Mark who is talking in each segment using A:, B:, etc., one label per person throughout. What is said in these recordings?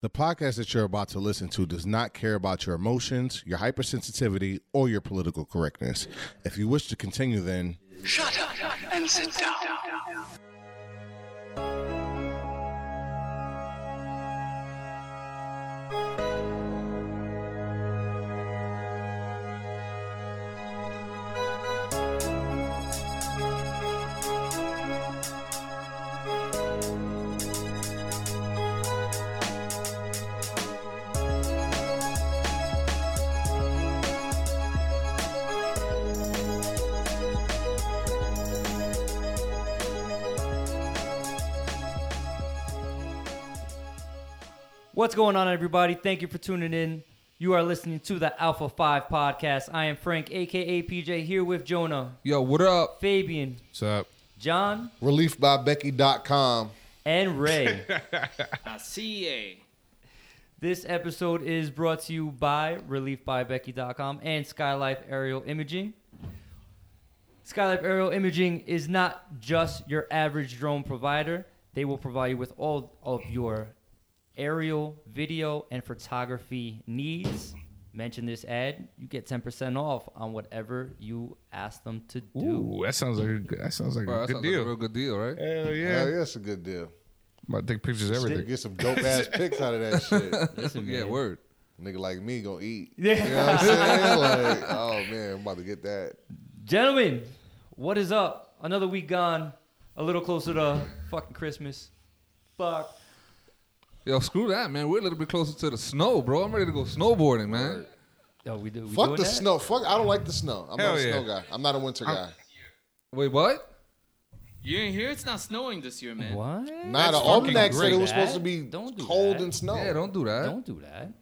A: The podcast that you're about to listen to does not care about your emotions, your hypersensitivity, or your political correctness. If you wish to continue, then
B: Shut up and sit down.
C: What's going on, everybody? Thank you for tuning in. You are listening to the Alpha 5 podcast. I am Frank, aka PJ, here with Jonah,
D: Yo, what up?
C: Fabian,
E: What's up?
C: John,
A: reliefbybecky.com.
C: and Ray.
B: CA.
C: this episode is brought to you by ReliefByBecky.com and Skylife Aerial Imaging. Skylife Aerial Imaging is not just your average drone provider. They will provide you with all of your aerial, video, and photography needs. Mention this ad, you get 10% off on whatever you ask them to do.
E: Ooh, that sounds like a good, that sounds like
D: Bro,
E: a
D: that
E: good
D: sounds like
E: deal.
D: a real good deal, right?
E: Hell yeah.
A: Hell yeah, it's a good deal.
E: About to take pictures of everything.
A: Get some dope ass pics out of that shit.
C: Listen,
D: yeah,
C: man.
D: word.
A: Nigga like me gonna eat.
C: Yeah.
A: You know what I'm saying? Like, oh man, I'm about to get that.
C: Gentlemen, what is up? Another week gone. A little closer to fucking Christmas. Fuck.
D: Yo, screw that, man. We're a little bit closer to the snow, bro. I'm ready to go snowboarding, man.
C: Yo, we do. We
A: Fuck
C: doing
A: the
C: that?
A: snow. Fuck. I don't like the snow. I'm
E: Hell
A: not a
E: yeah.
A: snow guy. I'm not a winter guy.
D: Wait, what?
B: You ain't here? It's not snowing this year, man.
C: What?
A: Nah, the
E: fucking
A: almanac said
E: great.
A: it was supposed to be
C: don't do
A: cold
C: that.
A: and snow.
D: Yeah, don't do that.
C: Don't do that.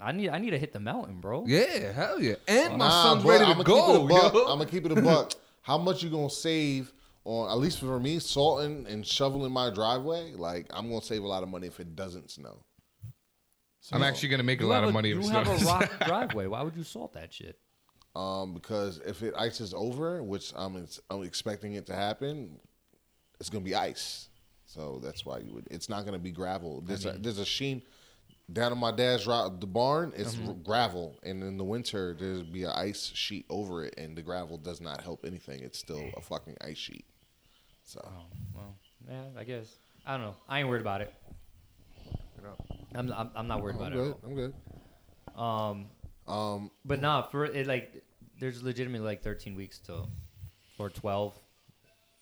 C: I need. I need to hit the mountain, bro.
D: Yeah, hell yeah. And my
A: Nah,
D: son's
A: bro,
D: ready to
A: I'ma
D: go.
A: Keep it a buck.
D: yo.
A: I'm gonna keep it a buck. How much you gonna save on? At least for me, salting and shoveling my driveway. Like I'm gonna save a lot of money if it doesn't snow.
E: I'm actually gonna make a lot
C: have
E: of money if it
C: You
E: it
C: have a
E: snows.
C: rock driveway. Why would you salt that shit?
A: Um, because if it ices over, which I'm I'm expecting it to happen, it's gonna be ice. So that's why you would. It's not gonna be gravel. There's a there's a sheen down in my dad's ro- the barn. It's
C: Mm-hmm.
A: gravel, and in the winter there'd be an ice sheet over it, and the gravel does not help anything. It's still a fucking ice sheet. So
C: Well, yeah, I guess. I don't know. I ain't worried about it. I'm. I'm, I'm not worried
A: I'm
C: about
A: good.
C: it.
A: I'm good.
C: Um,
A: Um,
C: but nah, for it, like, there's legitimately like 13 weeks till, or 12,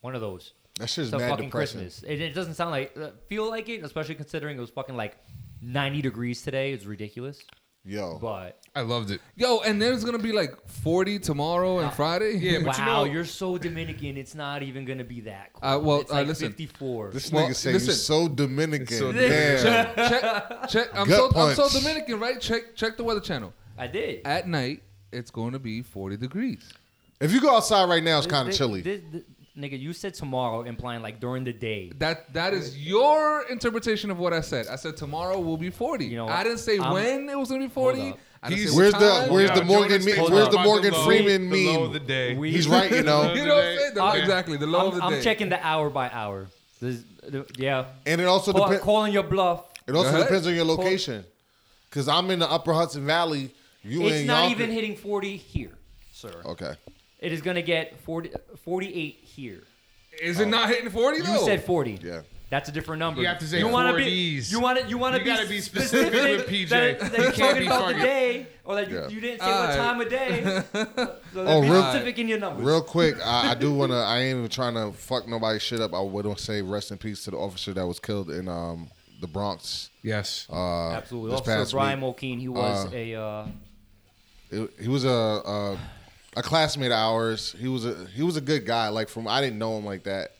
C: one of those.
A: that shit's
C: Till
A: mad
C: fucking
A: depressing.
C: Christmas. It, it doesn't sound like uh, feel like it, especially considering it was fucking like 90 degrees today. It's ridiculous.
A: Yo,
C: But
E: I loved it.
D: Yo, and there's gonna be like 40 tomorrow and Friday.
E: Yeah, but you
C: wow,
E: know-
C: you are so Dominican. It's not even gonna be that cool.
D: Uh, well,
C: it's
D: uh,
C: like
D: listen.
C: 54.
A: this
D: Well,
A: nigga say
D: listen.
A: you so Dominican.
E: So
A: Damn.
D: check, check. I'm
A: Gut
D: so I'm so
A: punch.
D: Dominican, right? Check check the weather channel.
C: I did.
D: At night, it's going to be 40 degrees.
A: if you go outside right now, it's kind of
C: this-
A: chilly.
C: this- this- nigga, you said tomorrow, implying like during the day.
D: That that is your interpretation of what I said. I said tomorrow will be 40.
C: You know
D: I didn't say
C: I'm-
D: when it was going to be 40.
C: Hold up.
D: I didn't
E: He's-
A: Where's the. Where's
E: Yo,
A: the Morgan me- Where's the
E: about
A: Morgan
E: low-
A: Freeman
E: the low
A: meme?
E: of the day.
C: We-
A: He's right, you know.
D: You know what I'm saying?
C: I'm-
D: exactly. The low
C: I'm,
D: of the
C: I'm
D: day.
C: checking the hour by hour. This- the- yeah.
A: And it also
C: Call,
A: depends.
C: calling your bluff.
A: It also
D: Go ahead.
A: depends on your location. Cause I'm in the Upper Hudson Valley. You
C: It's
A: in
C: not
A: Yonkers.
C: even hitting 40 here, sir.
A: Okay.
C: It is gonna get 40, 48 here.
D: Is it not hitting 40
C: You said 40.
A: Yeah.
C: That's a different number.
E: You have to say
C: you wanna
E: 40s.
C: Be, you want to. You want to
E: You
C: be,
E: gotta be specific with PJ.
C: That, that
E: You
C: you're
E: can't
C: talking
E: be
C: about the
E: fucking-
C: day, or that you,
A: Yeah.
C: you didn't say
D: Alright.
C: what time of day. So
A: Oh,
C: be
A: real-
C: specific in your numbers.
A: Real quick, I, I do want to. I ain't even trying to fuck nobody's shit up. I would want to say rest in peace to the officer that was killed in um the Bronx.
E: Yes.
A: Uh,
C: Absolutely.
A: This
C: Officer
A: past
C: Brian
A: week.
C: Mulkeen, he was
A: Uh,
C: a. Uh,
A: It- he was a, a a classmate of ours. He was a he was a good guy. Like from I didn't know him like that,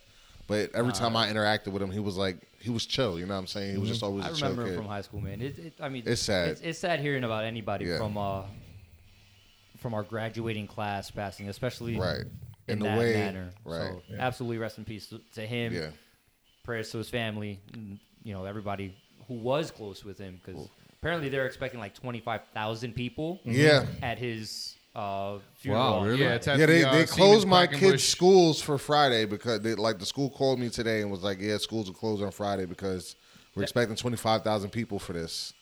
A: but every time I interacted with him, he was like he was chill. You know what I'm saying? He was just always
C: I
A: a chill
C: remember him from high school, man. It, it, I mean,
A: It's sad.
C: It's, it's sad hearing about anybody
A: Yeah.
C: from uh, from our graduating class passing, especially
A: Right.
C: in,
A: In the
C: that
A: way-
C: manner.
A: right.
C: So, absolutely, rest in peace to, to him.
A: Yeah.
C: Prayers to his family. and, You know, everybody who was close with him, because apparently they're expecting like twenty five thousand people
A: Yeah.
C: at his uh, funeral.
D: Wow, really?
E: Yeah, it's at
A: Yeah, they,
E: the, uh,
A: they closed my
E: Quackenbush.
A: kids' schools for Friday because they like the school called me today and was like, "Yeah, schools are closed on Friday because We're expecting twenty five thousand people for this.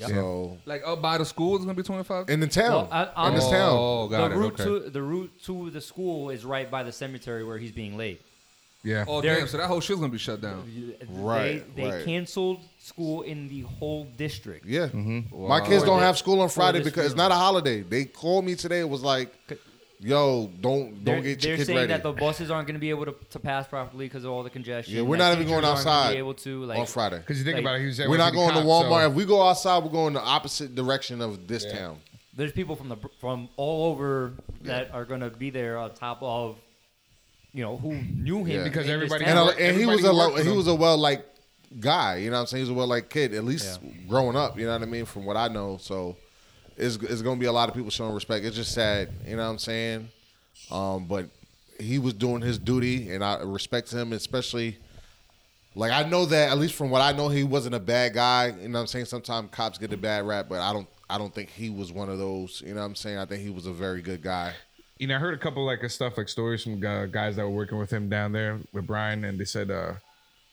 A: So
D: Like up by the school it's gonna be twenty five.
A: in the town,
C: Well, I- I'm-
A: in this town.
D: Oh, got
C: the
D: it.
C: route
D: okay.
C: to the route to the school is right by the cemetery where he's being laid.
E: Yeah.
D: Oh
C: There-
D: damn! So that whole shit's gonna be shut down.
A: Right,
C: They, they
A: right.
C: canceled school in the whole district.
A: Yeah,
D: Mm-hmm.
A: my kids don't
C: thi-
A: have school on Friday
C: this
A: because it's not a holiday. They called me today. It was like, "Yo, don't
C: They're,
A: don't get
C: they're
A: your kid
C: saying
A: ready
C: that the buses aren't going to be able to, to pass properly because of all the congestion.
A: Yeah, we're
C: that
A: not even
C: teachers
A: going
C: aren't gonna
A: outside
C: Be able to like
A: on Friday.
E: Because you think
C: Like,
E: about it, he was
A: We're not going to Walmart.
E: So.
A: If we go outside, we're going the opposite direction of this town.
C: there's people from the from all over that are going to be there on top of you know who knew him
A: Yeah.
E: Because everybody-
A: And,
E: Yeah,
A: and he was a
E: worked
A: lo- he was a well like guy. You know what I'm saying? He was a well like kid. At least growing up. You know what I mean? From what I know, so it's it's going to be a lot of people showing respect. It's just sad. You know what I'm saying? Um, but he was doing his duty, and I respect him, especially. Like I know that at least from what I know, he wasn't a bad guy. You know what I'm saying? Sometimes cops get a bad rap, but I don't. I don't think he was one of those. You know what I'm saying? I think he was a very good guy.
E: You know, I heard a couple like of stuff like stories from uh, guys that were working with him down there with Brian, and they said, uh,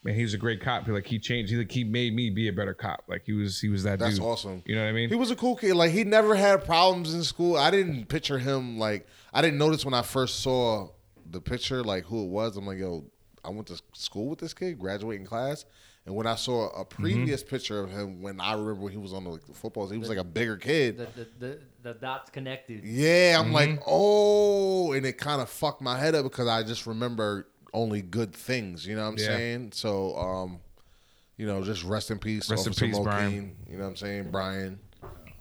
E: "Man, he was a great cop. He, like he changed. He like he made me be a better cop. Like he was he was that
A: That's
E: dude.
A: awesome.
E: You know what I mean?
A: He was a cool kid. Like he never had problems in school. I didn't picture him like I didn't notice when I first saw the picture like who it was. I'm like, yo, I went to school with this kid, graduating class. And when I saw a previous picture of him when I remember when he was on the, like, the footballs, he was like a bigger kid.
C: the, the, the, the dots connected.
A: Yeah, I'm like, oh, and it kind of fucked my head up because I just remember only good things. You know what I'm
E: Yeah.
A: saying? So, um, you know, just rest in peace,
E: Rest in peace, Brian.
A: You know what I'm saying, Brian.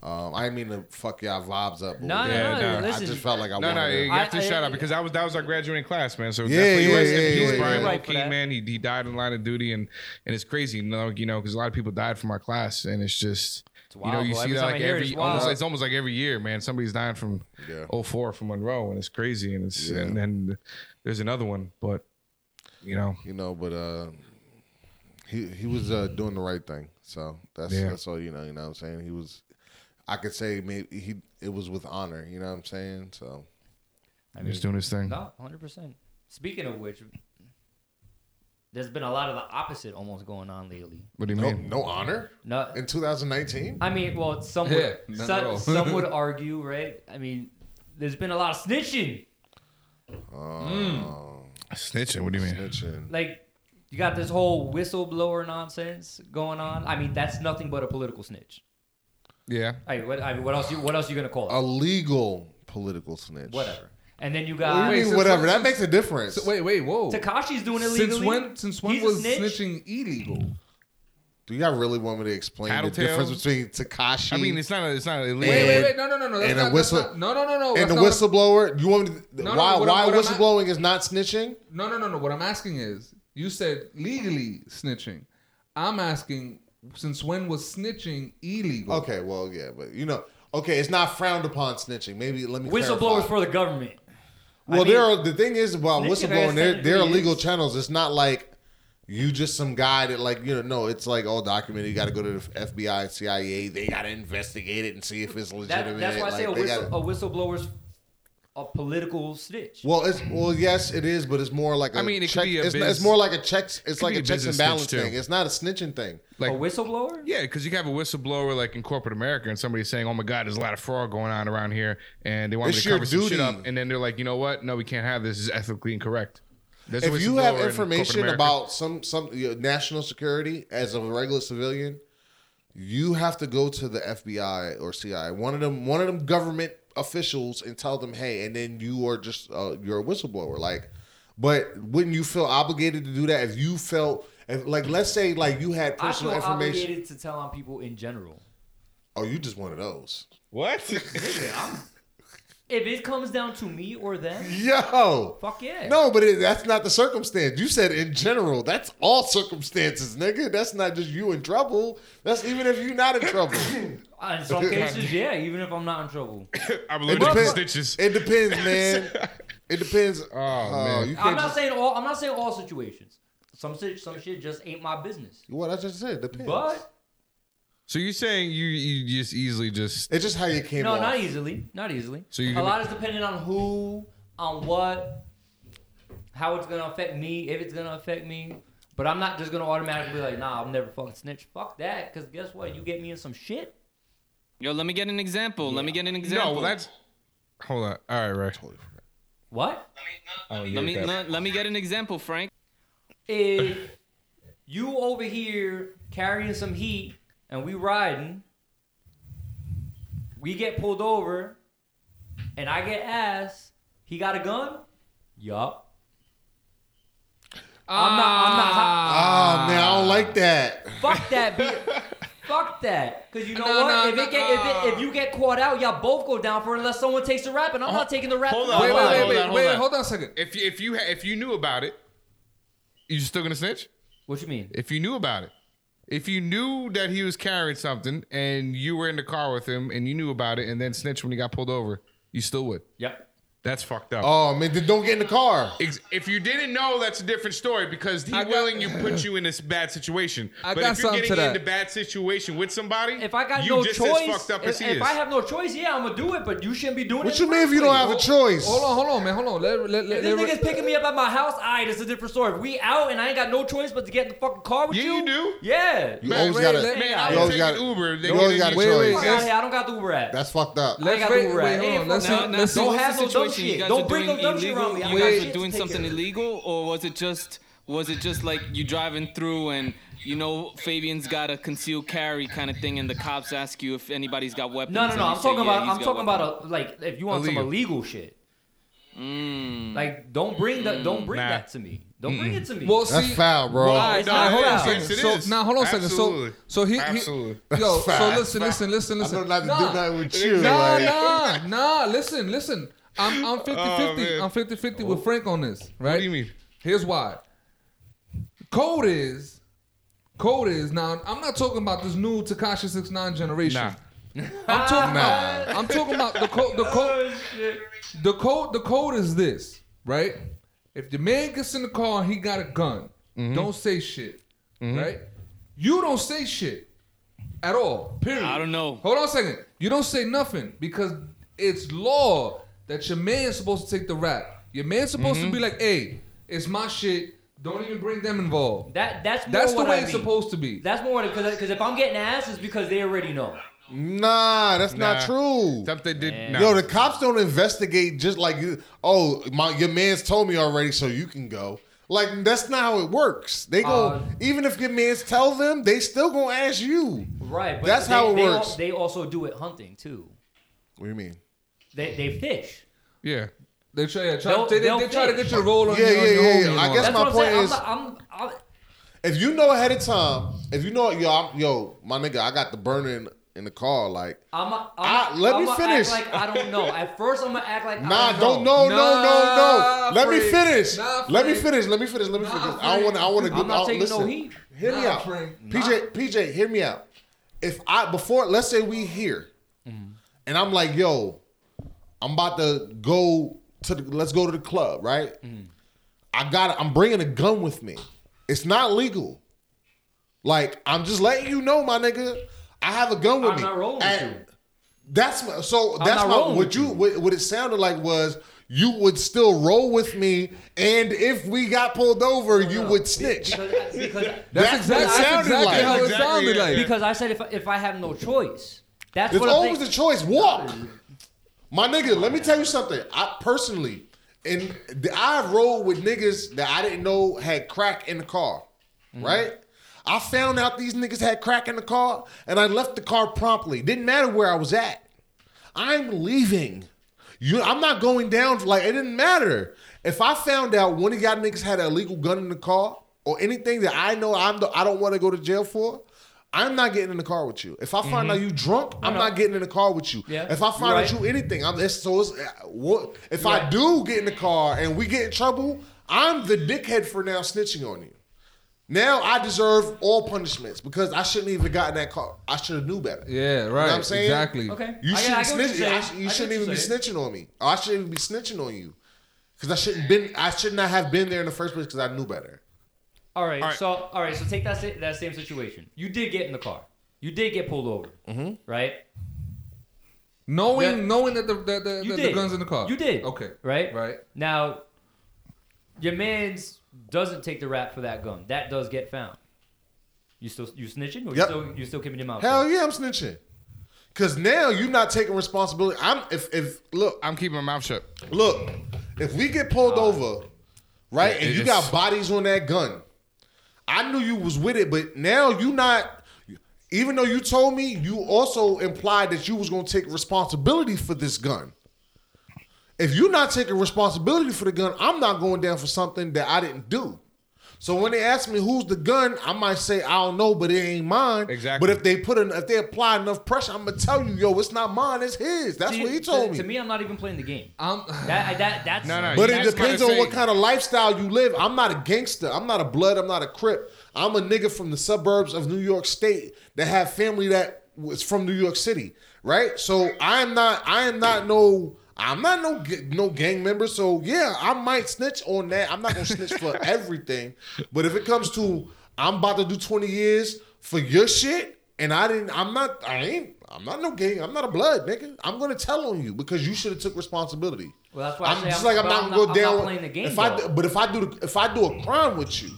A: Um, I didn't mean to fuck y'all vibes up. but
C: No, no,
E: Yeah,
C: no.
E: no.
A: I just felt like I
E: No,
A: wanted
E: no,
A: to.
E: you have to
C: I- I-
E: shout out because that was that was our graduating class, man. So
A: Yeah,
E: definitely
A: yeah,
E: rest in
A: yeah,
E: peace,
A: yeah,
E: Brian
A: yeah.
C: Right for
E: man. He, he died in line of duty, and and it's crazy, you know, you know, because a lot of people died from our class, and it's just.
C: It's
E: you know, you
C: bro.
E: see
C: Every
E: that like
C: hear it,
E: every
C: it's
E: almost it's almost like every year, man. Somebody's dying from
A: Yeah.
E: 04 from Monroe, and it's crazy, and it's
A: Yeah.
E: and then there's another one, but you know,
A: you know, but uh, he he was uh, doing the right thing. So that's
E: Yeah.
A: that's all you know. You know what I'm saying? He was. I could say maybe he it was with honor. You know what I'm saying? So
C: I
E: he's doing his thing.
C: No, hundred percent. Speaking of which, there's been a lot of the opposite almost going on lately.
E: What do you
A: no
E: mean?
A: no honor
C: No,
A: in 2019.
C: I mean, well, some would,
D: not at
C: some, some would argue, right? I mean, there's been a lot of snitching. Oh.
E: Snitching. What do you mean?
A: Snitching.
C: Like, you got this whole whistleblower nonsense going on. I mean, that's nothing but a political snitch.
E: Yeah.
C: I mean, what, I mean, what else? You, what else you gonna call it?
A: A legal political snitch.
C: Whatever. And then you
A: What
C: got
A: do you mean,
D: since
A: whatever.
D: when-
A: That makes a difference.
D: So, wait, wait, whoa.
C: Tekashi's doing it legally.
D: Since when? Since when
C: He's a
D: was
C: snitch?
D: snitching illegal?
A: Do you guys really want me to explain the
E: Tattletales?
A: difference between Takashi
E: I mean, it's not. It's not illegal.
D: Wait, wait, wait, no, no, no, no. That's
A: and a
D: not,
A: whistle-
D: not, no, no, no, no.
A: and
D: that's
A: the
D: not what I'm-
A: whistleblower? You want me to,
D: No, no,
A: why
D: what I'm-
A: why
D: what I'm at-
A: whistleblowing is not snitching?
D: No, no, no, no. What I'm asking is, you said legally snitching. I'm asking, since when was snitching illegal?
A: Okay, well, yeah, but you know, okay, it's not frowned upon snitching. Maybe let me
C: Whistleblowers
A: clarify.
C: for the government.
A: Well,
C: I mean,
A: there are the thing is about whistleblowing.
C: has
A: They're, they're
C: technically
A: channels. It's not like you just some guy that like you know. No, it's like all documented. You got to go to the FBI, CIA. They got to investigate it and see if it's
C: That,
A: legitimate.
C: that's why I say
A: Like,
C: a, whistle,
A: gotta-
C: a whistleblower's a political snitch.
A: Well, it's well, yes, it is, but it's more like a
E: I mean, it could
A: check.
E: be a
A: it's,
E: biz-
A: it's more like a checks. It's like
E: be
A: a
E: a
A: checks and
E: business
A: balance
E: snitch, too.
A: thing. It's not a snitching thing.
E: like
C: a whistleblower?
E: Yeah, because you can have a whistleblower like in corporate America, and somebody's saying, "Oh my God, there's a lot of fraud going on around here," and they want
A: It's
E: me to
A: your
E: cover some shit up, and then they're like, "You know what? No, we can't have this. This is ethically incorrect." There's a
A: if you have
E: whistleblower in
A: information
E: corporate America.
A: about some some your national security as a regular civilian, you have to go to the FBI or CIA, one of them, one of them government officials, and tell them, hey, and then you are just uh, you're a whistleblower. Like, but wouldn't you feel obligated to do that if you felt, if, like, let's say, like you had
C: I feel
A: personal information?
C: obligated to tell on people in general.
A: Oh, you just one of those.
E: what?
C: If it comes down to me or them,
A: Yo.
C: fuck yeah.
A: No, but it, that's not the circumstance. You said in general. That's all circumstances, nigga. That's not just you in trouble. That's even if you're not in trouble.
C: Uh, In some cases, yeah, even if I'm not in trouble.
E: I'm
A: It
E: allergic to
A: depends,
E: stitches.
A: it depends, man. It depends. Oh,
E: man.
A: You
C: I'm
A: can't
C: not
A: just,
C: saying all. I'm not saying all situations. Some shit, some shit just ain't my business.
A: what I just said. Depends.
C: But
E: So you're saying you you just easily just
A: it's just how you came
C: no,
A: off.
C: not easily, not easily.
E: So you're
C: a
E: gonna-
C: lot is dependent on who, on what, how it's gonna affect me, if it's gonna affect me. But I'm not just gonna automatically be like, nah, I'll never fucking snitch. Fuck that, because guess what? You get me in some shit.
B: Yo, let me get an example. Let me get an example.
E: No, that's. Hold on. All right, right.
C: What?
E: Oh, yeah,
B: let me
E: that-
B: let, let me get an example, Frank.
C: If you over here carrying some heat and we riding, we get pulled over, and I get asked, he got a gun? Yup. I'm not. I'm not.
A: Ah man, I don't like that.
C: Fuck that. Be, fuck that. Cause you know
D: No,
C: what?
D: no,
C: if,
D: no,
C: it get, if, it, if you get caught out, y'all both go down for it unless someone takes the rap, and I'm not taking the rap.
E: hold on,
D: Wait,
C: nobody.
D: wait, wait,
E: hold
D: wait,
E: on, hold
D: wait.
E: on.
D: Hold on a second.
E: If you if you if you knew about it, you still gonna snitch?
C: What you mean?
E: If you knew about it, if you knew that he was carrying something and you were in the car with him and you knew about it and then snitched when he got pulled over, you still would.
C: Yep.
E: That's fucked up.
A: Oh man, then don't get in the car.
E: Ex- If you didn't know, that's a different story because he
D: I got-
E: willing you put you in this bad situation.
D: I
E: but
D: got
E: if you're
D: something
E: getting
D: to that.
E: in a bad situation with somebody,
C: If I got
E: you
C: no
E: just
C: choice,
E: as fucked up
C: if,
E: as he
C: if
E: is.
C: I have no choice, yeah, I'm gonna do it. But you shouldn't be doing it.
A: What
C: in
A: you mean if you don't have a choice?
D: Hold on, hold on, man. Hold on. Let, let, let,
C: If this
D: let-
C: nigga's picking me up at my house, alright, it's a different story. If we out and I ain't got no choice but to get in the fucking car with
E: Yeah,
C: you,
E: you do.
C: Yeah.
A: You
E: Man,
A: always
D: wait,
A: gotta.
D: let-
E: Man, I
A: you
E: was
A: always
E: taking
A: gotta.
E: Uber. They
A: you always
E: gave
A: got a
E: me-
D: Wait, wait,
A: choice.
C: Fuck out here, I don't got the Uber app.
A: That's fucked up.
C: I ain't
D: Let's
C: got
D: wait,
C: the Uber
D: wait,
C: app.
D: hold
C: Hey,
D: on. Let's
C: fuck
D: see-
C: now.
D: let's see-
C: Don't
B: what's
C: have
B: the
C: no dumb
B: situation? You
C: shit.
B: guys
C: Don't bring no
B: doing
C: dumb shit
B: illegal.
C: around me.
B: You guys
C: shit
B: are doing something illegal, or was it just was it just like you driving through and you know Fabian's got a concealed carry kind of thing, and the cops ask you if anybody's got weapons?
C: No, no,
B: and
C: no. I'm talking
B: "Yeah,
C: about.
B: he's
C: I'm talking
B: weapons."
C: about a, like if you want
E: Illegal.
C: some illegal shit.
B: Mm.
C: Like don't bring that. Don't bring
E: Nah.
C: that to me. Don't bring it to me.
D: Well,
A: That's foul, bro.
D: Well, all right,
C: it's
D: all right,
C: not
D: hold on a second.
E: Yes,
D: so
E: is.
D: now, hold on a second. So, so he, he yo, so
A: Facts.
D: listen, listen, listen,
A: I
D: listen.
A: know not to
D: Nah,
A: do nothing with you.
D: Nah,
A: like-
D: nah, nah. Listen, listen. I'm I'm 50
E: Oh,
D: 50.
E: man.
D: I'm 50 50 with Frank on this, right?
E: What do you mean?
D: Here's why. Code is, code is now. I'm not talking about this new Tekashi 69 generation.
E: Nah.
D: I'm talking about. I'm talking about the code. The code. The code. The code is this, right? If the man gets in the car and he got a gun,
E: Mm-hmm.
D: don't say shit, right? You don't say shit at all. Period.
B: I don't know.
D: Hold on a second. You don't say nothing because it's law that your man's supposed to take the rap. Your man's supposed
E: Mm-hmm.
D: to be like, "Hey, it's my shit. Don't even bring them involved."
C: that that's more
D: That's the way
C: I
D: it's
C: mean.
D: supposed to be.
C: That's more because because if I'm getting ass, it's because they already know.
A: Nah, that's not
E: Nah.
A: true.
E: Something did. Nah.
A: Yo, the cops don't investigate just like you. Oh, my your man's told me already, so you can go. Like that's not how it works. They go
C: Uh,
A: even if your man's tell them, they still gonna ask you.
C: Right. But
A: That's
C: they,
A: how it
C: they al-
A: works.
C: they also do it hunting too.
A: What do you mean?
C: They they fish.
E: yeah.
D: They try, yeah, try,
C: They'll-
D: they, they,
C: they'll
D: they try to
C: fish.
D: get you to roll on
A: Yeah,
D: your, on
A: yeah,
D: your
A: yeah,
D: homie
A: yeah.
D: and
A: I
D: all
A: guess.
C: That's
A: my
C: what I'm
A: point
C: saying.
A: is-
C: I'm, I'm, I'm,
A: If you know ahead of time, if you know, yo, I'm, yo, my nigga, I got the burner in, in the car. Like,
C: I'm, I'm,
A: Ah,
C: I'm
A: let
C: I'm
A: me
C: gonna
A: finish.
C: Act like I don't know. At first, I'm gonna act like
A: nah,
C: I
A: don't,
C: don't know.
A: no, no, no,
D: Nah,
A: no. Let me
D: Frank.
A: finish.
D: Nah,
A: let me
D: Frank.
A: finish. Let me finish. Let me
D: Nah,
A: finish. I don't want. I want to.
C: I'm not taking
A: listen.
C: no heat.
A: Hear me
D: Nah,
A: out,
D: Frank.
A: PJ. PJ, hear me out. If I before, let's say we here, and I'm like, yo, I'm about to go to the. Let's go to the club, right? I got. I'm bringing a gun with me. It's not legal. Like I'm just letting you know, my nigga. I have a gun with
C: I'm
A: me.
C: not rolling with you.
A: That's my, so.
C: I'm
A: That's
C: not
A: my, what you.
C: you.
A: What, what it sounded like was you would still roll with me, and if we got pulled over, you
C: No,
A: would snitch.
C: Because, because,
D: That's,
A: That's
D: exactly,
A: what it
D: that's
A: sounded
D: exactly
A: like.
D: how it
E: Exactly,
D: sounded
E: yeah.
D: like.
C: because I said if if I have no choice, that's
A: There's
C: what
A: always
C: I
A: a
C: think.
A: choice. Walk, my nigga. Let me tell you something. I personally, and I've rolled with niggas that I didn't know had crack in the car. Mm-hmm. Right. I found out these niggas had crack in the car, and I left the car promptly. Didn't matter where I was at. I'm leaving. You, I'm not going down. Like it didn't matter. If I found out one of y'all niggas had an illegal gun in the car or anything that I know I'm the, I don't want to go to jail for, I'm not getting in the car with you. If I find out you drunk, I'm
C: no.
A: not getting in the car with you.
C: Yeah,
A: if I
C: you're
A: find out
C: right.
A: you anything, I'm it's, so it's, uh, what if
C: You're
A: I
C: right.
A: do get in the car and we get in trouble, I'm the dickhead for now snitching on you. Now I deserve all punishments because I shouldn't even gotten that car. I should have knew better.
D: Yeah, right.
A: You know what I'm saying?
D: Exactly.
C: Okay.
A: You
C: I get- I
A: shouldn't
C: get what
A: snitch.
C: you're
A: I sh- you
C: I
A: shouldn't even be
C: you're
A: snitching on me. Or I shouldn't even be snitching on you because I shouldn't been. I should not have been there in the first place because I knew better.
C: All right,
E: All right.
C: so all right, so take that sa- that same situation. You did get in the car. You did get pulled over,
A: Mm-hmm.
C: right?
D: Knowing,
C: Yeah.
D: knowing that the the, the,
C: You
D: the,
C: did.
D: the guns in the car.
C: You did.
D: Okay.
C: Right.
D: Right.
C: Now, your man's doesn't take the rap for that gun, that does get found. You still you snitching or
A: Yep.
C: you still you still keeping your mouth?
A: Hell
C: shut?
A: yeah, I'm snitching. Cause now you're not taking responsibility. I'm if if look
E: I'm keeping my mouth shut.
A: look if we get pulled over, right,
E: Yeah,
A: and
E: it
A: you
E: is-
A: got bodies on that gun, I knew you was with it, but now you not. Even though you told me, you also implied that you was gonna take responsibility for this gun. If you're not taking responsibility for the gun, I'm not going down for something that I didn't do. So when they ask me who's the gun, I might say I don't know, but it ain't mine.
E: Exactly.
A: But if they put in, if they apply enough pressure, I'm gonna tell you, yo, it's not mine, it's his. That's
C: See,
A: what he told
C: to,
A: me.
C: To me, I'm not even playing the game.
D: I'm
C: That that that's
E: No, no,
A: But it depends
E: gotta
A: on what kind of lifestyle you live. I'm not a gangster. I'm not a blood. I'm not a crip. I'm a nigga from the suburbs of New York State that have family that was from New York City, right? So I am not. I am not no. I'm not no no gang member. So yeah, I might snitch on that. I'm not gonna snitch for everything. But if it comes to I'm about to do 20 years for your shit, and I didn't. I'm not. I ain't. I'm not no gang. I'm not a blood nigga. I'm gonna tell on you because you should have took responsibility.
C: Well, that's why I
A: I'm
C: say
A: just
C: I'm-
A: like I'm not gonna go
C: I'm
A: down.
C: playing the game,
A: if I
C: though.
A: but if I do if I do a crime with you,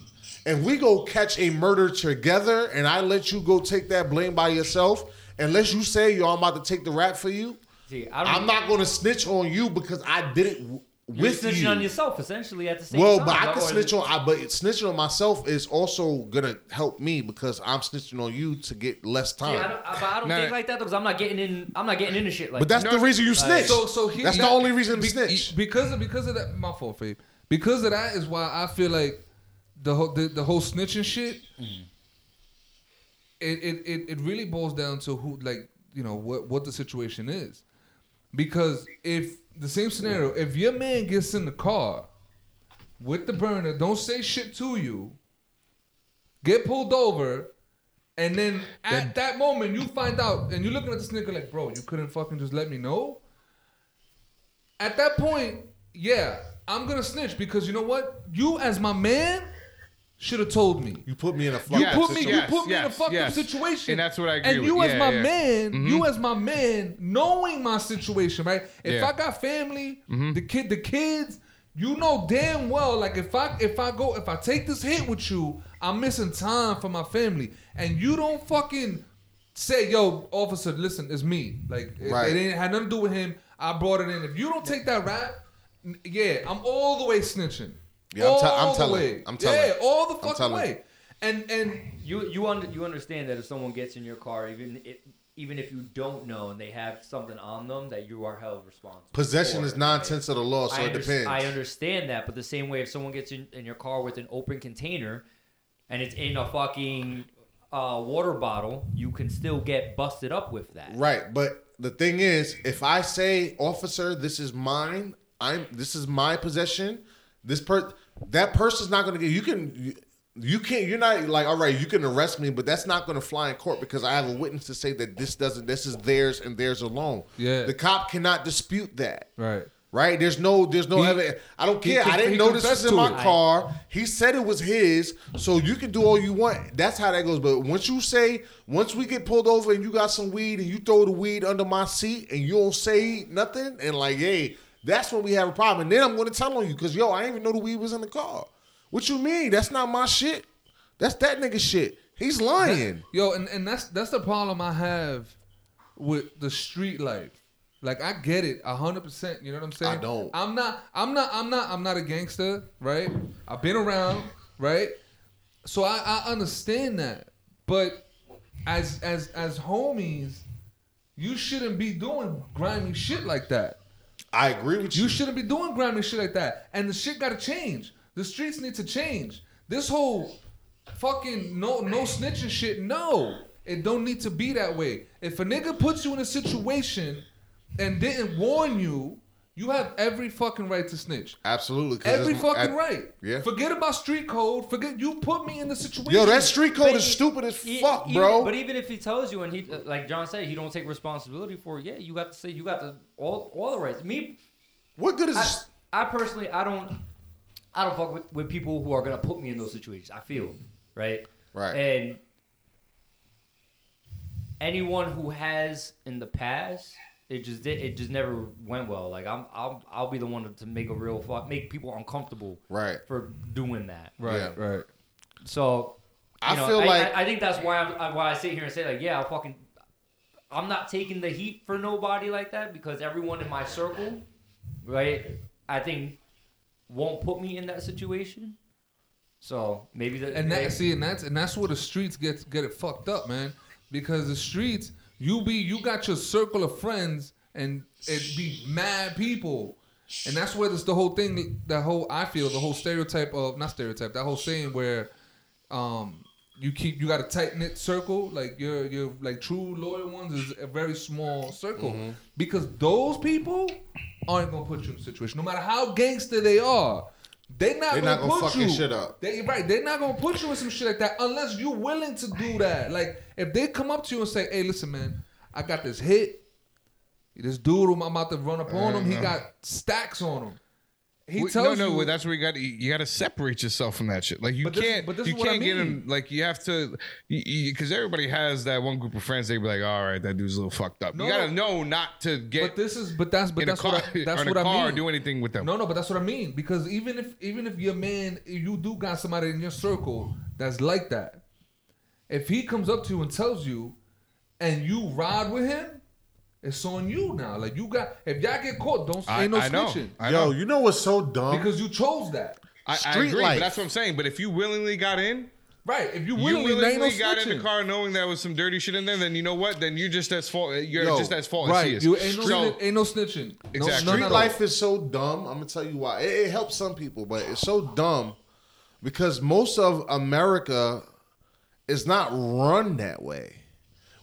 A: and we go catch a murder together, and I let you go take that blame by yourself, unless you say yo I'm about to take the rap for you,
C: See, I don't,
A: I'm not gonna snitch on you because I did it w-
C: You're
A: with
C: snitching
A: you.
C: on yourself essentially at the same
A: well,
C: time.
A: Well, but I can snitch on. I, but snitching on myself is also gonna help me because I'm snitching on you to get less
C: See, I
A: time.
C: don't, I, but I don't
E: No,
C: think like that because I'm not getting in. I'm not getting into shit like.
A: but that's
C: that.
A: the reason you snitch.
D: So so here,
A: that's the only reason to
D: be-
A: snitch.
D: because of because of that. My fault, Fabe. Because of that is why I feel like the whole the, the whole snitching shit. Mm-hmm. It, it it it really boils down to who like you know what what the situation is, because if the same scenario, if your man gets in the car with the burner, don't say shit to you, get pulled over. And then at that moment, you find out, and you're looking at this nigga like, bro, you couldn't fucking just let me know at that point, yeah, I'm gonna snitch because you know what? You as my man should have told me.
A: you put me in a
D: You
A: fucking
E: Yes,
D: put me, you put me in a fucked
E: yes.
D: up situation,
E: And that's what I agree
D: And
E: with.
D: you as
E: Yeah,
D: my
E: yeah.
D: man,
E: Mhm.
D: you as my man, knowing my situation, right? If
E: Yeah.
D: I got family, the kid, the kids, you know damn well, like if I if I go if I take this hit with you, I'm missing time for my family, and you don't fucking say, yo, officer, listen, it's me. Like it-
A: Right.
D: it, ain't had nothing to do with him. I brought it in. If you don't take that rap, yeah, I'm all the way snitching.
A: Yeah, I'm
D: all
A: tell- I'm
D: the
A: telling.
D: way.
A: I'm telling.
D: Yeah, all the fucking way. And and
C: You you under, you understand that if someone gets in your car, even if, even if you don't know and they have something on them, that you are held responsible.
A: Possession
C: for
A: is
C: it,
A: nine
C: right?
A: of the law, so
C: I,
A: it
C: under-
A: depends.
C: I understand that, but the same way if someone gets in, in your car with an open container and it's in a fucking uh, water bottle, you can still get busted up with that.
A: Right, but the thing is, if I say, "Officer, this is mine. I'm. This is my possession." This per that person's not going to get. You can. You, can't. You're not like. All right, you can arrest me, but that's not going to fly in court because I have a witness to say that this doesn't. This is theirs and theirs alone.
D: Yeah.
A: The cop cannot dispute that.
D: right.
A: Right? There's no there's no
D: He-
A: evidence. I don't care.
D: con-
A: I didn't know this was in my
D: it.
A: car. He said it was his. So you can do all you want. That's how that goes. But once you say, once we get pulled over and you got some weed and you throw the weed under my seat and you don't say nothing and like, hey, that's when we have a problem. And then I'm gonna tell on you because yo, I didn't even know the weed was in the car. What you mean? That's not my shit. That's that nigga shit. He's lying.
D: Yo, and, and that's that's the problem I have with the street life. Like I get it hundred percent. You know what I'm saying?
A: I don't.
D: I'm not. I'm not. I'm not. I'm not a gangster, right? I've been around, right? So I, I understand that, but as as as homies, you shouldn't be doing grimy shit like that.
A: I agree with you.
D: You shouldn't be doing grimy shit like that. And the shit gotta change. The streets need to change. This whole fucking no no snitching shit, no. It don't need to be that way. If a nigga puts you in a situation and didn't warn you, you have every fucking right to snitch.
A: Absolutely.
D: Every fucking
A: I-
D: right.
A: Yeah.
D: Forget about street code. Forget you put me in the situation.
A: Yo, that street code
C: But
A: is
C: e-
A: stupid as
C: E-
A: fuck,
C: even-
A: bro.
C: But even if he tells you and he, like John said, he don't take responsibility for it. Yeah, you got to say you got the all all the rights. Me,
A: what good is
C: I,
A: this?
C: I personally, I don't, I don't fuck with, with people who are gonna put me in those situations. I feel right,
A: Right.
C: and anyone who has in the past it just did. It just never went well. Like I'm, I'll, I'll be the one to make a real fuck, make people uncomfortable
A: Right.
C: for doing that.
D: Right,
A: Yeah.
D: right.
C: So, you
A: I
C: know,
A: feel
C: I,
A: like-
C: I, I think that's why I'm, why I sit here and say like, yeah, I'll fucking, I'm not taking the heat for nobody like that because everyone in my circle, right? I think won't put me in that situation. So maybe the
D: And
C: maybe-
D: that see, and that's and that's where the streets get get it fucked up, man. Because the streets, you be you got your circle of friends, and it be mad people, and that's where this the whole thing, the whole I feel the whole stereotype of not stereotype, that whole saying where, um, you keep you got a tight knit circle, like your your like true loyal ones is a very small circle, because those people aren't gonna put you in a situation, no matter how gangster they are. They not
A: They
D: gonna
A: not gonna
D: put
A: fuck your
D: you.
A: shit up.
D: They right. They're not gonna put you in some shit like that unless you're willing to do that. Like if they come up to you and say, "Hey, listen, man, I got this hit. This dude, I'm about to run up on him. He uh-huh. got stacks on him." He
E: We-
D: tells
E: no, no,
D: you.
E: that's where you got to you got to separate yourself from that shit. Like you
D: But this-
E: can't,
D: but this
E: you
D: is what I
E: can't get
D: mean.
E: him. Like you have to, because everybody has that one group of friends. They be like, all right, that dude's a little fucked up.
D: No,
E: you gotta know not to get
D: but this is, but that's, but that's
E: car,
D: what I, that's what I mean.
E: do anything with them.
D: No, no, but that's what I mean. Because even if even if your man, you do got somebody in your circle that's like that, if he comes up to you and tells you, and you ride with him, it's on you now. Like you got, if y'all get caught, don't
E: I,
D: ain't no
E: I know,
D: snitching
E: I
A: Yo,
E: know.
A: you know what's so dumb?
D: because you chose that.
E: I, I
A: street
E: agree,
A: life.
E: but that's what I'm saying. But if you willingly got in,
D: Right. If you
E: you
D: willingly, no
E: willingly got in the car knowing there was some dirty shit in there, then you know what? Then you're just as fault. You're
A: Yo,
E: just as fault
D: Right.
E: as he is.
D: You ain't no,
E: So-
D: snitch- ain't no snitching. No,
E: Exactly.
D: none
A: Street life is so dumb. I'm gonna tell you why. It, it helps some people, but it's so dumb because most of America is not run that way.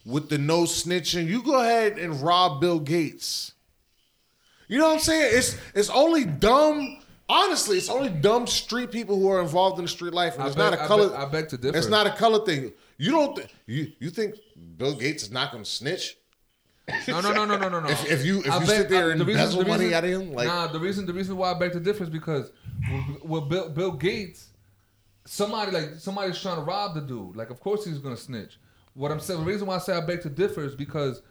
A: With the no snitching, you go ahead and rob Bill Gates. You know what I'm saying? It's it's only dumb. Honestly, it's only dumb street people who are involved in the street life, and
D: I
A: it's
D: beg-
A: not a
D: I
A: color.
D: beg- I beg to differ.
A: It's not a color thing. You don't. Th- you you think Bill Gates is not going to snitch?
D: No, no, no, no, no, no, no.
A: If- if you- if
D: I
A: you sit there and
D: the
A: embezzle
D: the
A: money out of him, like-
D: nah, the reason the reason why I beg to differ is because with, with Bill, Bill Gates, somebody like somebody's trying to rob the dude. Like, of course he's gonna snitch. What I'm saying, the reason why I say I beg to differ is because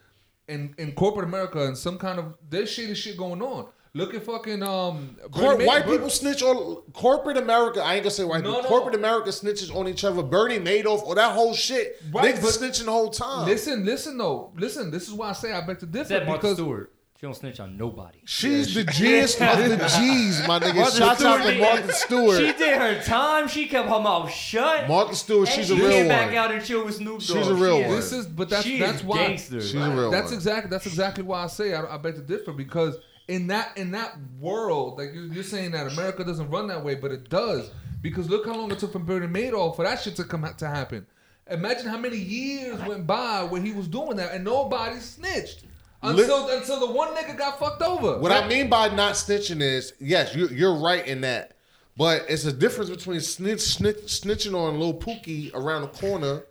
D: in in corporate America and some kind of there's shady shit going on. Look at fucking um
A: Cor-
D: Bernie
A: white
D: Madoff-
A: people snitch on corporate America. I ain't gonna say white
D: No,
A: people.
D: no.
A: Corporate America snitches on each other. Bernie Madoff or that whole shit.
D: Right,
A: Niggas
D: but-
A: snitching the whole time.
D: Listen, listen though, listen. This is why I say I beg to differ
C: Said Martha
D: because
C: Stewart. She don't snitch on nobody.
A: She's the G's of the G's, my nigga.
C: Martha
A: Shouts out to
C: Stewart, She did her time. She kept her mouth shut.
A: Martha Stewart,
C: and
A: she's
C: she
A: a real
C: came back out and chill with Snoop Dogg.
A: She's a real
C: She
A: one.
D: This is, but that's
C: she
D: that's why
C: gangster.
A: She's a real one.
D: that's
A: one.
D: exactly that's exactly why I say I, I beg to differ because in that in that world, like you're, you're saying that America doesn't run that way, but it does because look how long it took for Bernie Madoff for that shit to come to happen. Imagine how many years went by where he was doing that and nobody snitched until until the one nigga got fucked over.
A: What I mean by not snitching is, yes, you, you're right in that. But it's a difference between snitch, snitch, snitching on little Pookie around the corner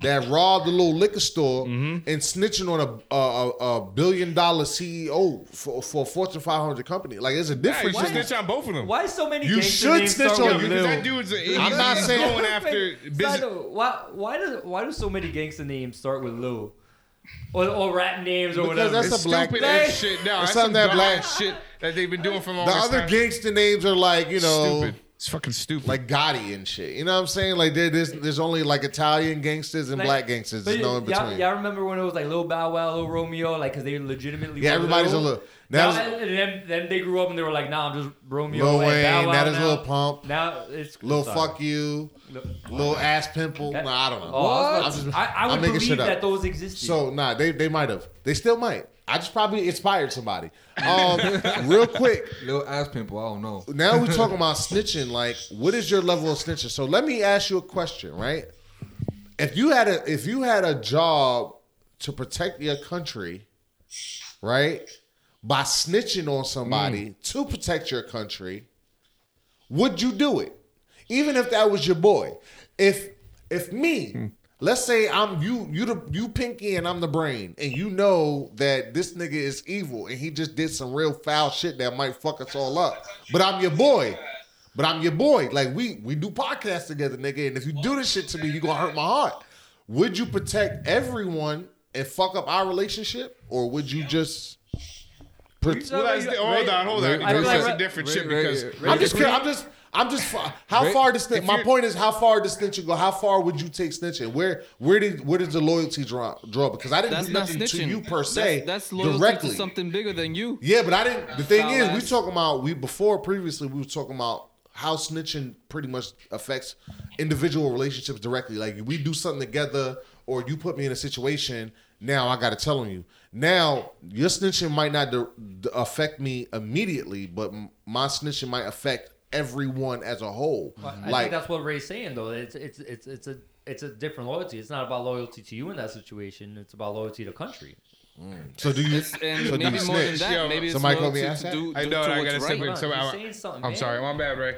A: that robbed the little liquor store
E: Mm-hmm.
A: and snitching on a, a, a, a billion dollar CEO for, for a Fortune 500 company. Like, there's a
E: Yeah, you
A: difference.
E: should
A: in
E: snitch on both of them.
C: Why so many
A: You
C: gangster
A: should
C: names
A: snitch
C: start
A: on
C: with
E: Because
C: Lil?
E: that dude's he's,
A: I'm not saying-
E: going after business.
C: Note, why why does why do so many gangster names start with Lil? Or, or rap names or
A: Because
C: whatever.
A: that's
E: It's
A: a black-
E: stupid
C: Hey.
E: ass shit. No,
A: It's
E: that's some
A: that black-
E: shit that they've been doing for all
A: The other
E: time.
A: gangster names are like, you know,
E: stupid. It's fucking stupid.
A: like Gotti and shit. You know what I'm saying? Like, there's, there's only like Italian gangsters and
C: Like-
A: black gangsters. There's no in
C: y'all,
A: between.
C: y'all remember when it was like Lil Bow Wow, Lil Romeo, like because they legitimately
A: Yeah,
C: were
A: everybody's a little-
C: Now,
A: now
C: and then, then they grew up and they were like, nah, I'm just Romeo.
A: Lil
C: and
A: Wayne,
C: Bow Wow
A: that is
C: now.
A: Lil Pump.
C: Now it's
A: Little
C: sorry.
A: fuck you,
C: Lil-
A: little ass pimple.
C: That-
A: nah, I don't know.
C: Oh, I, was
A: I'm
C: about
A: just-
C: I, I
A: I'm
C: would
A: making
C: believe
A: shit up.
C: that those existed.
A: So nah, they they might have. They still might. I just probably inspired somebody. Um, real quick.
D: Little ass pimple, I don't know.
A: Now we're talking about snitching. Like, what is your level of snitching? So let me ask you a question, right? If you had a if you had a job to protect your country, right, by snitching on somebody mm. to protect your country, would you do it? Even if that was your boy. If if me, hmm. let's say I'm you you the you pinky and I'm the brain, and you know that this nigga is evil and he just did some real foul shit that might fuck us all up. But I'm your boy. But I'm your boy. Like we we do podcasts together, nigga. And if you do this shit to me, you gonna hurt my heart. Would you protect everyone and fuck up our relationship, or would you just
E: Well, that's the, hold on, hold on.
D: Ray-
E: Because that's a different
D: Ray-
E: shit.
D: Ray-
E: Because
D: Ray-
A: I'm just, I'm just, I'm just. How
D: Ray-
A: far does snitch? My point is, how far does snitching go? How far would you take snitching? Where, where did, where does the loyalty draw? Draw because I didn't
B: That's
A: do
B: not
A: nothing to you per se
B: That's, that's loyalty
A: directly.
B: to something bigger than you.
A: Yeah, but I didn't. The thing is, we talking about we before previously we were talking about how snitching pretty much affects individual relationships directly. Like we do something together, or you put me in a situation. Now I got to tell on you. Now your snitching might not d- d- affect me immediately, but m- my snitching might affect everyone as a whole.
C: I
A: like
C: think that's what Ray's saying though. It's it's it's it's a it's a different loyalty. It's not about loyalty to you in that situation. It's about loyalty to country.
A: so. Do you?
B: It's, and
A: so do
B: maybe
A: you
B: more than
A: snitch?
B: that.
E: Yo,
B: maybe it's
A: somebody called me
B: loyalty to
A: asshat?
B: do,
E: I
B: do
E: know,
B: to
E: I
B: what's
E: gotta step
B: right.
E: in.
C: Hold
E: So
C: on,
E: I-
C: he's saying something,
E: I'm
C: man.
E: sorry, my bad, Ray.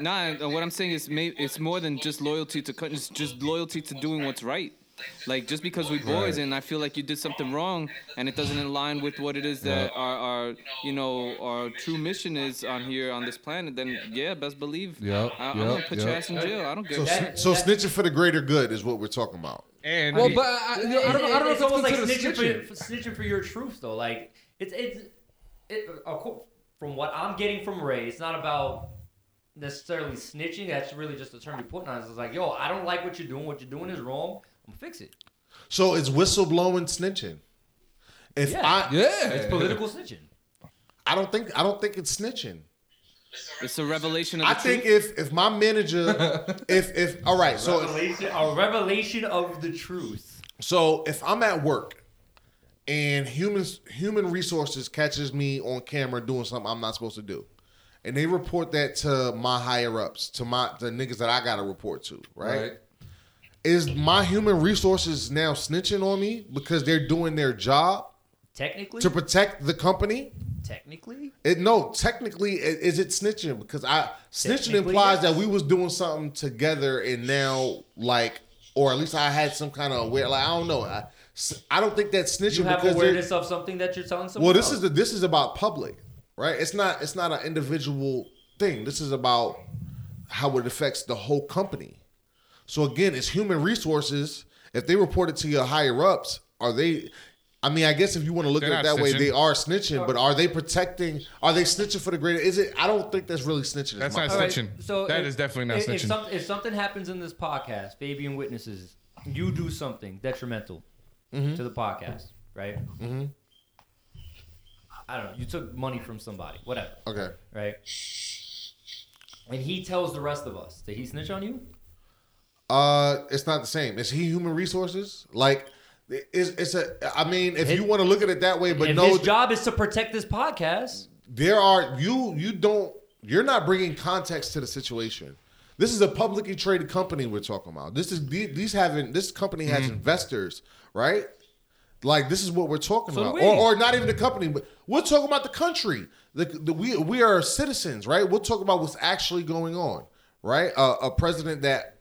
B: Nah, uh, what I'm saying is, may it's more than just loyalty to country. It's just loyalty to doing what's right. Like just because we boys and I feel like you did something wrong and it doesn't align with what it is that our, our you know our true mission is on here on this planet, then yeah, best believe
D: Yep,
B: I, I'm
D: yep,
B: gonna put your ass in jail. I don't
A: So,
B: give.
A: sn-
C: That-
A: so snitching for the greater good is what we're talking about.
E: And
D: Well,
E: he-
D: but I, I, don't, I don't know if
C: it's
D: it's
C: almost like snitching
D: snitching.
C: for, snitching for your truth though. Like it's it's it, from what I'm getting from Ray, it's not about necessarily snitching. That's really just the term you're putting on. It's like, yo, I don't like what you're doing. What you're doing is wrong. I'm gonna fix it.
A: So it's whistleblowing snitching. If
C: Yeah.
A: I,
D: Yeah,
C: It's political snitching.
A: I don't think I don't think it's snitching.
B: It's a revelation of the
A: I think
B: truth.
A: if if my manager, if if all right, so if,
C: Revelation, a revelation of the truth.
A: so if I'm at work and humans human resources catches me on camera doing something I'm not supposed to do, and they report that to my higher ups, to my the niggas that I got to report to, right?
D: right.
A: Is my human resources now snitching on me because they're doing their job
C: Technically,
A: to protect the company?
C: technically,
A: It no, technically, i- is it snitching? Because I snitching implies
C: yes.
A: that we was doing something together, and now like, or at least I had some kind of aware. Like I don't know. I, I don't think that's snitching
C: you have
A: because
C: awareness of something that you're telling someone.
A: well, this
C: else.
A: is the, this is about public, right? It's not it's not an individual thing. This is about how it affects the whole company. So again, it's human resources. If they report it to your higher ups, are they? I mean, I guess if you want to look
E: They're
A: at it
E: not
A: that way, they are snitching. But are they protecting? Are they snitching for the greater? Is it? I don't think that's really snitching.
E: That's not
A: point.
C: All right,
E: snitching.
C: so
E: That
C: if-
E: is definitely not
C: if, If,
E: snitching.
C: some, if something happens in this podcast, Fabian witnesses, you do something detrimental
E: Mm-hmm.
C: to the podcast, right? Mm-hmm. I don't know. You took money from somebody, whatever,
A: Okay.
C: right? And he tells the rest of us, did he snitch on you?
A: Uh, it's not the same. Is he human resources? Like, it's, it's a. I mean, if
C: His-
A: you want to look at it that way, but no,
C: his job is to protect this podcast,
A: there are you you don't you're not bringing context to the situation this is a publicly traded company we're talking about this is the- these having this company has
C: Mm-hmm.
A: investors right like this is what we're talking
C: So
A: about
C: we.
A: or, or not even the company but we're talking about the country the, the, we, we are citizens right we're talking about what's actually going on right uh, a president that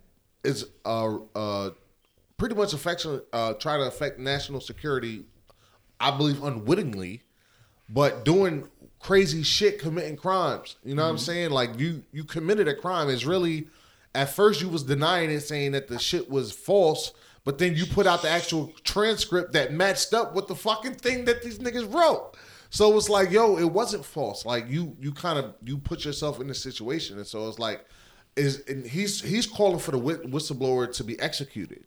A: is uh, uh, pretty much affection uh, try to affect national security i believe unwittingly but doing crazy shit, committing crimes. You know what I'm saying? Like you you committed a crime. It's really at first you was denying it, saying that the shit was false, but then you put out the actual transcript that matched up with the fucking thing that these niggas wrote. So it's like, yo, it wasn't false. Like you you kind of you put yourself in the situation, and so it's like, is and he's he's calling for the whistleblower to be executed.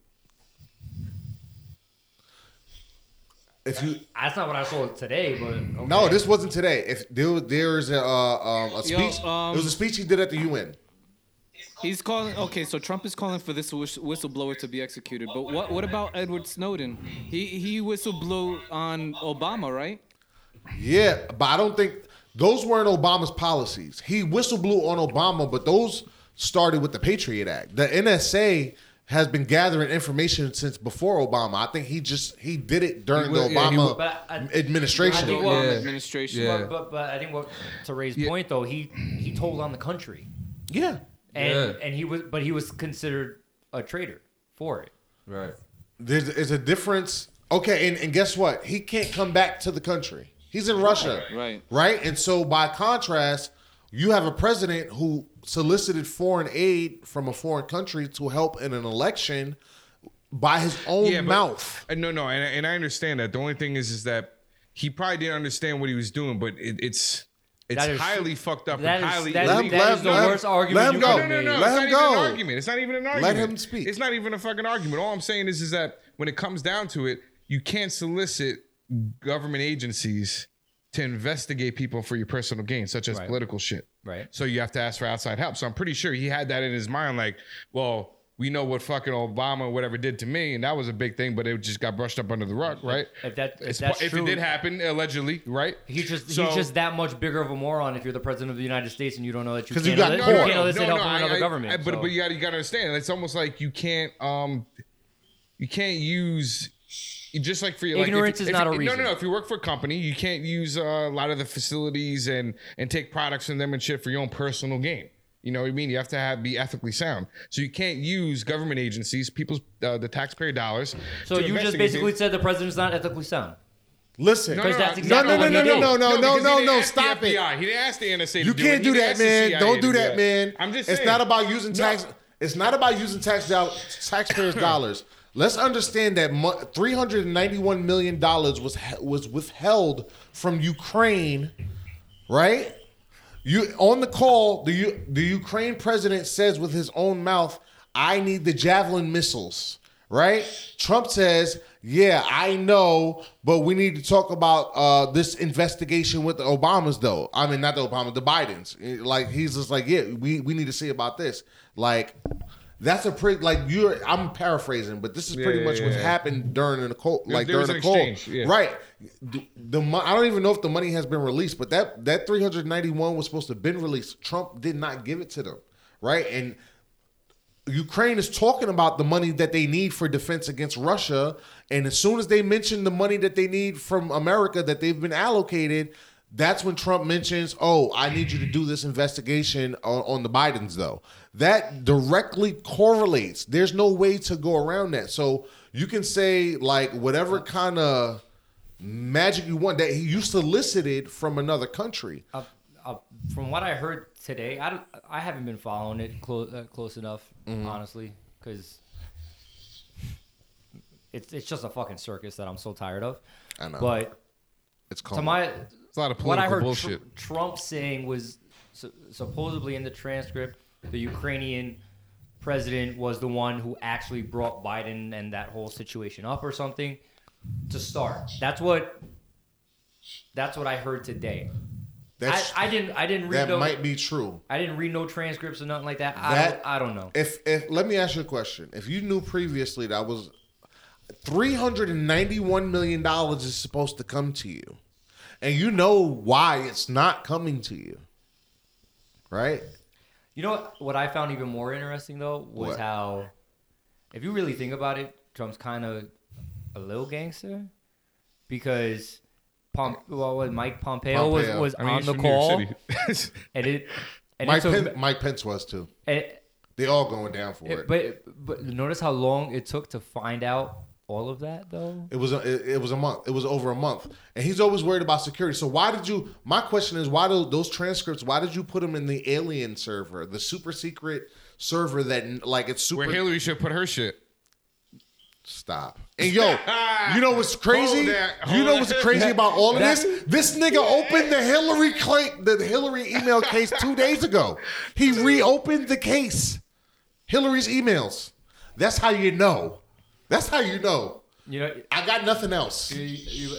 A: If you
C: that's not what I saw today, but okay.
A: No, this wasn't today. If there there is a uh, um, a
B: Yo,
A: speech,
B: um,
A: it was a speech he did at the UN.
B: He's calling. Okay, so Trump is calling for this whistleblower to be executed. But what what about Edward Snowden? He he whistleblew on Obama, right?
A: Yeah, but I don't think those weren't Obama's policies. He whistleblew on Obama, but those started with the Patriot Act. The NSA has been gathering information since before Obama. I think he just he did it during
D: He
A: the
D: wa- yeah, he
A: Obama
C: I-
A: administration.
C: I think what-
D: Yeah.
B: administration.
D: Yeah.
C: But, but but I think what to Ray's
D: Yeah.
C: point though, he he told on the country,
A: yeah,
C: and
D: Yeah.
C: and he was but he was considered a traitor for it.
D: Right.
A: there's, there's a difference. Okay, and, and guess what? He can't come back to the country. He's in Russia.
B: right.
A: Right? And so by contrast, you have a president who solicited foreign aid from a foreign country to help in an election by his own
E: but-
A: mouth.
E: Uh, no, no, and, and I understand that. The only thing is, is that he probably didn't understand what he was doing, but it, it's it's
C: That is-
E: highly fucked up
C: that
E: and
C: is-
E: highly
C: that is-
A: Let him-
C: that
A: let
C: is the
A: let him-
C: worst argument
A: let him
C: you
A: go.
E: No, no, no.
A: Let
E: it's
A: him
E: not
A: go.
E: even an argument. It's not even an argument.
A: Let him speak.
E: It's not even a fucking argument. All I'm saying is, is that when it comes down to it, you can't solicit government agencies to investigate people for your personal gain, such as
C: Right.
E: political shit.
C: Right.
E: So you have to ask for outside help. So I'm pretty sure he had that in his mind, like, well, we know what fucking Obama or whatever did to me, and that was a big thing, but it just got brushed up under the rug, right?
C: If that- if that's
E: if
C: true-
E: it did happen, allegedly, right?
C: He's just
E: So-
C: he's just that much bigger of a moron if you're the president of the United States and you don't know that you
A: 'Cause
C: can't,
A: you got
C: elicit-
A: caught.
C: you can't elicit help from
E: I-
C: another
E: I-
C: government.
E: I- but
C: so-
E: but you got to you got to understand. It's almost like you can't um you can't use just like for your like, if-
C: Ignorance is
E: if
C: not
E: you-
C: a
E: No,
C: reason.
E: no, no. no. If you work for a company, you can't use uh, a lot of the facilities and and take products from them and shit for your own personal gain. You know what I mean? You have to have be ethically sound. So you can't use government agencies, people's uh, the taxpayer dollars.
C: so you just basically
E: things.
C: said the president's not ethically sound.
A: Listen,
E: No,
C: Because
E: no,
C: that's
E: no,
C: exactly
A: no, no,
C: what
A: no, no, no, no, no, no, no, stop
E: the
A: it.
E: FBI. He didn't ask the NSA.
A: You
E: to
A: can't
E: it.
A: Do that, man. Don't do that, man.
E: I'm just
A: It's not about using
E: No.
A: tax. It's not about using tax doll- taxpayers' dollars. Let's understand that three hundred and ninety-one million dollars was was withheld from Ukraine, right? You on the call, the the Ukraine president says with his own mouth, "I need the javelin missiles." Right? Trump says, "Yeah, I know, but we need to talk about uh, this investigation with the Obamas, though. I mean, not the Obama, the Bidens. Like he's just like, yeah, we we need to see about this. Like, that's a pretty like you're. I'm paraphrasing, but this is pretty
E: Yeah,
A: much
E: yeah,
A: what
E: yeah.
A: happened during the cold, like
E: there
A: during the cold, right? The, the I don't even know if the money has been released, but that that 391 was supposed to have been released. Trump did not give it to them, right? And Ukraine is talking about the money that they need for defense against Russia, and as soon as they mention the money that they need from America that they've been allocated, that's when Trump mentions, "Oh, I need you to do this investigation on, on the Bidens." Though that directly correlates. There's no way to go around that. So you can say like whatever kind of magic you want that he you solicited from another country.
C: Uh, uh, from what I heard today, I, don't, I haven't been following it close uh, close enough,
A: Mm-hmm.
C: honestly, because it's it's just a fucking circus that I'm so tired of.
A: I know.
C: But
A: It's
C: to my
E: It's a lot of
C: what I
E: political
C: heard
E: bullshit.
C: Tr- Trump saying was su- supposedly in the transcript, the Ukrainian president was the one who actually brought Biden and that whole situation up or something to start. That's what that's what I heard today.
A: that's
C: I, I didn't I didn't read
A: that
C: no
A: might be true.
C: I didn't read no transcripts or nothing like that. I
A: That-
C: don't I don't know.
A: If if let me ask you a question. If you knew previously that was three hundred and ninety one million dollars is supposed to come to you, and you know why it's not coming to you, right?
C: You know what, what I found even more interesting though was
A: What?
C: how, if you really think about it, Trump's kind of a little gangster because Pom- well, what, Mike Pompeo,
A: Pompeo.
C: was, was
E: I mean,
C: on the
E: from New York
C: call and it and
A: Mike,
C: it took,
A: Pen- Mike Pence was too.
C: and-
A: They all going down for
C: it-
A: it.
C: but but notice how long it took to find out all of that though.
A: It was a, it, it was a month. It was over a month, and he's always worried about security. So why did you? My question is, why do those transcripts? Why did you put them in the alien server, the super secret server that like it's super?
E: Where Hillary should put her shit.
A: Stop. And yo, you know what's crazy?
E: Hold that,
A: you know
E: hold
A: what's
E: that.
A: crazy about all of this?
C: That-
A: This nigga opened the Hillary claim, the Hillary email case two days ago. He reopened the case. Hillary's emails. That's how you know. That's how you know.
C: You know,
A: I got nothing else.
C: you, you,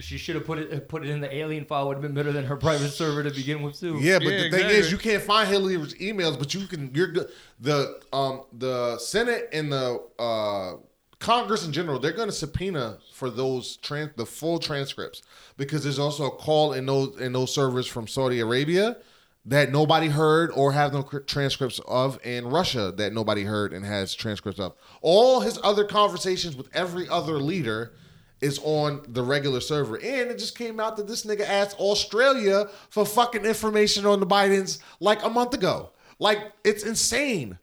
C: she should have put it put it in the alien file. Would have been better than her private server to begin with too.
A: Yeah, but
E: Yeah,
A: the thing is, you can't find Hillary's emails, but you can. You're good. The um the Senate and the uh Congress in general, they're going to subpoena for those trans the full transcripts because there's also a call in those in those servers from Saudi Arabia that nobody heard or have no transcripts of, and Russia that nobody heard and has transcripts of. All his other conversations with every other leader is on the regular server. And it just came out that this nigga asked Australia for fucking information on the Bidens like a month ago. Like it's insane.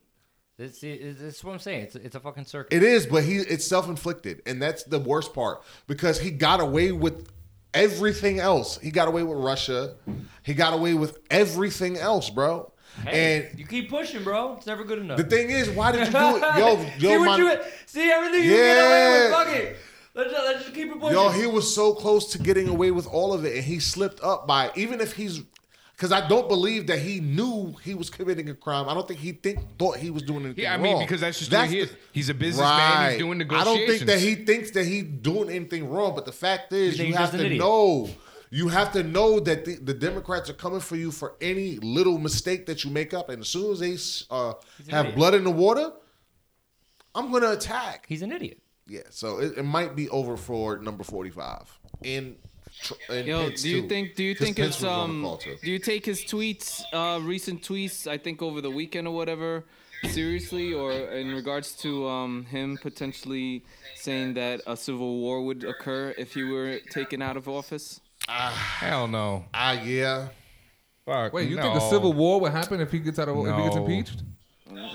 C: That's, that's what I'm saying. It's, it's a fucking circus.
A: It is, but he it's self-inflicted. And that's the worst part because he got away with everything else. He got away with Russia. He got away with everything else, bro.
C: Hey,
A: and
C: you keep pushing, bro. It's never good enough.
A: the thing is, why did you do it? Yo, yo,
C: see what
A: my,
C: you see everything you get away with.
A: Yeah.
C: Fuck it. Let's just, let's just keep it pushing.
A: Yo, he was so close to getting away with all of it, and he slipped up by even if he's because I don't believe that he knew he was committing a crime. I don't think he think thought he was doing anything wrong.
E: Yeah, I mean,
A: wrong.
E: because that's just who he is.
A: the-
E: He's a businessman. He's doing the.
A: I don't think that he thinks that he's doing anything wrong. But the fact is, you have to
C: idiot.
A: know. You have to know that the, the Democrats are coming for you for any little mistake that you make up, and as soon as they uh, have
C: idiot.
A: blood in the water, I'm gonna attack.
C: He's an idiot.
A: Yeah, so it, it might be over for number forty-five in. Tr- in
B: Yo,
A: Pitts,
B: do you
A: too.
B: think? Do you
A: 'Cause
B: think
A: Pitts
B: it's
A: was on the
B: um?
A: call, too.
B: Do you take his tweets, uh, recent tweets? I think over the weekend or whatever, seriously, or in regards to um him potentially saying that a civil war would occur if he were taken out of office?
E: Hell no.
A: Ah, yeah.
E: Fuck.
D: Wait, you
E: no.
D: think a civil war would happen if he gets out of if he gets
E: No.
D: impeached?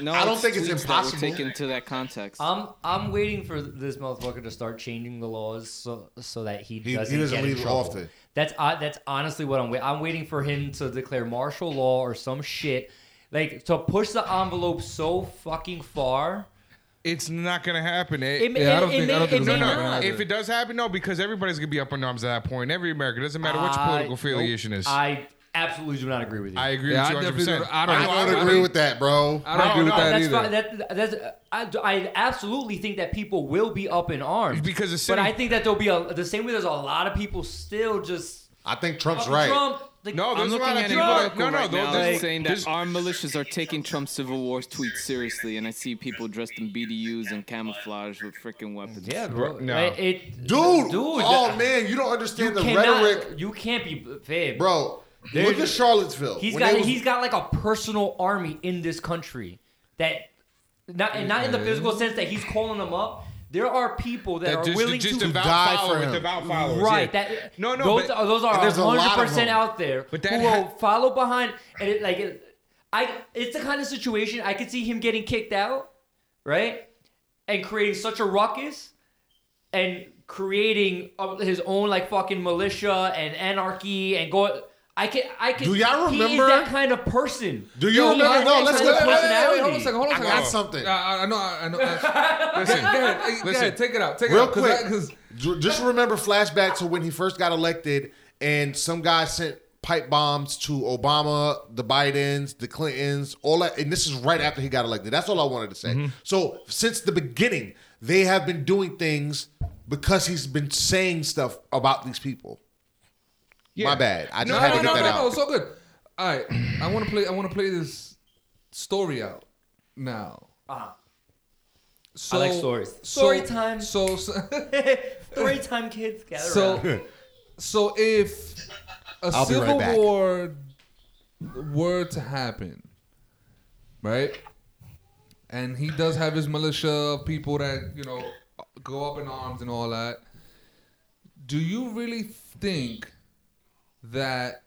B: No,
A: I don't think it's
B: tweets
A: impossible.
B: That were taken to that context.
C: I'm I'm waiting for this motherfucker to start changing the laws so so that he
A: He- he
C: doesn't,
A: doesn't
C: get in
A: leave
C: trouble.
A: often.
C: That's uh, that's honestly what I'm waiting. I'm waiting for him to declare martial law or some shit, like to push the envelope so fucking far.
E: It's not gonna happen. It,
C: It, may-
D: Yeah, I don't
C: it, it
D: think-
C: may,
D: I don't think
C: it
D: it's
C: may
E: no,
D: gonna
E: no.
C: not.
E: If it does happen, no, because everybody's gonna be up in arms at that point. Every American doesn't matter which
C: I-
E: political
C: nope.
E: affiliation is.
C: I absolutely do not agree with you.
E: I agree
D: Yeah,
E: with you 100.
D: definitely
E: percent
D: don't- I don't-
A: I
D: I
A: don't agree with that, bro.
D: I don't
E: No,
D: agree with
E: no,
D: that
C: that's
D: either.
C: fine. That, that's, I, I absolutely think that people will be up in arms
E: Because the
C: but I think that there'll be a the same way. There's a lot of people still just
A: I think Trump's
C: fucking
A: right.
C: Trump. Like,
E: No,
B: I'm
E: there's a lot of
B: at
E: people that- no, no,
B: right
E: those-
B: now
E: there's-
B: saying that
E: there's-
B: armed militias are taking Trump's civil war tweets seriously, and I see people dressed in BDUs and camouflage with freaking weapons.
C: yeah, bro.
E: No.
C: It, it-
A: Dude,
C: dude.
A: oh man, you don't
C: you
A: understand the
C: cannot,
A: rhetoric,
C: You can't be fam.
A: bro.
C: There's-
A: Look at Charlottesville.
C: He's
A: When
C: got
A: was-
C: he's got like a personal army in this country that not and not in the physical sense that he's calling them up. There are people that,
E: that
C: are
E: just,
C: willing
E: just
C: to
E: devout
A: die for him.
E: devout followers.
C: Right.
E: yeah.
C: That
E: No, no,
C: Those
E: but-
C: are those are
A: a
C: hundred percent out there
E: But that
C: who will follow behind and it, like it, I. It's the kind of situation I could see him getting kicked out, right, and creating such a ruckus, and creating uh, his own like fucking militia and anarchy and go. I can. I can.
A: Do y'all
C: He
A: remember-
C: is that kind of person.
A: Do you remember- no, let's go-
D: hold on a second. Hold on a
A: I
D: second.
A: got
D: I-
A: something.
D: I, I know. I know. I,
E: Listen,
D: go ahead. Go
E: listen.
D: ahead. Take it out. Take it
A: Real
D: out.
A: quick,
D: Because
A: just remember flashback to when he first got elected, and some guy sent pipe bombs to Obama, the Bidens, the Clintons, all that. And this is right after he got elected. That's all I wanted to say.
E: Mm-hmm.
A: So since the beginning, they have been doing things because he's been saying stuff about these people.
E: Yeah.
A: My bad. I just
D: no,
A: had
D: no,
A: to
D: no,
A: get
D: no,
A: that
D: no.
A: out.
D: So good. All right. I want to play. I want to play this story out now.
C: Ah.
D: So,
C: like stories.
D: so-
C: Story time.
D: So, so
C: Story time, kids. Gather
D: So,
C: around.
D: so if a
A: I'll be right
D: civil war were to happen, right? And he does have his militia of people that you know go up in arms and all that. Do you really think that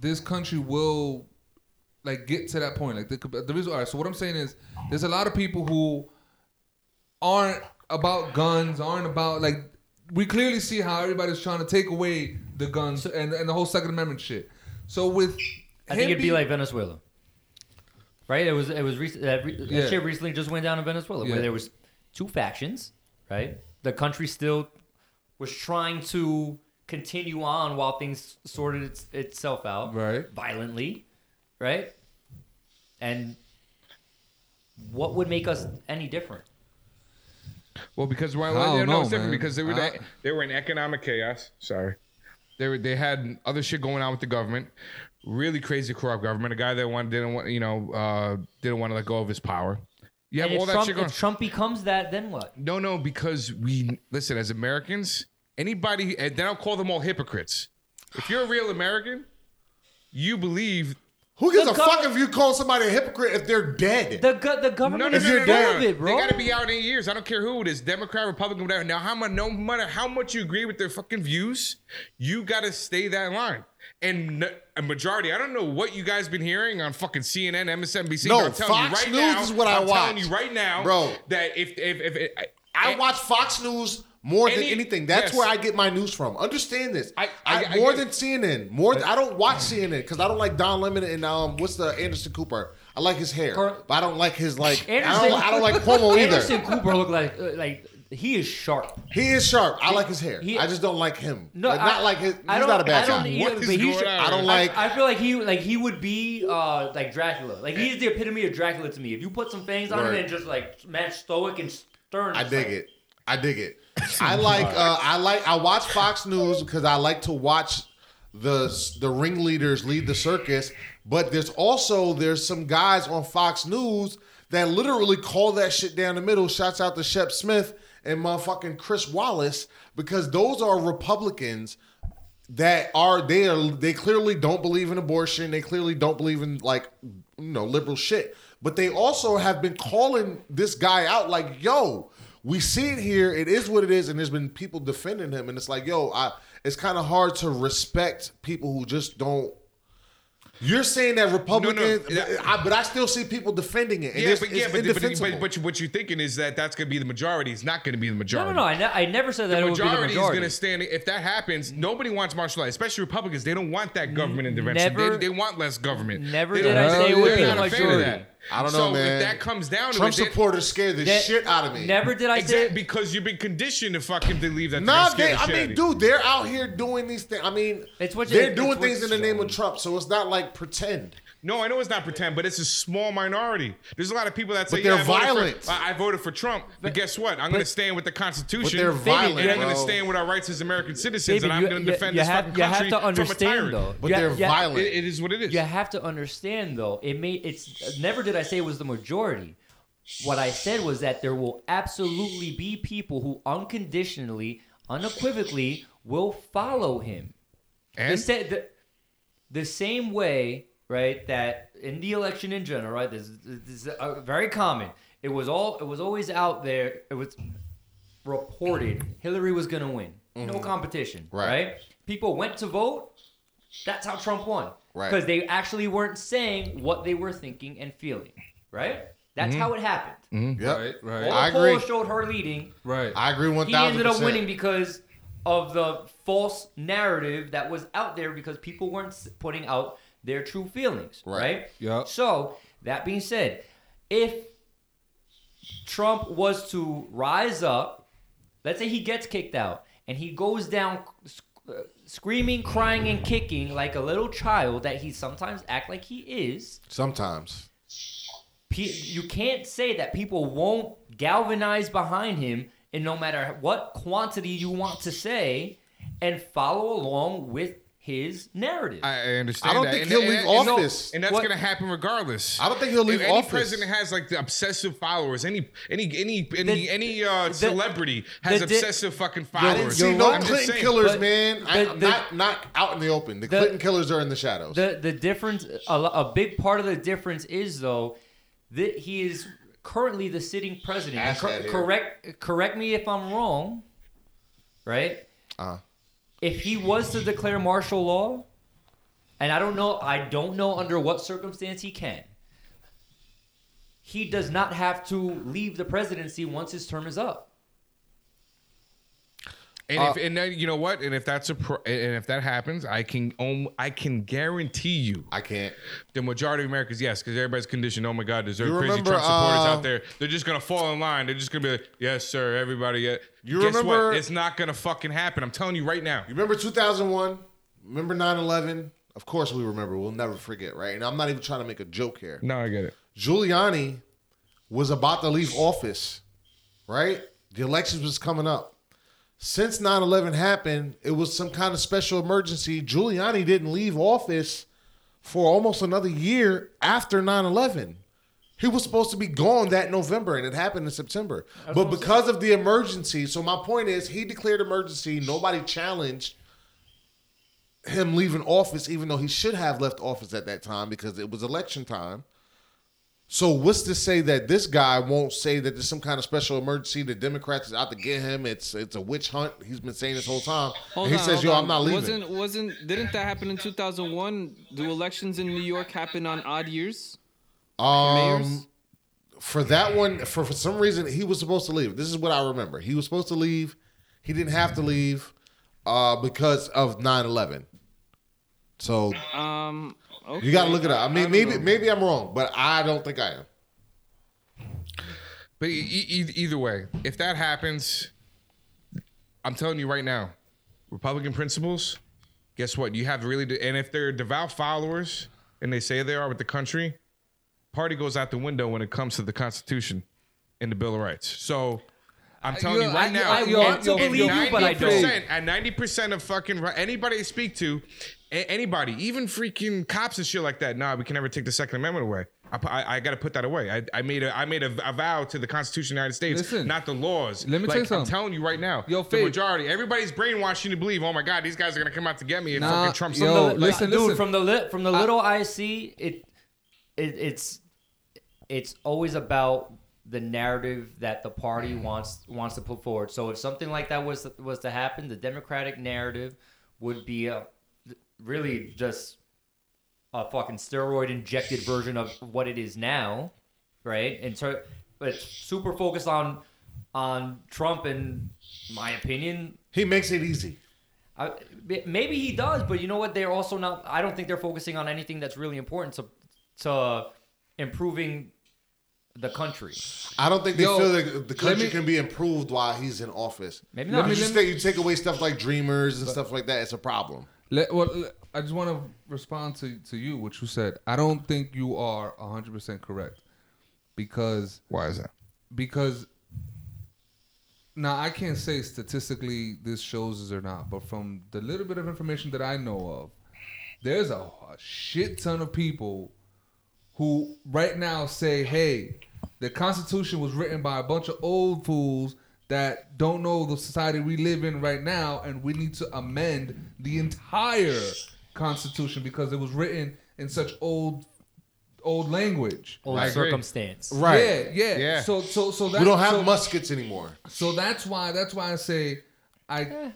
D: this country will like get to that point? Like the, the reason, all right. So what I'm saying is, there's a lot of people who aren't about guns, aren't about like we clearly see how everybody's trying to take away the guns and, and the whole Second Amendment shit. So with
C: I think it'd be
D: being-
C: like Venezuela, right? It was it was recent. That, re- that shit recently just went down in Venezuela,
D: Yeah.
C: where there was two factions, right? The country still was trying to continue on while things sorted its, itself out,
D: Right.
C: Violently, right? And what would make us any different?
E: Well, because well,
D: I don't
E: no,
D: know,
E: it's different
D: man.
E: because they were
D: I-
E: they were in economic chaos. Sorry, they were they had other shit going on with the government, really crazy corrupt government. A guy that wanted didn't want you know uh, didn't want to let go of his power. yeah, have
C: and
E: all
C: if
E: that shit going.
C: if Trump becomes that, then what?
E: No, no, because we listen as Americans. Anybody, and then I'll call them all hypocrites. If you're a real American, you believe.
A: Who gives
C: The
A: a fuck if you call somebody a hypocrite if they're dead?
C: The go- the government
E: No, no,
C: is
E: no, no,
C: full
E: no,
C: of
E: no.
C: it, bro.
E: They gotta be out in eight years. I don't care who it is, Democrat, Republican, whatever. Now, how much, no matter how much you agree with their fucking views, you gotta stay that line. And n- a majority, I don't know what you guys been hearing on fucking CNN, MSNBC.
A: No,
E: but I'm telling
A: Fox
E: you right
A: News
E: now,
A: is what I
E: I'm telling
A: watch.
E: you right now,
A: Bro.
E: that if if if, if
A: I watch Fox News more than anything. That's
E: yes.
A: where I get my news from. Understand this.
E: I- I- I
A: more
E: get
A: than. CNN. More. I don't watch CNN because I don't like Don Lemon and um what's the Anderson Cooper. I like his hair,
C: Or-
A: but I don't like his like. I
C: Anderson-
A: don't. I don't like Cuomo either.
C: Anderson Cooper looked like uh, like he is sharp.
A: He is sharp. I like his hair.
C: he-
A: I just don't like him.
C: No,
A: Like,
C: I,
A: not like his. He's
C: I
A: not a bad
C: I
A: guy.
C: either, but he's-?
A: I don't like.
C: I, feel like he like he would be uh like Dracula. Like he's the epitome of Dracula to me. If you put some fangs on him and just like match stoic and stern,
A: I dig
C: like-
A: it. I dig it. I like. Uh, I like. I watch Fox News because I like to watch the the ringleaders lead the circus. But there's also there's some guys on Fox News that literally call that shit down the middle. Shouts out to Shep Smith and motherfucking Chris Wallace because those are Republicans that are they are they clearly don't believe in abortion. They clearly don't believe in like you know liberal shit. But they also have been calling this guy out like, yo, we see it here. It is what it is, and there's been people defending him, and it's like, yo, I. It's kind of hard to respect people who just don't. You're saying that Republicans,
E: that-
A: I, but I still see people defending it. And
E: Yeah, but yeah,
A: it's
E: but, but, but, but what you're thinking is that that's going to be the majority. It's not going to be the majority.
C: no, no. I, ne- I never said that
E: The
C: it would be the
E: majority, is going to stand. If that happens, nobody wants martial law, especially Republicans. They don't want that government intervention.
C: never-
E: they, they want less government.
C: never
E: They
C: did I
D: say it would be the
E: a of
C: majority.
E: That.
A: I don't know,
E: so
A: man.
E: if that comes down to
A: Trump
E: it, they-
A: supporters scare the
C: That-
A: shit out of me.
C: Never did I say.
E: Exactly, because you've been conditioned to fucking believe that.
A: Nah,
E: they're
A: they,
E: scared
A: I
E: of
A: mean, dude, they're out here doing these things. I mean,
C: It's what you-
A: they're
C: it's
A: doing
C: what's
A: things in the name of. Trump, so it's not like pretend.
E: No, I know it's not pretend, but it's a small minority. There's a lot of people that say,
A: But they're
E: "Yeah, I voted,
A: violent.
E: For, I I voted for Trump." But, guess what? I'm going to stand with the Constitution.
A: they're
E: and
A: violent,
E: I'm going to stand with our rights as American citizens,
C: Baby,
E: and I'm going to defend
C: you
E: this
C: have-
E: fucking
C: you have
E: country
C: to
E: from a
C: understand,
E: tyrant.
C: though.
A: But
C: Yeah,
A: they're
C: yeah.
A: violent.
E: It- it is what it is.
C: You have to understand though. It may it's never did I say it was the majority. What I said was that there will absolutely be people who unconditionally, unequivocally will follow him. The,
E: And
C: sa- the, the same way, right, that in the election in general, right, this, this is uh, very common. It was all it was always out there. It was reported Hillary was going to win. No competition,
A: Mm-hmm. Right.
C: right. People went to vote. That's how Trump won.
A: Right.
C: Because they actually weren't saying what they were thinking and feeling. Right. That's how it happened.
A: Yep.
D: Right,
C: All
D: right,
C: the
A: I
C: polls
A: agree.
C: showed her leading.
D: right.
A: I agree one
C: He ended up winning because of the false narrative that was out there because people weren't putting out their true feelings.
A: Right.
C: Right.
D: Yup.
C: So that being said, if Trump was to rise up, let's say he gets kicked out and he goes down sc- uh, screaming, crying, and kicking like a little child that he sometimes act like he is.
A: Sometimes.
C: You can't say that people won't galvanize behind him and no matter what quantity you want to say and follow along with his narrative.
E: I I understand.
A: I don't
E: that.
A: think
E: And-
A: he'll
E: and-
A: leave
E: and-
A: office.
E: and that's
C: What-
E: going to happen regardless.
A: I don't think he'll leave
E: if any
A: office.
E: president has like the obsessive followers. Any any any any
C: The-
E: any uh,
C: the-
E: celebrity has
C: the di-
E: obsessive fucking
A: I didn't
E: followers.
A: see
C: You're
A: no
C: right.
A: Clinton
E: saying.
A: killers,
C: But
A: man. I,
C: the-
A: I'm
C: the-
A: not not out in the open. The,
C: the-
A: Clinton killers are in the shadows.
C: The the difference, a, a big part of the difference is though that he is currently the sitting president. Cor- correct correct me if I'm wrong. Right.
A: Uh-huh.
C: If he was to declare martial law, and I don't know, I don't know under what circumstance he can. He does not have to leave the presidency once his term is up.
E: And
A: Uh,
E: if and then you know what? And if that's a pro, and if that happens, I can I can guarantee you
A: I can't.
E: the majority of Americans, yes, because everybody's conditioned. Oh my God, there's there crazy
A: remember,
E: Trump supporters
A: uh,
E: out there. They're just gonna fall in line. They're just gonna be like, yes, sir, everybody. Yeah.
A: You
E: Guess
A: remember-
E: what? It's not gonna fucking happen. I'm telling you right now.
A: You remember 2001? Remember 9/11? Of course we remember. We'll never forget, right? And I'm not even trying to make a joke here.
E: No, I get it.
A: Giuliani was about to leave office, right? The elections was coming up. Since 9/11 happened, it was some kind of special emergency. Giuliani didn't leave office for almost another year after 9/11. He was supposed to be gone that November, and it happened in September. But because of the emergency, so my point is, he declared emergency. Nobody challenged him leaving office, even though he should have left office at that time because it was election time. So what's to say that this guy won't say that there's some kind of special emergency? The Democrats is out to get him. It's it's a witch hunt. He's been saying this whole time.
B: Hold
A: and he
B: on,
A: says, "Yo,
B: on.
A: I'm not leaving."
B: Wasn't wasn't didn't that happen in 2001? Do elections in New York happen on odd years?
A: um, for that one, for, for some reason, he was supposed to leave. This is what I remember. He was supposed to leave. He didn't have to leave uh, because of 9/11. So
B: Um, okay.
A: you got to look it up. I mean,
B: don't
A: maybe
B: know.
A: maybe I'm wrong, but I don't think I am.
E: But e- e- either way, if that happens, I'm telling you right now, Republican principles. Guess what? You have really, de- and if they're devout followers and they say they are with the country, party goes out the window when it comes to the Constitution and the Bill of Rights. So. I'm uh, telling
D: yo,
E: you right
D: I-
E: now,
C: I
D: yo,
C: want to believe you, but I don't.
E: 90% And 90% of fucking anybody I speak to, a- anybody, even freaking cops and shit like that, nah, we can never take the Second Amendment away. I, I, I got to put that away. I, I made a I made a, a vow to the Constitution of the United States,
D: Listen,
E: not the laws.
D: let me
E: like,
D: tell you something.
E: I'm telling you right now,
D: Yo,
E: the
D: Faith.
E: majority, everybody's brainwashing to believe, oh my god, these guys are gonna come out to get me and
D: Nah,
E: fucking Trump.
D: yo,
E: something.
C: Like,
D: listen,
C: dude,
D: listen.
C: from the li- from the little I see, it, it it's it's always about the narrative that the party wants wants to put forward. So if something like that was was to happen, the Democratic narrative would be a, really just a fucking steroid injected version of what it is now, right? And so, but it's super focused on on Trump and my opinion
A: He makes it easy.
C: I, maybe he does, but you know what? They're also not. I don't think they're focusing on anything that's really important to to improving the country.
A: I don't think they
D: Yo,
A: feel that the country
D: me-
A: can be improved while he's in office.
C: Maybe not.
A: Let
C: not.
A: me
C: Just
A: just take, you take away stuff like dreamers and stuff like that. It's a problem.
D: Let, well, I just want to respond to, to you, what you said. I don't think you are 100% correct because
E: Why is that?
D: because now I can't say statistically this shows us or not, but from the little bit of information that I know of, there's a, a shit ton of people who right now say, "Hey, the Constitution was written by a bunch of old fools that don't know the society we live in right now, and we need to amend the entire Constitution because it was written in such old, old language."
C: old
E: I agree.
C: circumstance.
A: Right.
D: Yeah, yeah.
E: Yeah.
D: So, so, so that
A: We don't have
D: so,
A: muskets anymore.
D: so that's why that's why I say I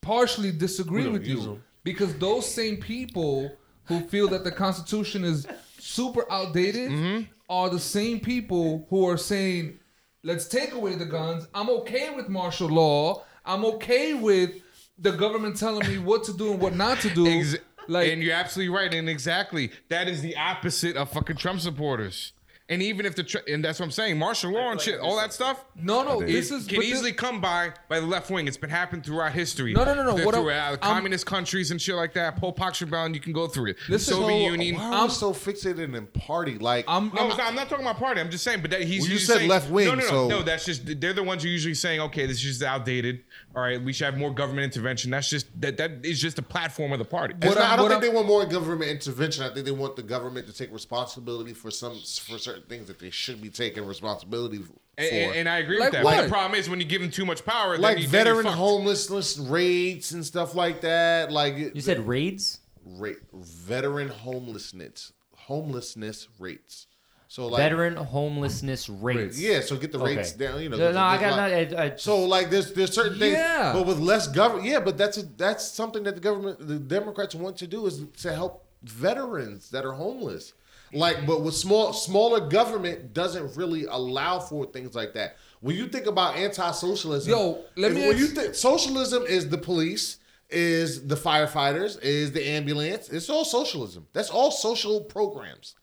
D: partially disagree with you
A: them.
D: because those same people who feel that the Constitution is super outdated
A: Mm-hmm.
D: are the same people who are saying, "Let's take away the guns." I'm okay with martial law. I'm okay with the government telling me what to do and what not to do.
E: Ex-
D: like
E: and you're absolutely right. And exactly, that is the opposite of fucking Trump supporters. And even if the tr- and that's what I'm saying, martial law and shit, all that stuff.
D: no, no,
E: It
D: this is
E: can
D: but this-
E: easily come by by the left wing. It's been happening throughout history.
D: No, no, no, no.
E: Through,
D: What I'm-
E: uh, communist countries and shit like that. Pol Pot rebellion, you can go through it.
D: Listen,
E: Soviet
A: So,
E: Union.
A: Why are
D: I'm-
A: we so fixated in party? Like,
D: I'm,
E: No,
D: I'm,
E: not, I'm not talking about party. I'm just saying, but that he's
A: Well, you said
E: saying-
A: left wing,
E: No, no, no,
A: so-
E: no. That's just they're the ones who usually saying, okay, this is just outdated. All right, we should have more government intervention. That's just that that is just a platform of the party.
A: It's not-
D: I'm-
A: don't
D: what
A: think
D: I'm-
A: they want more government intervention. I think they want the government to take responsibility for some for certain things that they should be taking responsibility for.
E: And, and- and I agree
D: Like
E: with that.
D: what?
E: But the problem is when you give them too much power,
A: like
E: you,
A: veteran homelessness rates and stuff like that. Like
C: You said raids.
A: rate, veteran homelessness homelessness rates. So like
C: Veteran homelessness rates.
A: yeah, so get the
C: Okay.
A: rates down. You know,
C: No, no, I got
A: like-
C: no. I, I,
A: So like there's there's certain things,
D: Yeah.
A: but with less government, yeah, but that's a, that's something that the government, the Democrats want to do is to help veterans that are homeless. Like, but with small smaller government doesn't really allow for things like that. When you think about anti-socialism,
D: Yo, let me
A: when you think socialism is the police, is the firefighters, is the ambulance. It's all socialism. That's all social programs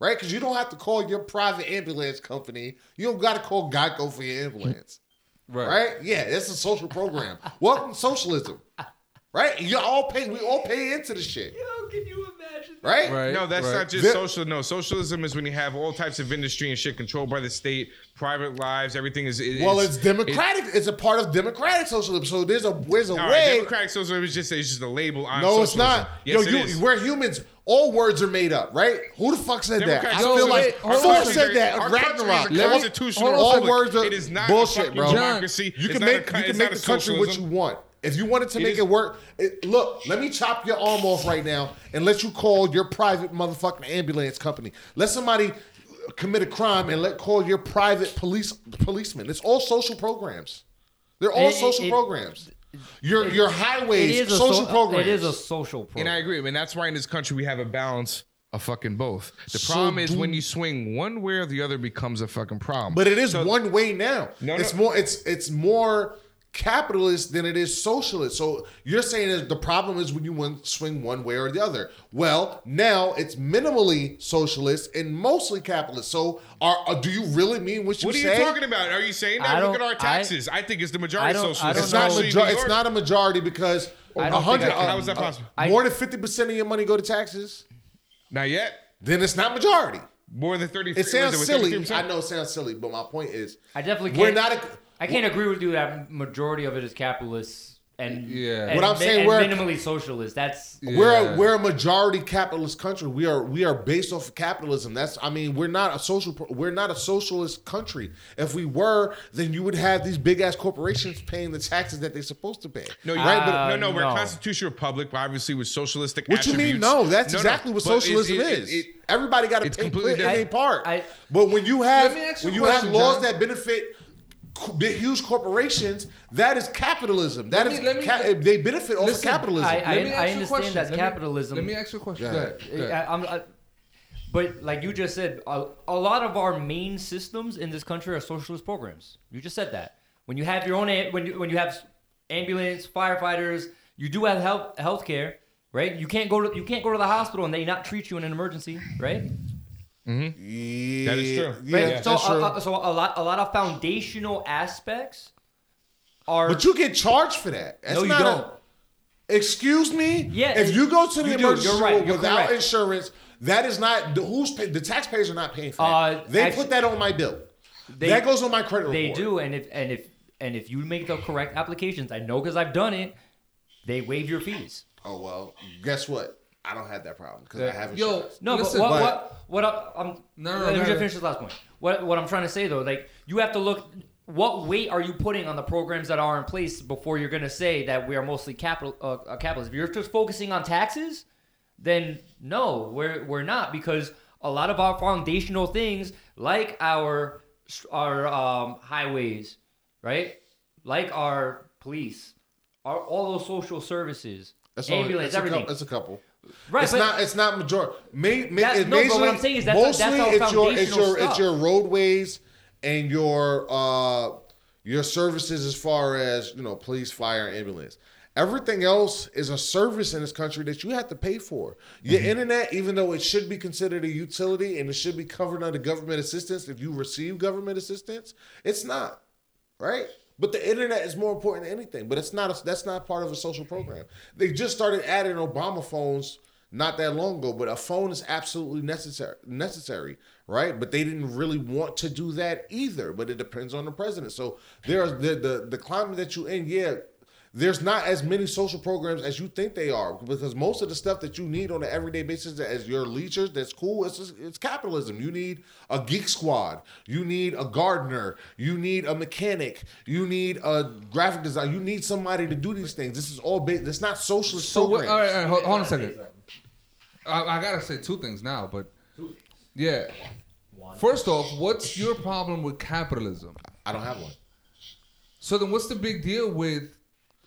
A: right? Because you don't have to call your private ambulance company. You don't got to call Geico for your ambulance,
D: Right.
A: right? Yeah, it's a social program. Welcome to socialism, right? You all pay. We all pay into the shit,
C: Yo, can you imagine?
A: right?
D: Right.
E: No, that's
D: right.
E: not just
A: Ve-
E: social. No, socialism is when you have all types of industry and shit controlled by the state, private lives, everything is. is
A: Well,
E: is-
A: it's democratic. it's a part of democratic socialism. So there's a there's a
E: All right,
A: way.
E: democratic socialism is just it's just a label on
A: no, it's not.
E: Yes,
A: Yo,
E: it
A: you,
E: is.
A: we're humans. All words are made up, right? Who the fuck said that?
E: Democratic
A: I
D: Yo,
A: feel like
D: hold
A: Thor said that.
E: Our
A: Ragnarok.
E: country is a
D: Let me-
E: constitutional
A: hold. All words are
E: it is not
A: bullshit,
E: a fucking
A: bro.
E: democracy.
A: You can make
E: a,
A: you can make the
E: a
A: country what you want. If you wanted to
E: It
A: make
E: is-
A: it work, it, look, let me chop your arm off right now and let you call your private motherfucking ambulance company. Let somebody commit a crime and let call your private police policeman. It's all social programs. They're all
C: It- it-
A: social
C: it-
A: programs. Your your
C: It
A: highways,
C: is a
A: social
C: so-
A: programs.
C: It is a social program.
E: And I agree. I mean, that's why in this country we have a balance of fucking both. The
A: So
E: problem is
A: do-
E: when you swing one way or the other becomes a fucking problem.
A: But it is
E: So-
A: one way now.
E: No,
A: it's
E: no.
A: more. It's it's more capitalist than it is socialist. So you're saying that the problem is when you want swing one way or the other. Well, now it's minimally socialist and mostly capitalist. So are, are- do you really mean what you
E: What are
A: say?
E: you talking about? Are you saying that? Look at our taxes. I, think it's the majority
C: I don't- I
E: socialist.
A: It's not, major- it's not a majority because
C: I
A: a hundred.
C: I uh,
E: How is that uh, possible?
C: I-
A: more than fifty percent of your money go to taxes.
E: Not yet.
A: Then it's not majority.
E: More than thirty.
A: It sounds
E: it,
A: silly.
E: 33%?
A: I know it sounds silly, but my point is,
C: I definitely can't.
A: we're not. A,
C: I can't agree with you that majority of it is capitalist and
D: Yeah.
C: and
A: What I'm saying,
C: and
A: we're-
C: minimally socialist. That's
A: We're a, we're a majority capitalist country. We are we are based off of capitalism. That's I mean we're not a social we're not a socialist country. If we were, then you would have these big ass corporations paying the taxes that they're supposed to pay.
E: No,
A: right?
C: Uh,
A: But
E: no, no, We're a constitutional republic, but obviously with socialistic.
A: what you mean? No, that's
E: No, no,
A: exactly what
E: but it's-
A: socialism
E: it-
A: is.
E: it-
A: Everybody got to
E: it's
A: pay
E: completely
A: their part.
C: I-
A: but when you have
D: Let you
A: when
D: a
A: you have laws
D: John.
A: that benefit co- big huge corporations, that is capitalism. That
D: Let
A: is
D: me- let me-
A: ca- they benefit off of
D: Listen,
A: capitalism.
C: I-
D: Let me ask you a
C: understand
D: question.
C: that's
D: Let me-
C: capitalism.
D: Let me ask you a question.
A: Go
D: Go
A: ahead.
D: ahead. Go ahead.
C: I, I'm, I, but like you just said, a, a lot of our main systems in this country are socialist programs. You just said that. When you have your own, when you when you have ambulance, firefighters, you do have health healthcare, right? You can't go to you can't go to the hospital and they not treat you in an emergency, right?
A: Yeah,
E: That is true.
A: Yeah,
C: right. so,
A: that's true.
C: uh, uh, so a lot a lot of foundational aspects are.
A: But you get charged for that. That's
C: no, you
A: not a-
C: don't.
A: excuse me.
C: Yeah,
A: If you go to the emergency
C: You're right.
A: room without
C: correct.
A: insurance, that is not the who's pay, the taxpayers are not paying for that.
C: Uh,
A: they
C: actu-
A: put that on my bill.
C: They-
A: that goes on my credit
C: They
A: report.
C: They do, and if and if and if you make the correct applications, I know because I've done it. They waive your fees.
A: Oh well, guess what? I don't have that problem because I
C: Yeah.
A: have
D: Yo,
A: insurance.
C: No,
D: Listen,
C: but what,
A: but-
C: what, what I, I'm,
D: No, no, no,
C: let me
D: go
C: just
D: ahead.
C: finish this last point. What, what I'm trying to say though, like you have to look, what weight are you putting on the programs that are in place before you're going to say that we are mostly capital, uh, uh, capitalist? If you're just focusing on taxes, then no, we're we're not because a lot of our foundational things, like our our um, highways, right, like our police, our all those social services,
A: That's all.
C: ambulance,
A: It's a,
C: everything.
A: couple, it's a couple.
C: Right,
A: it's not. It's not majority. May, may,
C: That's- no, but what I'm saying is that's- that's
A: mostly
C: all
A: it's your it's your it's your roadways and your uh your services as far as you know police, fire, ambulance. Everything else is a service in this country that you have to pay for. Your
C: Mm-hmm.
A: internet, even though it should be considered a utility and it should be covered under government assistance if you receive government assistance, it's not right? But the internet is more important than anything. But it's not. A, that's not part of a social program. They just started adding Obama phones not that long ago. But a phone is absolutely necessary. Necessary, right? But they didn't really want to do that either. But it depends on the president. So there's the the the climate that you're in. Yeah. There's not as many social programs as you think they are because most of the stuff that you need on an everyday basis as your leisure that's cool it's, it's capitalism you need a geek squad you need a gardener you need a mechanic you need a graphic design you need somebody to do these things this is all based it's not socialist
D: So what?
A: programs.
D: All right, all right hold, hold on a second. I, I gotta say two things now, but yeah. First off, what's your problem with capitalism?
A: i don't have one
D: So then, what's the big deal with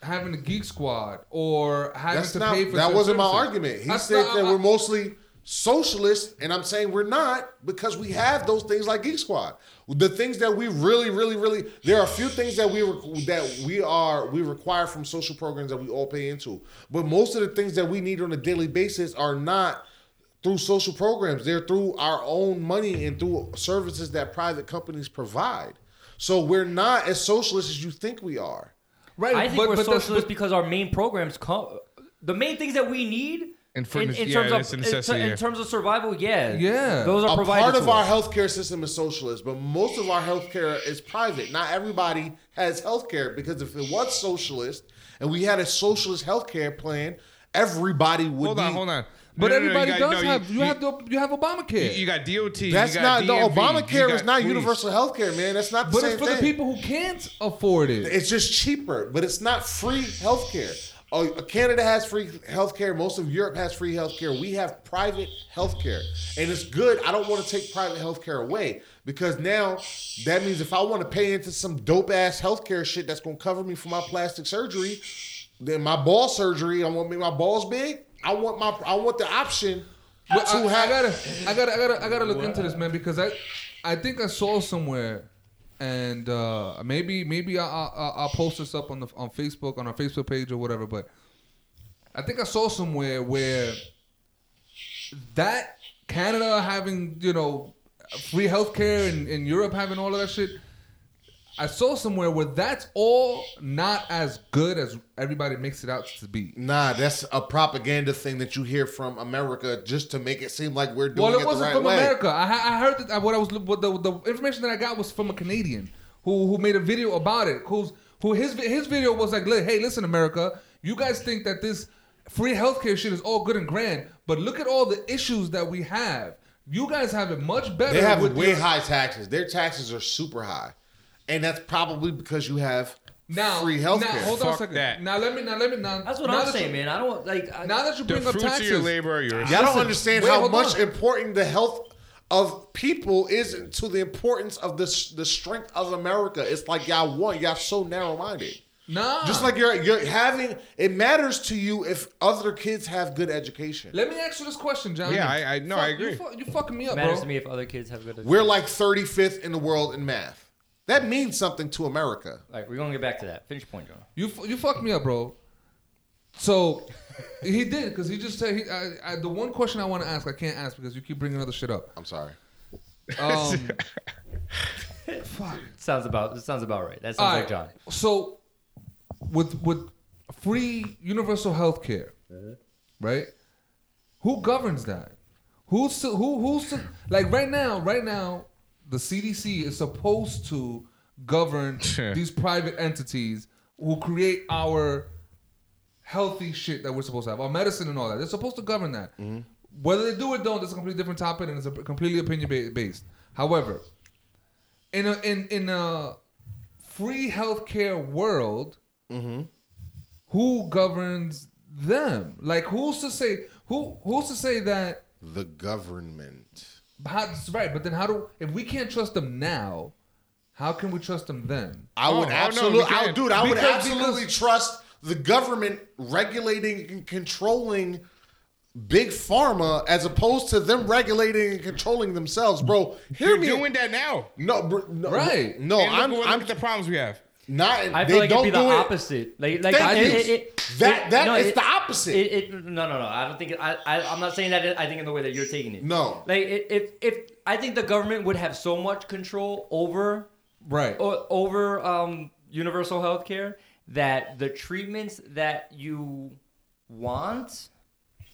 D: having a geek squad or having
A: that's
D: to
A: not
D: pay for?
A: that wasn't my argument. He
D: That's
A: said
D: not-
A: that
D: I-
A: we're mostly socialist and i'm saying we're not because we have those things like geek squad. The things that we really really really there are a few things that we re- that we are we require from social programs that we all pay into. But most of the things that we need on a daily basis are not through social programs. They're through our own money and through services that private companies provide. So we're not as socialist as you think we are
D: right.
C: I think
D: but,
C: we're
D: but
C: socialist
D: but-
C: because our main programs come. The main things that we need
E: And for
C: in, in
E: yeah,
C: terms
E: that's
C: of in,
E: necessity,
C: in terms of survival, yeah,
D: Yeah.
C: those are
A: a
C: provided
A: part of
C: to
A: our
C: us.
A: healthcare system is socialist, but most of our healthcare is private. Not everybody has healthcare because if it was socialist and we had a socialist healthcare plan, everybody would
E: Hold
A: be.
E: on, hold on.
D: But
E: No, no, no,
D: everybody
E: you got-
D: does
E: no,
D: have you, have the, you have Obamacare.
E: You, you got DOT. you
A: That's
E: got
A: not the
E: DMV, you
A: Obamacare is
E: got
A: not
E: police.
A: universal healthcare, man. That's not the
D: but
A: same
D: it's for
A: thing.
D: the people who can't afford it.
A: It's just cheaper, but it's not free healthcare. Uh, Canada has free healthcare. Most of Europe has free healthcare. We have private healthcare, and it's good. I don't want to take private healthcare away because now that means if I want to pay into some dope ass healthcare shit that's going to cover me for my plastic surgery, then my ball surgery, I want to make my balls big. I want my, I want the option to
D: I,
A: have.
D: I gotta, I gotta, I gotta, I gotta look into this, man, because I, I think I saw somewhere and uh, maybe maybe I'll, I'll, I'll post this up on the on Facebook on our Facebook page or whatever. But I think I saw somewhere where that Canada having you know free healthcare and, and Europe having all of that shit. I saw somewhere where that's all not as good as everybody makes it out to be.
A: Nah, that's a propaganda thing that you hear from America just to make it seem like we're doing
D: Well, it
A: it,
D: wasn't
A: right
D: from
A: way.
D: America. I, I heard that what I was what the, the information that I got was from a Canadian who who made a video about it. Who's who his his video was like, hey, listen, America, you guys think that this free healthcare shit is all good and grand, but look at all the issues that we have. You guys have it much better.
A: They have way
D: your-
A: high taxes. Their taxes are super high, and that's probably because you have
D: now
A: free healthcare.
D: Now, hold on a second.
E: that.
D: Now let me now let me now.
C: That's what
D: now
C: I'm
D: that
C: saying,
D: you,
C: man. I don't like. I,
D: Now that you
E: The
D: bring up
E: fruits of
D: taxes,
E: your labor are yours.
A: Y'all don't understand
D: wait,
A: how
D: hold
A: much
D: on.
A: important the health of people is to the importance of the the strength of America. It's like y'all want y'all so narrow minded.
D: nah.
A: Just like you're you're having it matters to you if other kids have good education.
D: let me ask you this question, John.
E: Yeah, I- I- no,
D: Fuck,
E: I
D: You,
E: agree.
D: fu- you fucking me up,
C: matters
D: bro.
C: to me if other kids have good.
A: We're like 35th in the world in math. That means something to America.
C: Like we're gonna get back to that. Finish point, John.
D: You fu- you fucked me up, bro. So he did because he just said he. I, I, the one question I want to ask, I can't ask because you keep bringing other shit up.
A: I'm sorry.
D: Um,
C: Sounds about. It sounds about right. That sounds
D: all
C: like. John.
D: So with with free universal health care, right? Who governs that? Who's to, who who's to, like right now? Right now, the CDC is supposed to govern these private entities who create our healthy shit that we're supposed to have, our medicine and all that. They're supposed to govern that. Mm-hmm. Whether they do or don't, that's a completely different topic and it's a completely opinion based. However, in a in in a free healthcare world, mm-hmm. who governs them? Like who's to say who who's to say that?
A: The government.
D: How, that's right, but then how do if we can't trust them now? How can we trust them then?
A: I
E: Oh,
A: would
E: oh, oh no,
A: absolutely,
E: we
A: I, dude, I would absolutely
D: because-
A: trust the government regulating and controlling big pharma as opposed to them regulating and controlling themselves, bro. Hear
E: You're
A: me.
E: doing that now.
A: no, bro, no,
D: Right.
A: No,
E: and look,
A: I'm,
E: look
A: I'm
E: at the problems we have.
A: Not.
C: I
A: they
C: feel like
A: don't
C: it'd be the
A: do it.
C: opposite. Like, like
A: Thank
C: it,
A: you.
C: it, it,
A: That- that
C: no,
A: is
C: it-
A: the opposite.
C: It, it, no, no, no. I don't think. I, I, I'm not saying that. I think in the way that you're taking it.
A: No.
C: Like, if, if I think the government would have so much control over,
D: Right.
C: o- over um, universal health care that the treatments that you want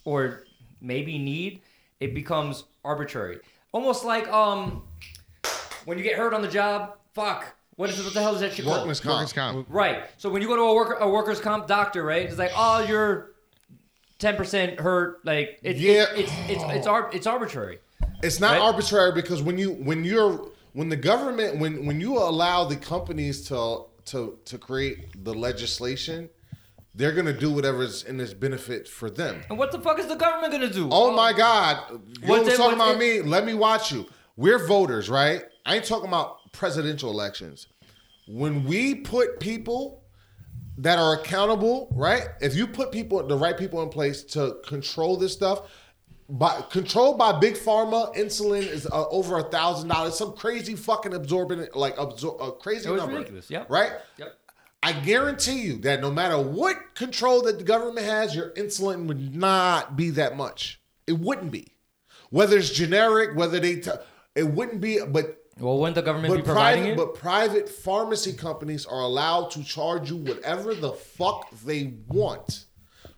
C: or maybe need, it becomes arbitrary. Almost like um, when you get hurt on the job. Fuck. What is? What the hell is that shit called?
A: Workman's comp.
E: Workers' comp.
C: Right. So when you go to a worker a workers comp doctor, right? It's like, oh, you're ten percent hurt. Like it's
A: Yeah.
C: it's it's it's it's, ar- it's arbitrary.
A: It's not
C: Right?
A: arbitrary because when you when you're when the government when when you allow the companies to to to create the legislation, they're gonna do whatever's in this benefit for them.
C: And what the fuck is the government gonna do?
A: Oh my God! You
C: What's
A: was talking
C: what's
A: about me? Let me watch you. We're voters, right? I ain't talking about presidential elections. When we put people that are accountable, right? If you put people, the right people in place to control this stuff, by controlled by big pharma, insulin is uh, over a thousand dollars. Some crazy fucking absorbent, like absor- a crazy
C: It was
A: number.
C: ridiculous, yep.
A: Right.
C: Yep.
A: I guarantee you that no matter what control that the government has, your insulin would not be that much. It wouldn't be. Whether it's generic, whether they, t- it wouldn't be. But
C: Well, wouldn't the government be
A: but
C: providing
A: private,
C: it?
A: but private pharmacy companies are allowed to charge you whatever the fuck they want,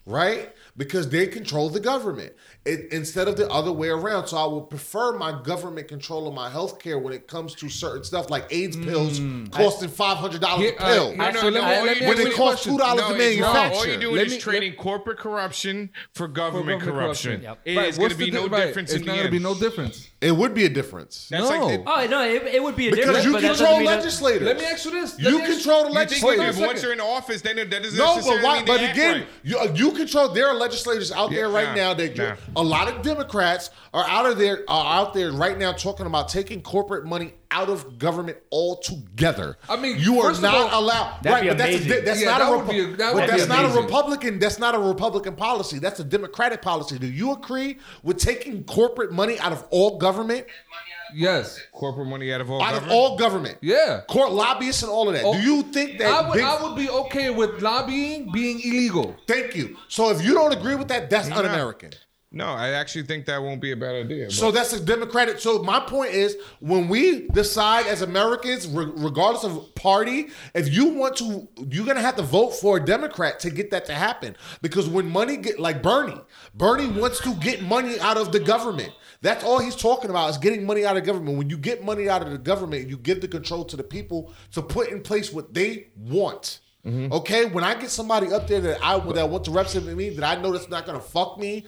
A: right? Because they control the government it, instead of the other way around. So I would prefer my government control of my health care when it comes to certain stuff like AIDS hmm, pills costing five hundred dollars
D: Here-
A: a pill.
D: here-
E: No, no,
D: so
E: no,
D: let me- let me
A: when it costs two dollars
E: No,
A: a
E: it's wrong.
A: manufacture.
E: All you're doing
D: Let
E: is
D: me-
E: trading corporate corruption for government,
D: government
E: corruption.
D: corruption.
C: Yep.
E: It
D: Right,
E: is going to be no difference
D: It's
E: in
D: not
E: the
D: gonna be no difference.
A: It would be a difference
E: That's
D: No.
E: like it,
C: Oh no, it, it would be a difference.
A: because
C: difference.
A: you
C: but that doesn't
A: control
C: mean that-
A: legislators.
D: Let me ask you this. Let
A: You
D: me ask-
A: control the
E: you think
A: legislators.
E: that once you're in office, then it, that doesn't
A: No,
E: necessarily
A: but why?
E: mean
A: But
E: act
A: again,
E: right.
A: you, uh, you control. There are legislators out there right
E: nah,
A: now that
E: nah.
A: a lot of Democrats are out of there are out there right now talking about taking corporate money out of government altogether.
D: I mean,
A: you are not
D: all,
A: allowed.
C: that'd
A: Right,
C: be
A: but that's, a,
C: amazing.
A: that's
D: Yeah,
A: not
D: that
A: a
D: would be a- that
A: but that's
C: be
A: not a. Republican. That's not a Republican policy. That's a Democratic policy. Do you agree with taking corporate money out of all government,
D: Yes.
E: Corporate money out of all
A: out of
E: government.
A: all government?
D: Yeah.
A: Court lobbyists and all of that.
D: Oh,
A: Do you think that?
D: I would,
A: big-
D: I would be okay with lobbying being illegal.
A: Thank you. So if you don't agree with that, that's un-American.
E: No, I actually think that won't be a bad idea.
A: So that's a democratic. So my point is, when we decide as Americans, re- regardless of party, if you want to, you're gonna have to vote for a Democrat to get that to happen. Because when money get like Bernie, Bernie wants to get money out of the government. That's all he's talking about is getting money out of government. When you get money out of the government, you give the control to the people to put in place what they want. Mm-hmm. Okay, when I get somebody up there that I that want to represent me, that I know that's not gonna fuck me,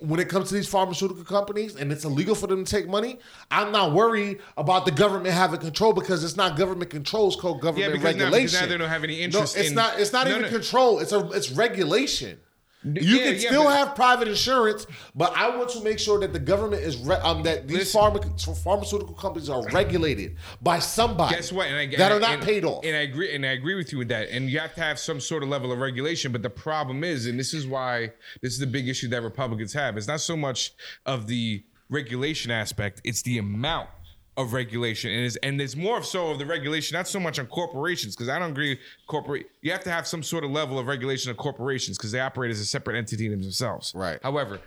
A: when it comes to these pharmaceutical companies and it's illegal for them to take money, I'm not worried about the government having control because it's not government control, it's called government
E: because now-
A: regulation.
E: because now they don't have any interest
A: No, it's
E: in-
A: not. It's not
E: No,
A: even
E: no.
A: control. It's a. It's regulation. You
E: yeah,
A: can
E: yeah,
A: still have private insurance, but I want to make sure that the government is re- um that these pharma- pharmaceutical companies are regulated by somebody.
E: Guess what? And I,
A: that are
E: and-
A: not
E: and-
A: paid off.
E: And I agree. And I agree with you with that. And you have to have some sort of level of regulation. But the problem is, and this is why this is the big issue that Republicans have. It's not so much of the regulation aspect; it's the amount of regulation, and is and it's more of so of the regulation, not so much on corporations, because I don't agree. Corporate, you have to have some sort of level of regulation of corporations because they operate as a separate entity themselves.
A: Right.
E: However,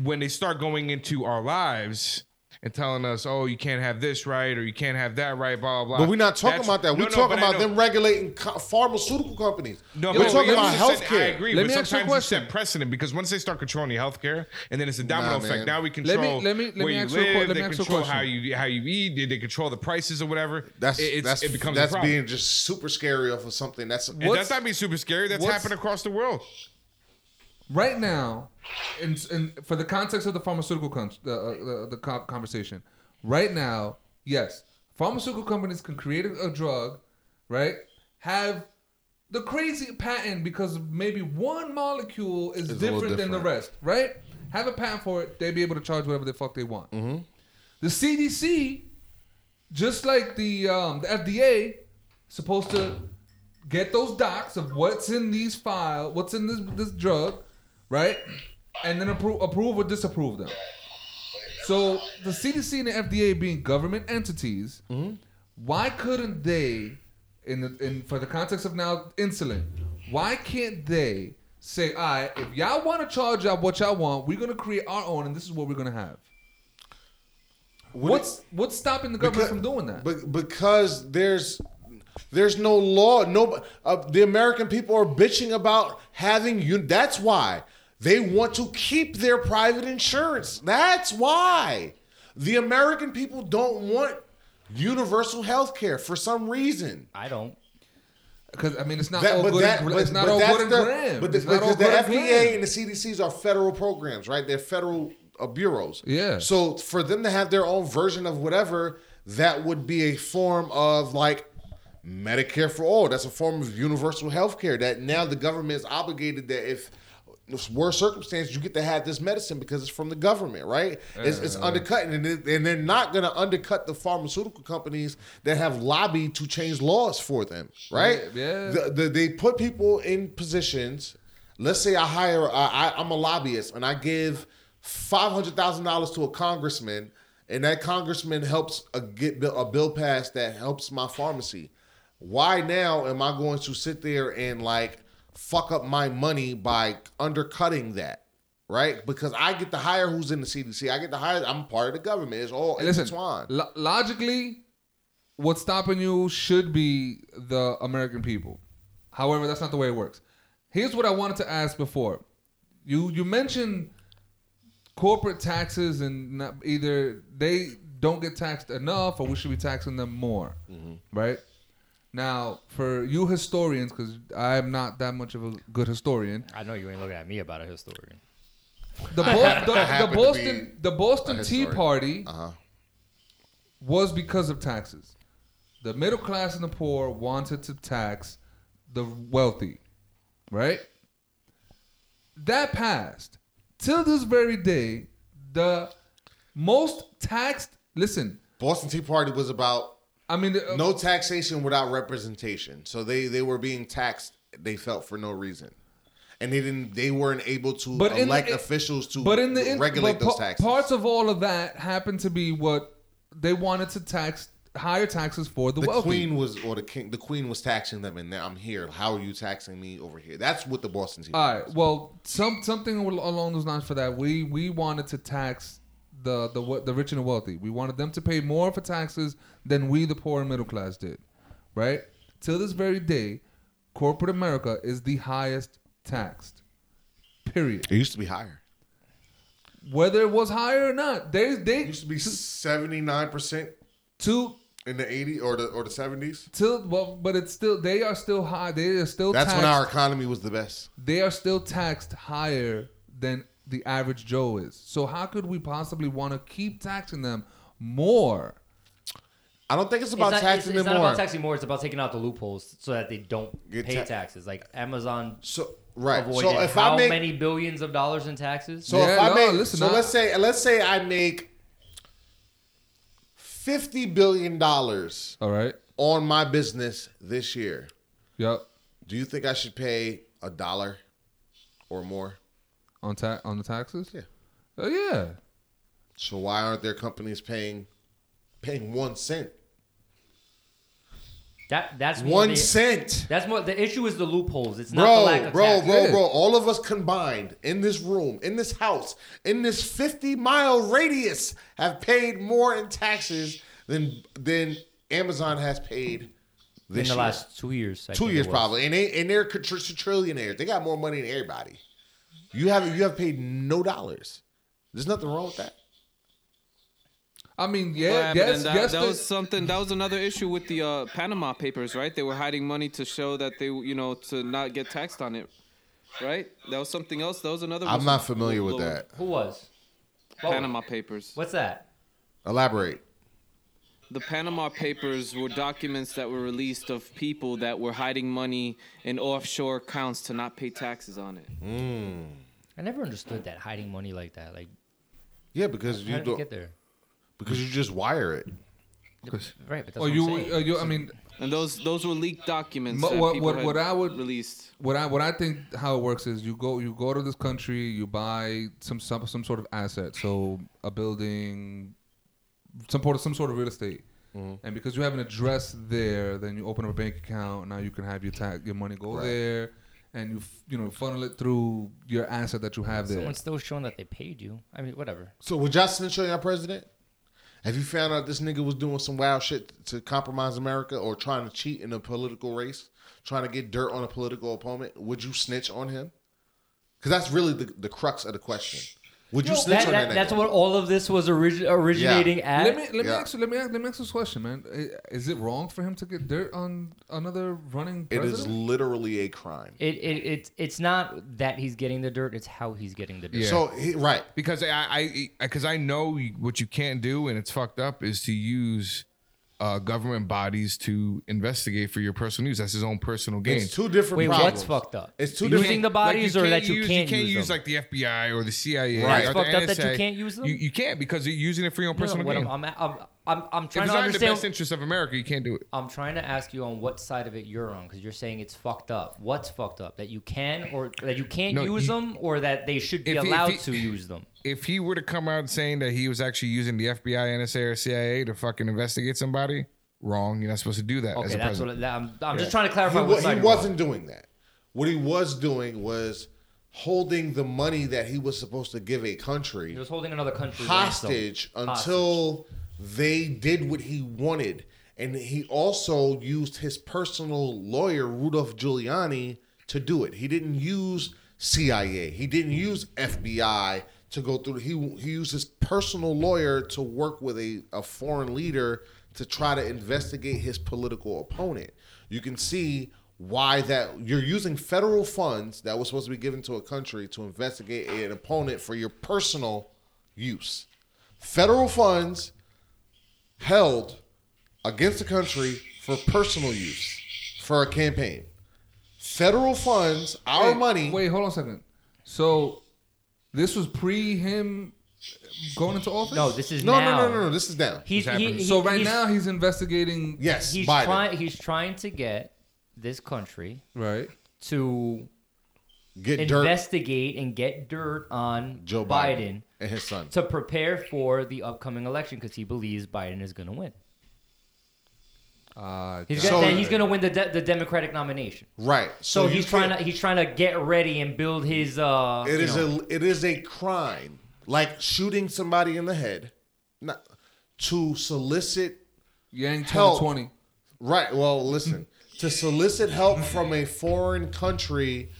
E: when they start going into our lives and telling us, "Oh, you can't have this right or you can't have that right," blah blah blah.
A: but we're not talking
E: That's-
A: about that. We're
E: No, no,
A: talking about them regulating co- pharmaceutical companies.
E: No,
A: we're
E: but
A: talking about
E: also said- I agree,
D: Let
E: but
D: me ask you a
E: sometimes you
D: question.
E: set precedent because once they start controlling your healthcare, and then it's a domino
A: Nah,
E: effect.
A: man.
E: Now we
D: Let
E: control
D: me- let me- let me
E: where you
D: ask you a que-
E: live.
D: let
E: they control how you how you eat. They, they control the prices or whatever.
A: That's
E: It-
A: that's
E: it becomes
A: that's being just super scary off of something that's
E: that's not being super scary. That's happened across the world.
D: Right now, in, in for the context of the pharmaceutical con- the, uh, the, the conversation, right now, yes, pharmaceutical companies can create a, a drug, right? Have the crazy patent because maybe one molecule is
A: little
D: different, than the rest, right? Have a patent for it, they'd be able to charge whatever the fuck they want.
A: Mm-hmm.
D: The CDC, just like the um, the FDA, supposed to get those docs of what's in these file, what's in this this drug, right? And then approve, approve or disapprove them. So the CDC and the FDA being government entities, why couldn't they, in the in for the context of now insulin, why can't they say, all right, if y'all want to charge out what y'all want, we're gonna create our own, and this is what we're gonna have. What's what's stopping the government from doing that?
A: Be- because there's there's no law. No, uh, the American people are bitching about having you. That's why they want to keep their private insurance. That's why the American people don't want universal health care for some reason.
C: I don't.
D: Because I mean, it's not
A: That-
D: all
A: but
D: good.
A: that-
D: and,
A: but-
D: it's not all
A: that's
D: good and
A: the- But the,
D: it's not all
A: because the
D: and
A: FDA
D: grand.
A: and the CDCs are federal programs, right? They're federal uh, bureaus.
D: Yeah.
A: So for them to have their own version of whatever, that would be a form of like Medicare for all. That's a form of universal health care that now the government is obligated that if if worse circumstances, you get to have this medicine because it's from the government, right? It's, it's undercutting, and, it, and they're not going to undercut the pharmaceutical companies that have lobbied to change laws for them, right?
D: Yeah, yeah.
A: The, the, they put people in positions. Let's say I hire, uh, I, I'm a lobbyist, and I give five hundred thousand dollars to a congressman, and that congressman helps a, get a bill passed that helps my pharmacy. Why now am I going to sit there and like fuck up my money by undercutting that? Right? Because I get to hire who's in the CDC. I get to hire. I'm part of the government. It's all
D: Listen,
A: intertwined.
D: lo- logically, what's stopping you should be the American people. However, that's not the way it works. Here's what I wanted to ask before. You you mentioned corporate taxes and either they don't get taxed enough or we should be taxing them more, mm-hmm. right? Now, for you historians, because I'm not that much of a good historian,
C: I know you ain't looking at me about a historian.
D: the, Bo- the, the Boston the Boston Tea. Party
A: Uh huh.
D: was because of taxes. The middle class and the poor wanted to tax the wealthy, right? That passed. Till this very day, the most taxed. Listen,
A: Boston Tea Party was about
D: I mean, uh,
A: No taxation without representation. So they they were being taxed. They felt for no reason, and they didn't. They weren't able to
D: But in the-
A: elect officials to
D: but in the
A: regulate
D: but
A: those taxes.
D: parts of all of that happened to be what they wanted to tax higher taxes for the,
A: the
D: wealthy.
A: queen was or the king. The queen was taxing them, and now I'm here. How are you taxing me over here? That's what the Boston
D: All
A: was.
D: Well, some something along those lines for that. We we wanted to tax the the the rich and the wealthy. We wanted them to pay more for taxes than we, the poor and middle class, did. Right. Till this very day, corporate America is the highest taxed. Period.
A: It used to be higher.
D: Whether it was higher or not, they they
A: It used to be seventy nine percent
D: to
A: in the eighty or the or the seventies.
D: till well, but it's still they are still high. They are still
A: That's
D: taxed.
A: when our economy was the best.
D: they are still taxed higher than the average Joe is. So how could we possibly want to keep taxing them more?
A: I don't think it's
C: It's
A: about
C: not,
A: taxing
C: it's, it's
A: them
C: not
A: more.
C: about taxing more. It's about taking out the loopholes so that they don't
A: Get
C: pay
A: ta-
C: taxes. Like Amazon
A: so right.
C: avoided
A: So if
C: how
A: I make
C: many billions of dollars in taxes?
A: So
D: Yeah,
A: if I
D: no,
A: make,
D: listen,
A: so
D: I-
A: let's say let's say I make fifty billion dollars
D: All right.
A: on my business this year.
D: Yep.
A: Do you think I should pay a dollar or more?
D: On ta- on the taxes?
A: Yeah.
D: Oh yeah.
A: So why aren't their companies paying paying one cent?
C: that that's more
A: One
C: the,
A: cent.
C: That's more. The issue is the loopholes. It's not the lack
A: Bro,
C: of
A: bro,
C: taxes.
A: bro,
D: Yeah.
A: bro. All of us combined in this room, in this house, in this 50 mile radius have paid more in taxes than than Amazon has paid
C: in the
A: year.
C: last two years. I
A: Two years probably, and they and they're tr- tr- trillionaires. They got more money than everybody. You have you have paid no dollars. There's nothing wrong with that.
D: I mean, yeah,
B: Yeah,
D: yes,
B: that,
D: yes.
B: that was something. That was another issue with the uh, Panama Papers, right? They were hiding money to show that they, you know, to not get taxed on it, right? That was something else. That was another.
A: I'm not familiar with that.
C: Who was? What-
B: Panama Papers.
C: What's that?
A: Elaborate.
B: The Panama Papers were documents that were released of people that were hiding money in offshore accounts to not pay taxes on it.
C: I never understood that hiding money like that. Like,
A: Yeah, because
C: how
A: you
C: did it
A: don't
C: get there?
A: because you just wire it.
C: Right, but that's
D: Oh,
C: what I'm
D: you, uh, you. I mean,
B: And those those were leaked documents
D: Mo-
B: that
D: what- what-
B: had
D: what I would-
B: released.
D: what I what I think how it works is you go you go to this country, you buy some some some sort of asset, so a building, some sort of some sort of real estate, mm-hmm. and because you have an address there, then you open up a bank account. Now you can have your tax your money go
A: Right.
D: there, and you f- you know funnel it through your asset that you have there.
C: Someone's still showing that they paid you. I mean, whatever.
A: So would y'all snitch on your president? Have you found out this nigga was doing some wild shit to compromise America or trying to cheat in a political race, trying to get dirt on a political opponent? Would you snitch on him? Because that's really the, the crux of the question. Would you snitch
C: That,
A: on
C: that,
A: that,
C: that's what all of this was origi- originating at.
D: Let me let me ask you let me ask, let me ask this question, man. Is it wrong for him to get dirt on another running
A: It
D: president?
A: is literally a crime.
C: It, it it's it's not that he's getting the dirt; it's how he's getting the dirt.
E: Yeah.
A: So he, right,
E: because I I because I know what you can't do and it's fucked up is to use uh, government bodies to investigate for your personal use. That's his own personal gain.
A: it's two different
C: Wait,
A: problems.
C: what's fucked up?
A: It's two
C: Using
A: different-
C: the bodies,
E: Like,
C: or that you
E: use,
C: can't,
E: you can't
C: use,
E: use
C: them?
E: like the FBI or the CIA.
A: Right.
E: or
C: It's
E: the
C: fucked up that you can't use them?
E: You, you can't because you're using it for your own
C: No, no,
E: personal
C: what
E: gain.
C: I'm, I'm, I'm, I'm, I'm
E: if
C: trying
E: it's
C: to
E: not in the best interest of America, you can't do it.
C: I'm trying to ask you on what side of it you're on because you're saying it's fucked up. What's fucked up? That you can or that you can't
E: No,
C: use
E: you-
C: them, or that they should be
E: If he- if
C: allowed
E: he-
C: to use them?
E: If he were to come out saying that he was actually using the FBI, NSA, or CIA to fucking investigate somebody, wrong. You're not supposed to do that as a
C: that's
E: president.
C: what I- I'm. I'm just trying to clarify.
A: wa-
C: what
A: he
C: side you're on.
A: wasn't doing that. What he was doing was holding the money that he was supposed to give a country
C: He was holding another country
A: hostage until they did what he wanted. And he also used his personal lawyer, Rudolph Giuliani, to do it. He didn't use CIA. He didn't use FBI to go through. He he used his personal lawyer to work with a, a foreign leader to try to investigate his political opponent. You can see why that you're using federal funds that was supposed to be given to a country to investigate an opponent for your personal use. Federal funds held against the country for personal use for a campaign. Federal funds, our
D: Wait,
A: money.
D: Wait, hold on a second. So this was pre him going into office?
C: No, this is
A: No,
C: now.
A: no, no, no, no. This is now.
C: He's, he,
E: happening.
C: he-
D: So right
C: he's,
D: now he's investigating.
A: Yes,
C: he's
A: Biden.
C: trying. He's trying to get this country
D: Right.
C: to
A: Get dirt.
C: investigate and get dirt on
A: Joe
C: Biden,
A: Biden, and his son.
C: to prepare for the upcoming election because he believes Biden is going to win.
D: Uh,
C: He's
A: So-
C: gonna, then he's going to win the de- the Democratic nomination.
A: Right.
C: So,
A: you
C: he's trying to he's trying to get ready and build his. uh
A: It
C: you
A: is
C: know,
A: a it is a crime, like shooting somebody in the head, not to solicit.
D: Yang
A: Help.
D: 2020.
A: Right. Well, listen, to solicit help from a foreign country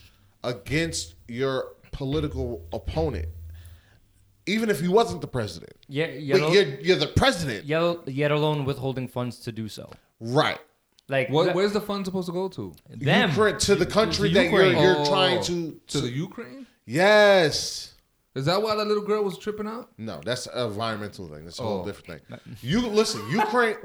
A: against your political opponent, even if he wasn't the president.
C: yeah,
A: But
C: yet, al-
A: you're, you're the president,
C: yet, yet alone withholding funds to do so.
A: Right?
C: Like
D: What,
C: the-
D: where's the fund supposed to go to?
C: them
A: Ukraine, to the country
C: to
A: that you're you're
D: Oh,
A: trying to.
D: Oh, to the Ukraine.
A: Yes.
D: Is that why that little girl was tripping out?
A: No, that's an environmental thing. That's a whole
D: Oh.
A: different thing. You listen, Ukraine.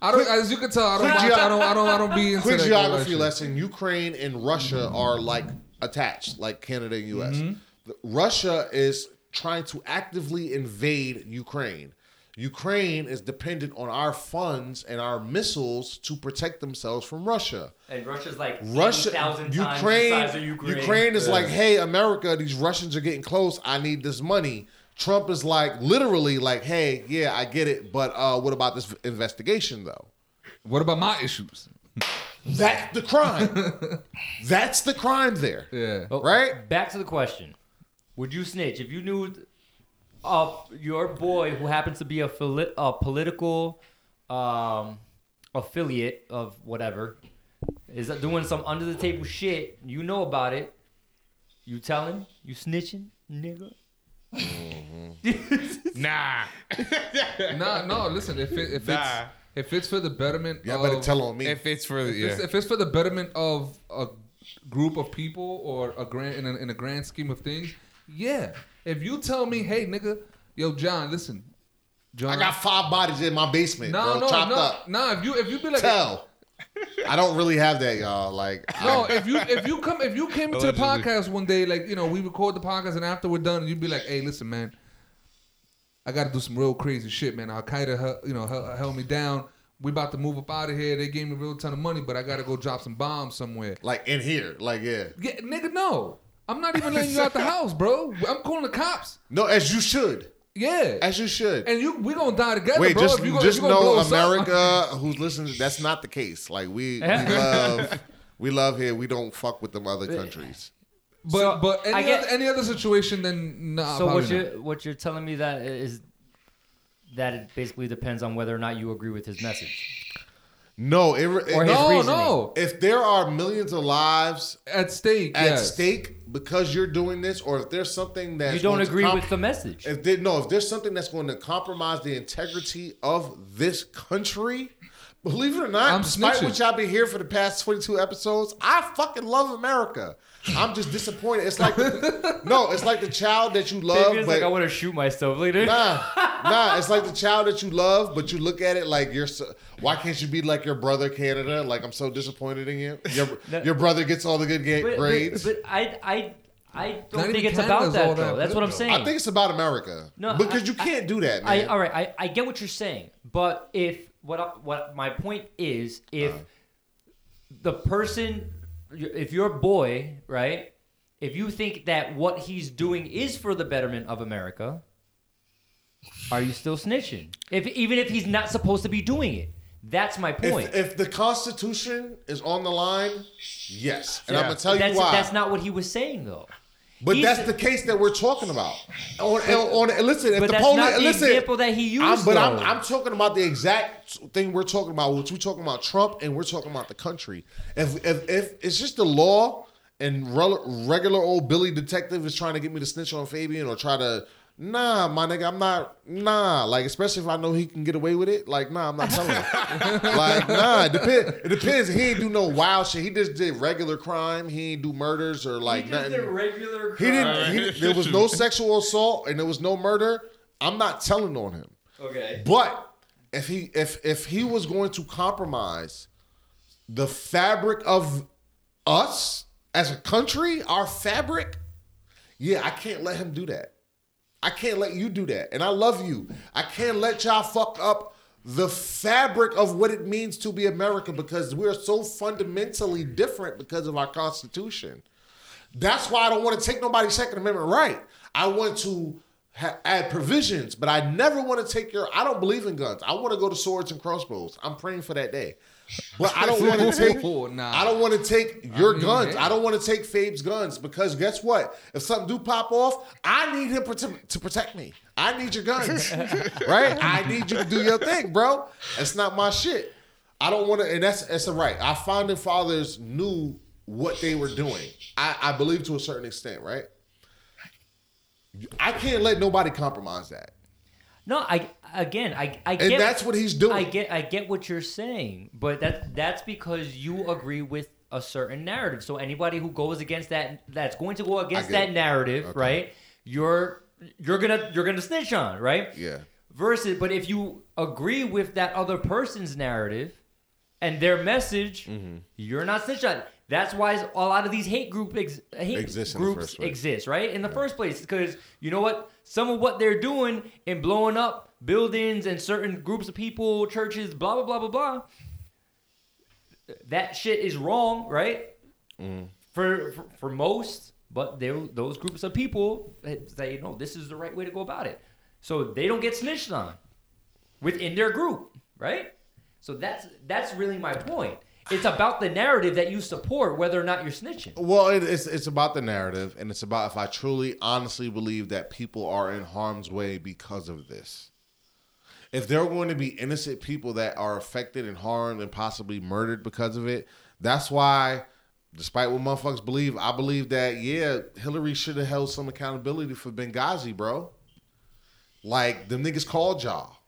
D: I don't. As you can tell, I don't. Watch,
A: geo-
D: I don't. I don't. I don't be into
A: quick geography lesson: Ukraine and Russia are like attached, like Canada and U.S. Mm-hmm. The- Russia is trying to actively invade Ukraine. Ukraine is dependent on our funds and our missiles to protect themselves from Russia.
C: and Russia's like
A: Russia,
C: 80,000 times
A: Ukraine,
C: the size of
A: Ukraine,
C: Ukraine.
A: is like, hey, America, these Russians are getting close. I need this money. Trump is like, literally, like, hey, yeah, I get it, but uh, what about this investigation though?
D: What about my issues?
A: That's the crime. That's the crime there.
D: Yeah.
A: Right?
C: Back to the question: Would you snitch if you knew uh, your boy who happens to be a, fili- a political um, affiliate of whatever is doing some under the table shit? You know about it. You telling? You snitching, nigga?
E: Nah.
D: Nah, no. Listen, if it, if
E: Nah.
D: it's if it's for the betterment,
A: Y'all
D: of,
A: better tell on me.
E: If it's for the
D: If,
E: yeah.
D: it's, if it's for the betterment of a group of people or a grand in a, in a grand scheme of things, yeah. If you tell me, hey, nigga, yo, John, listen, John,
A: I got five bodies in my basement,
D: no,
A: bro,
D: no,
A: chopped
D: no,
A: up.
D: no. If you if you be like,
A: Tell. I don't really have that, y'all. Like,
D: No,
A: I-
D: if you if you come if you came into the podcast one day, like you know, we record the podcast and after we're done, you'd be like, "Hey, listen, man, I got to do some real crazy shit, man. Al Qaeda, you know, held, held me down. We about to move up out of here. They gave me a real ton of money, but I got to go drop some bombs somewhere.
A: like in here, like yeah.
D: Yeah, nigga, no, I'm not even letting you out the house, bro. I'm calling the cops.
A: No, as you should,
D: Yeah,
A: as you should.
D: and you we gonna die together,
A: Wait,
D: bro.
A: just
D: if you gonna,
A: just
D: you gonna
A: know
D: blow us up.
A: America, who's listening, that's not the case. Like we, we love, we love here. We don't fuck with them other countries.
D: But
C: So,
D: but any
C: I get-
D: other, any other situation, then nah.
C: So
D: probably
C: what
D: not.
C: you what you're telling me that is that it basically depends on whether or not you agree with his message.
A: No, it, it-
C: Or his
D: no
C: reasoning.
D: no
A: if there are millions of lives
D: at stake
A: at
D: yes.
A: stake because you're doing this, or if there's something that
C: You don't agree with the message.
A: If they, no, if there's something that's going to compromise the integrity of this country, believe it or not,
D: I'm
A: despite
D: snitching.
A: what y'all been here for the past 22 episodes, I fucking love America. I'm just disappointed. It's like the, no, it's like the child that you love,
C: It's
A: but
C: like I want to shoot myself later.
A: nah, nah. It's like the child that you love, but you look at it like you're. So, why can't you be like your brother, Canada? Like I'm so disappointed in you. Your,
C: No.
A: your brother gets all the good ga-
C: But, but,
A: grades.
C: but I I I don't think it's
D: Canada's
C: about that
D: that
C: though. That's what I'm saying.
A: I think it's about America.
C: No,
A: because
C: I-
A: you can't do that,
C: I
A: man.
C: all right. I, I get what you're saying, but if what I, what my point is, if
A: Uh-huh.
C: the person, if your boy, right, if you think that what he's doing is for the betterment of America, are you still snitching? If even if he's not supposed to be doing it, that's my point.
A: If, if the Constitution is on the line, yes. And I'm gonna tell
C: that's,
A: you why.
C: That's not what he was saying though.
A: But
C: he's-
A: that's the case that we're talking about. On, on, on- listen, if the
C: that's
A: police,
C: not the
A: listen,
C: example that he used.
A: I'm, but I'm. I'm talking about the exact thing we're talking about, which we're talking about Trump and we're talking about the country. If if, if it's just the law and rel- regular old Billy detective is trying to get me to snitch on Fabian or try to, nah, my nigga, I'm not, nah. Like especially if I know he can get away with it, like nah, I'm not telling him. like nah, it depends. It depends. He ain't do no wild shit. He just did regular crime. He ain't do murders or like nothing.
C: regular.
A: He didn't. He, didn't- there was no sexual assault and there was no murder. I'm not telling on him.
C: Okay.
A: But if he if if he was going to compromise the fabric of us as a country, our fabric, yeah, I can't let him do that. I can't let you do that. And I love you. I can't let y'all fuck up the fabric of what it means to be American because we're so fundamentally different because of our Constitution. That's why I don't want to take nobody's Second Amendment right. I want to ha- add provisions, but I never want to take your. I don't believe in guns. I want to go to swords and crossbows. I'm praying for that day. But I don't want to take.
D: Nah.
A: I don't want to take your
D: mean,
A: guns.
D: yeah.
A: I don't want to take Fabe's guns because guess what? If something do pop off, I need him prote- to protect me. I need your guns, right? I need you to do your thing, bro. It's not my shit. I don't want to, and that's that's a right. Our founding fathers knew what they were doing. I, I believe to a certain extent, right? I can't let nobody compromise that,
C: No, I again, I I
A: and
C: get
A: that's what he's doing.
C: I get I get what you're saying, but that that's because you agree with a certain narrative. So anybody who goes against that that's going to go against that
A: it.
C: narrative,
A: Okay.
C: right? You're you're gonna you're gonna snitch on, right?
A: Yeah.
C: Versus, but if you agree with that other person's narrative and their message,
A: Mm-hmm.
C: you're not snitch on. That's why a lot of these hate group ex, hate
A: Exist
C: groups exist, right? In the first place, because you know what? Some of what they're doing in blowing up buildings and certain groups of people, churches, blah blah blah blah blah. That shit is wrong, right?
A: Mm.
C: For, for for most, but there those groups of people say no, this is the right way to go about it. So they don't get snitched on within their group, right? So that's that's really my point. It's about the narrative that you support, whether or not you're snitching.
A: Well, it, it's it's about the narrative, and it's about if I truly, honestly believe that people are in harm's way because of this. If there are going to be innocent people that are affected and harmed and possibly murdered because of it, that's why, despite what motherfuckers believe, I believe that yeah, Hillary should have held some accountability for Benghazi, bro. Like them niggas called y'all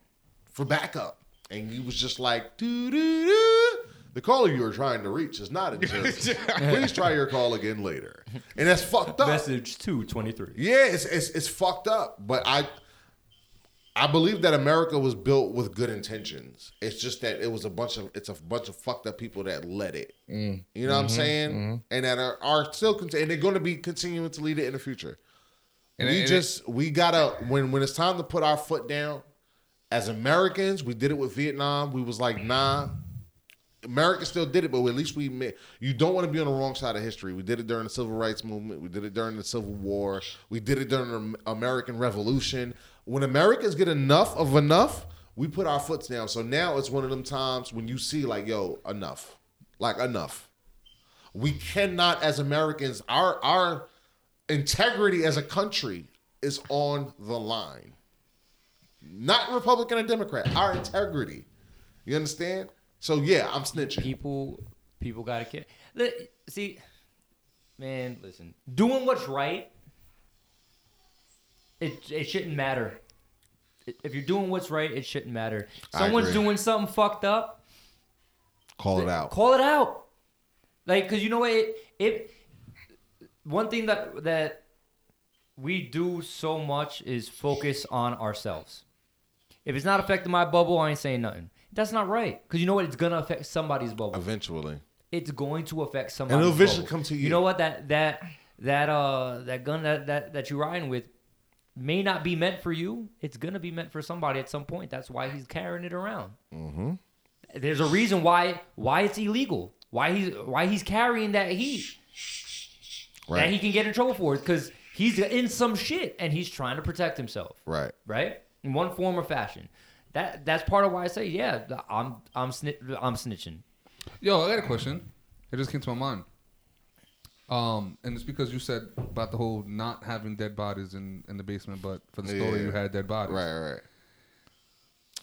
A: for backup, and you was just like, doo doo doo. The caller you were trying to reach is not in service. Please try your call again later. And that's fucked up.
C: Message two twenty three.
A: Yeah, it's, it's it's fucked up. But I I believe that America was built with good intentions. It's just that it was a bunch of it's a bunch of fucked up people that led it.
E: Mm.
A: You know what I'm
E: Mm-hmm,
A: saying? And that are, are still and they're going to be continuing to lead it in the future.
E: And
A: we
E: it-
A: just we gotta when when it's time to put our foot down as Americans. We did it with Vietnam. We was like, nah. America still did it, but at least we made, you don't want to be on the wrong side of history. We did it during the civil rights movement. We did it during the Civil War. We did it during the American Revolution. When Americans get enough of enough, we put our foots down. So now it's one of them times when you see like, yo, enough, like enough. We cannot, as Americans, our our integrity as a country is on the line. Not Republican or Democrat. Our integrity. You understand? So yeah, I'm snitching.
C: People people gotta care. See, man, listen. Doing what's right, it it shouldn't matter. If you're doing what's right, it shouldn't matter. Someone's doing something fucked up.
A: Call it out.
C: Call it out. Like, cause you know what? It, it one thing that that we do so much is focus on ourselves. If it's not affecting my bubble, I ain't saying nothing. That's not right. Cause you know what? It's gonna affect somebody's bubble.
A: Eventually.
C: It's going to affect somebody.
A: it'll eventually come to you.
C: You know what? That that that uh that gun that that that you're riding with may not be meant for you. It's gonna be meant for somebody at some point. That's why he's carrying it around. Mm-hmm. There's a reason why why it's illegal. Why he's why he's carrying that heat that he can get in trouble for it because he's in some shit and he's trying to protect himself.
A: Right.
C: Right. In one form or fashion. That that's part of why I say yeah. I'm I'm sni- I'm snitching.
D: Yo, I got a question. It just came to my mind. Um, and it's because you said about the whole not having dead bodies in, in the basement, but for the story
A: Yeah.
D: you had dead bodies.
A: Right, right.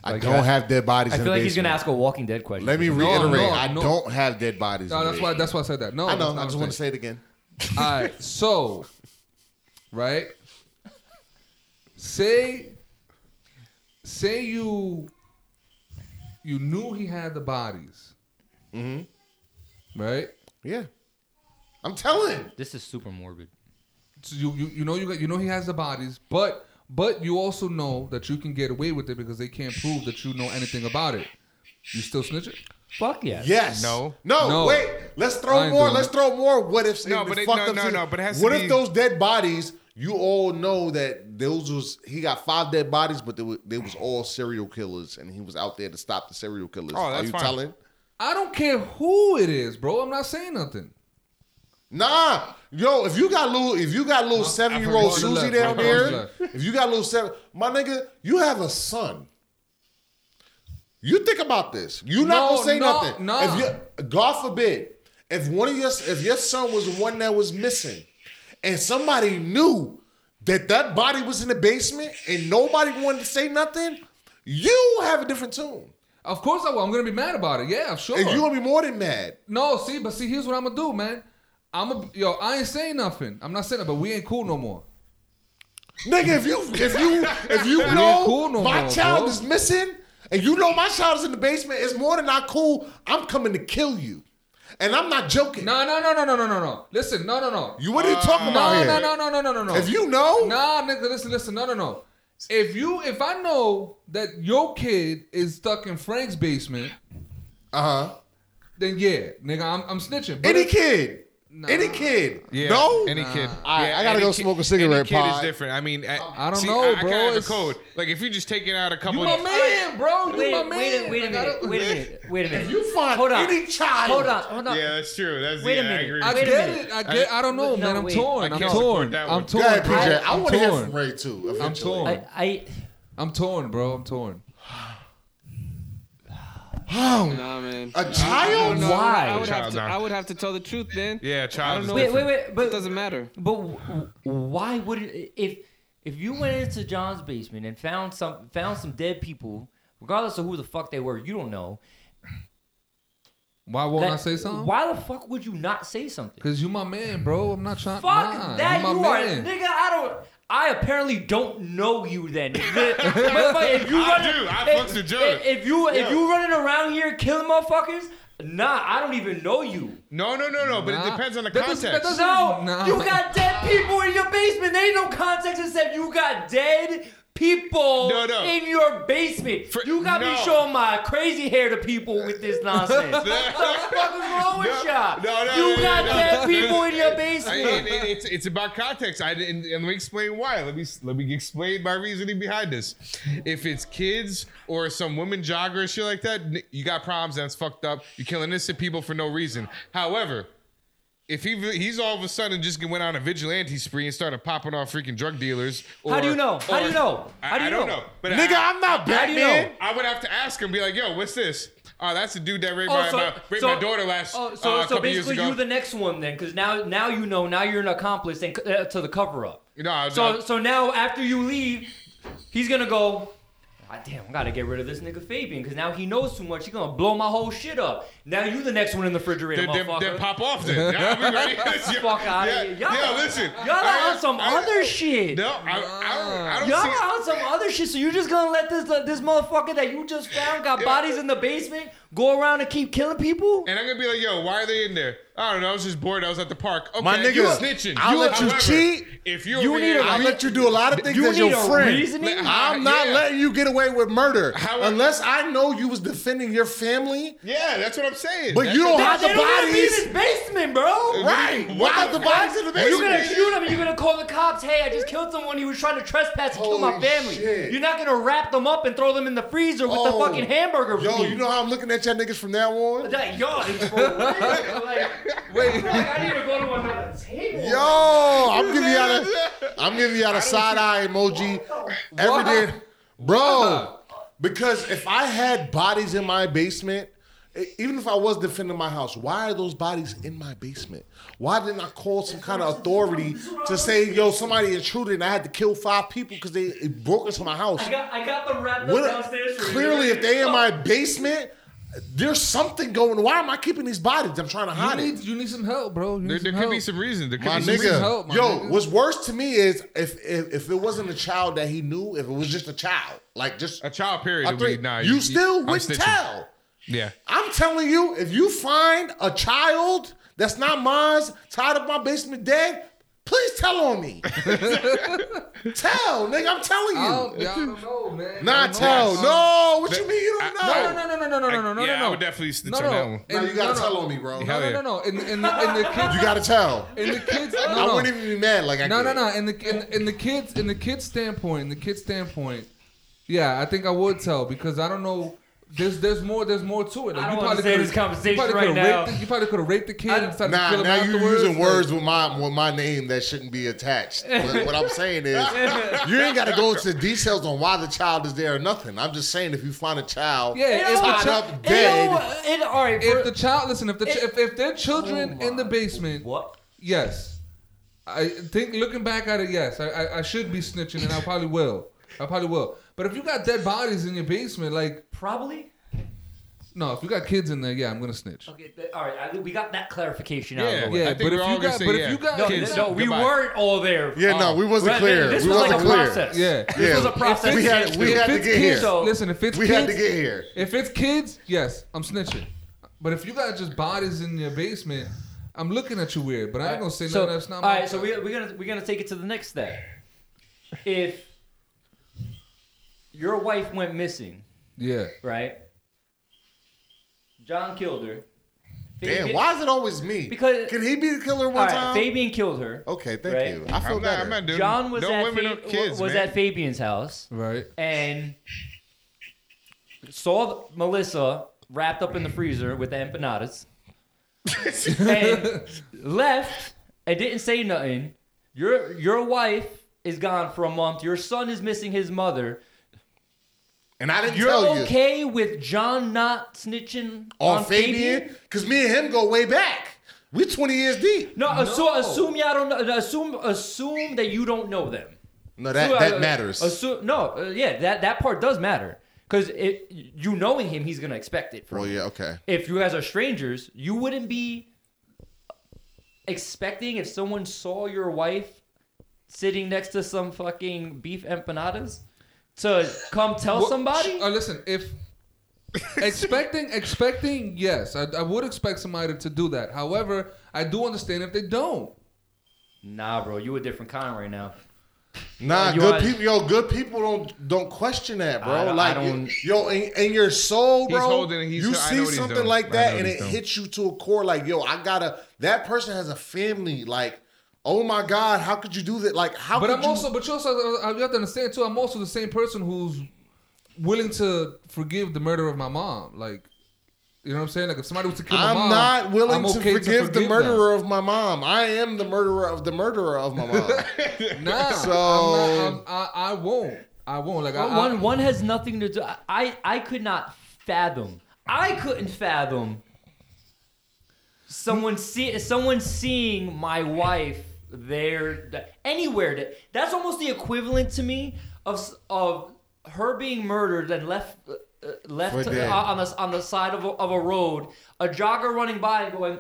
A: I
D: Like
A: don't
D: that-
A: have dead bodies
C: I
A: in
C: feel
A: the
C: like he's gonna
A: basement.
C: ask a Walking Dead question.
A: Let me
D: No,
A: reiterate.
D: no,
A: I
D: no.
A: don't have dead bodies.
D: No,
A: in the
D: that's why
A: basement.
D: that's why I said that. No,
A: I know. I just want to say it again.
D: All right, so, right? Say, say you, you knew he had the bodies, mm-hmm. right?
A: Yeah. I'm telling.
C: This is super morbid.
D: So you, you, you know you got, you know he has the bodies, but but you also know that you can get away with it because they can't prove that you know anything about it. You still snitching?
C: Fuck yeah.
A: Yes.
E: No.
A: No.
D: No.
A: Wait. Let's
D: I
A: throw
D: ain't
A: more.
D: doing
A: Let's
D: it.
A: throw more. What if?
E: No, but it-
A: fucked
E: no,
A: up
E: no, no, but it has to
A: What
E: be-
A: if those dead bodies? you all know that those was he got five dead bodies, but they were they was all serial killers, and he was out there to stop the serial killers.
E: Oh,
A: Are
E: that's
A: you
E: fine.
A: telling?
D: I don't care who it is, bro. I'm not saying nothing.
A: Nah, yo, if you got little, if you got little seven year old Susie down there, if you got little seven, my nigga, you have a son. You think about this. You not
D: No,
A: gonna say
D: no,
A: nothing.
D: no.
A: If you, God forbid, if one of your, if your son was the one that was missing, and somebody knew that that body was in the basement, and nobody wanted to say nothing, you have a different tune,
D: Of course I will. I'm gonna be mad about it. Yeah, sure.
A: and you gonna be more than mad.
D: no, see, but see, here's what I'm gonna do, man. I'm a yo. I ain't saying nothing. I'm not saying that, but we ain't cool no more.
A: Nigga, if you if you if you know
D: cool no
A: my
D: more,
A: child
D: bro.
A: is missing and you know my child is in the basement, it's more than not cool. I'm coming to kill you. And I'm not joking.
D: No, no, no, no, no, no, no, no. Listen, no, no, no.
A: You what are you talking about
D: No,
A: here?
D: no, no, no, no, no, no, no.
A: If you know,
D: Nah, nigga, listen, listen, no, no, no. If you, if I know that your kid is stuck in Frank's basement,
A: uh-huh.
D: then yeah, nigga, I'm, I'm snitching. But
A: Any
D: if-
A: kid. Any kid.
E: Yeah,
A: no?
E: any kid.
A: All right, I gotta
E: any
A: go
E: ki-
A: smoke a cigarette,
E: Any kid
A: Pod.
E: is different. I mean, I,
D: I don't
E: see,
D: know,
E: I, I
D: bro.
E: kinda have a
D: It's-
E: code. Like if you just taking out a couple.
D: You my
E: of,
D: man, bro. You
C: Wait,
D: my
C: wait,
D: man.
C: a, wait a
D: Like, I
C: minute.
D: don't-
C: Wait a minute. Wait a minute.
A: If you find
C: Hold on.
A: any child.
C: Hold on. Hold on.
E: Yeah, that's true. That's
C: Wait a
E: yeah, I
C: minute.
E: agree.
D: I
C: Wait a
D: get
C: minute.
D: it. I get. I don't know,
C: No,
D: man. I'm
C: wait.
D: torn.
E: I
D: I'm
E: can't
D: torn.
E: support that
D: I'm
E: one.
A: Go ahead,
D: torn.
A: PJ. I,
D: I'm
A: want to hear
D: torn.
A: from Ray too. I'm Eventually.
D: torn.
C: I, I
D: I'm torn, bro. I'm torn.
B: Nah, man.
A: A child?
B: No,
C: Why?
B: I would have
E: Child
B: to.
E: down.
B: I would have to tell the truth, then.
E: Yeah,
B: I
E: child.
B: don't
E: is
B: know.
C: wait, wait, wait. But
B: It doesn't matter.
C: But w- why would it, if if you went into John's basement and found some found some dead people, regardless of who the fuck they were, you don't know.
D: Why won't I
C: that-
D: say something?
C: Why the fuck would you not say something?
D: Cause you my man, bro. I'm not trying. To.
C: Fuck
D: nah,
C: that
D: you
C: you
D: my
C: are,
D: man.
C: nigga. I don't. I apparently don't know you then. If, if you
E: I
C: running-
E: do. I
C: if,
E: fucks with Jonah.
C: If, if you if you running around here killing motherfuckers, nah, I don't even know you.
E: No, no, no, no. But
D: Nah.
E: it depends on the
D: That doesn't- that
E: context.
D: doesn't-
C: No,
D: Nah.
C: you got dead people in your basement. There ain't no context except you got dead people
E: No, no.
C: in your basement.
E: For-
C: you got
E: no.
C: me showing my crazy hair to people with this nonsense. what the fuck is wrong with y'all?
E: no, no,
C: you got dead people in your
E: I-
C: basement.
E: it- it- it's, it's about context. I didn't, and let me explain why. Let me let me explain my reasoning behind this. If it's kids or some women jogger or shit like that, you got problems. That's fucked up. You're killing innocent people for no reason. However, if he he's all of a sudden just went on a vigilante spree and started popping off freaking drug dealers, or,
C: How do you know? How do you know? How
E: I,
C: do you
E: I don't
C: know?
E: know. But
A: Nigga,
E: I,
A: I'm not
C: How do you
A: Batman.
C: know?
E: I would have to ask him, be like, "Yo, what's this?" Oh, that's the dude that raped,
C: Oh,
E: my,
C: so-
E: my, raped
C: so-
E: my daughter last
C: Oh,
E: uh,
C: so,
E: a
C: so
E: couple years
C: basically,
E: ago.
C: you're the next one then, because now, now you know. Now you're an accomplice and uh, to the cover up.
E: no,
C: So,
E: no,
C: so now after you leave, he's gonna go. God damn, I gotta get rid of this nigga Fabian because now he knows too much. He's gonna blow my whole shit up. Now you the next one in the refrigerator,
E: then, then,
C: motherfucker.
E: then pop off then. Yeah, I ready?
C: Fuck outta
E: yeah,
C: here. Y'all,
E: yeah, listen.
C: y'all are on some
E: I-
C: other shit.
E: No, I, I, don't- I don't
C: Y'all
E: see.
C: are on some other shit. So you're just gonna let this uh, this motherfucker that you just found got
E: Yeah.
C: bodies in the basement go around and keep killing people?
E: And I'm gonna be like, yo, why are they in there? I don't know. I was just bored. I was at the park. Okay,
A: My nigga,
E: you snitching.
A: I'll
E: You-
A: let you
E: however,
A: cheat.
E: If you're
C: You need a
A: I'll
C: re-
A: let you do a lot of things
C: You
A: as your friend.
C: reasoning.
A: I'm not
E: Yeah.
A: letting you get away with murder
E: How-
A: unless I know you was defending your family.
E: yeah, that's what I'm saying.
A: But
E: That's
A: you don't
E: what-
A: have the
C: be in
A: bodies.
C: his basement, bro.
A: Right. Why have the bodies in the basement?
C: You're gonna shoot him and you're gonna call the cops. Hey, I just killed someone. He was trying to trespass and kill my family.
A: shit.
C: You're not gonna wrap them up and throw them in the freezer with the
A: Oh.
C: fucking hamburger
A: Yo, you know how I'm looking at y'all niggas from now on?
C: Yo, it's for real. like,
D: Wait.
C: I need to go to another table.
A: Yo, I'm giving y'all a, I'm giving y'all a side eye emoji every day, bro. Because if I had bodies in my basement, even if I was defending my house, why are those bodies in my basement? Why didn't I call some kind of authority to say, yo, somebody intruded and I had to kill five people because they broke into my house?
C: I got, I got up
A: What-
C: downstairs.
A: clearly, if they in my basement, there's something going. Why am I keeping these bodies? I'm trying to
D: You
A: hide
D: need,
A: it.
D: you need some help, bro. You
E: There,
D: need
E: there
D: some
E: could be some reason. There could
A: My
E: be some
A: nigga,
E: reason.
D: help, my
A: yo,
D: nigga.
A: what's worse to me is if, if if it wasn't a child that he knew, if it was just a child, like just
E: A child period.
A: a
E: would
A: three,
E: be, nah,
A: you, still
E: I'm
A: wouldn't tell.
E: Yeah.
A: I'm telling you, if you find a child that's not mine tied up in my basement dead, Please tell on me. tell, nigga. I'm telling you.
D: I don't, y'all don't know, man. Not
A: tell. No. What that, you mean you don't I, know?
D: No, no, no, no, no, no, no, no,
E: yeah,
D: no.
E: I would definitely snitch
D: no, no.
E: on that one.
A: No, you gotta
D: no,
A: tell no. on me, bro.
D: No, no, no, no. In, in, the, in the kids,
A: you gotta tell.
D: In the kids, no, no.
A: I wouldn't even be mad. Like I
D: no, could.
A: no,
D: no. In the in, in the kids, in the kids standpoint, in the kids standpoint, yeah, I think I would tell because I don't know there's there's more there's more to it. Like,
C: I don't
D: you
C: wanna
D: probably
C: say
D: could've-
C: this conversation
D: you
C: right now.
D: Raped the, you probably could have raped the kid and started to
A: Nah,
D: kill
A: now you
D: afterwards.
A: using words with my with my name that shouldn't be attached. But what I'm saying is, you ain't got to go into details on why the child is there or nothing. I'm just saying if you find a child,
D: Yeah, if the child,
A: up dead,
C: It, all right,
D: if the child, listen, if the
C: It-
D: if, if their children
C: Oh
D: in the basement,
C: what?
D: yes, I think looking back at it, yes, I, I I should be snitching and I probably will. I probably will. But if you got dead bodies in your basement, like
C: Probably.
D: no, if you got kids in there, yeah, I'm gonna snitch.
C: Okay, th- all right. I, we got that clarification out
E: Yeah,
C: of the way.
D: Yeah,
E: I think
D: but
E: we're
D: if
E: all
D: you
E: gonna
D: got,
E: say
D: but
E: yeah.
D: if you got,
C: No,
E: Kids,
C: no, we
E: goodbye.
C: weren't all there.
A: Yeah, no, we wasn't
C: Right,
A: clear.
C: This
A: We
C: was like
A: wasn't
C: a
A: clear.
C: process.
D: Yeah.
C: this
A: Yeah.
C: was a
A: If
C: process.
A: we had- we had to
D: it's
A: get
D: kids,
A: here.
C: So-
D: listen, if it's
A: we
D: kids,
A: had to get here.
D: If it's kids, yes, I'm snitching. But if you got just bodies in your basement, I'm looking at you weird. But I ain't gonna say
C: so,
D: nothing that's not.
C: all
D: my
C: right, so we, we're gonna we're gonna take it to the next step. If your wife went missing,
D: yeah.
C: right? John killed her.
A: Damn,
C: Fabian-
A: why is it always me?
C: Because-
A: can he be the killer
C: All
A: one
C: right,
A: time?
C: Fabian killed her.
A: okay, thank
C: Right.
A: you. I feel
E: I'm
A: better.
E: I'm not doing
C: John was
E: no
C: at
E: women,
C: Fa-
E: no kids,
C: was
E: man.
C: at Fabian's house
D: Right.
C: and saw Melissa wrapped up in the freezer with the empanadas and left and didn't say nothing. Your your wife is gone for a month. Your son is missing his mother.
A: And I didn't
C: You're
A: tell you
C: okay with John not snitching
A: on
C: on
A: Fabian because me and him go way back. We're 20 years deep.
C: No,
D: No.
C: Assume, assume y'all don't know. Assume assume that you don't know them.
A: No, that
C: Assume-
A: that
C: uh,
A: matters.
C: Assume, no, uh, yeah, that that part does matter because it you knowing him, he's gonna expect it from
A: well,
C: you.
A: yeah, okay.
C: If you guys are strangers, you wouldn't be expecting if someone saw your wife sitting next to some fucking beef empanadas to come tell
D: Well,
C: somebody.
D: Uh, listen, if expecting, expecting, yes, I, I would expect somebody to do that. However, I do understand if they don't.
C: Nah, bro, you a different kind right now.
A: Nah,
C: you
A: good
C: are-
A: people, yo, good people don't don't question that, bro.
C: I don't-
A: like,
C: I don't-
A: yo, in, in your soul,
E: He's
A: bro,
E: holding- he's-
A: you
E: I know
A: see
E: what he's
A: something
E: doing.
A: like
E: I
A: that,
E: know
A: and
E: what
A: it
E: doing.
A: hits you to a core. Like, yo, I gotta. That person has a family. Like, oh my god, how could you do that? Like, how?
D: But
A: could
D: I'm
A: you,
D: also, but you also, uh, you have to understand too. I'm also the same person who's willing to forgive the murder of my mom. Like, you know what I'm saying? Like, if somebody was to kill my
A: I'm
D: mom,
A: not willing
D: I'm
A: to
D: okay
A: forgive the
D: them.
A: murderer of my mom. I am the murderer of the murderer of my mom.
D: Nah,
A: So-
D: I'm not, I'm, I, I won't. I won't. Like, I,
C: One,
D: I,
C: one, one has nothing to do. I, I could not fathom. I couldn't fathom someone see someone seeing my wife there anywhere. That, that's almost the equivalent to me of of her being murdered and left uh, uh, left to- uh, on the on the side of a, of a road. A jogger running by and going,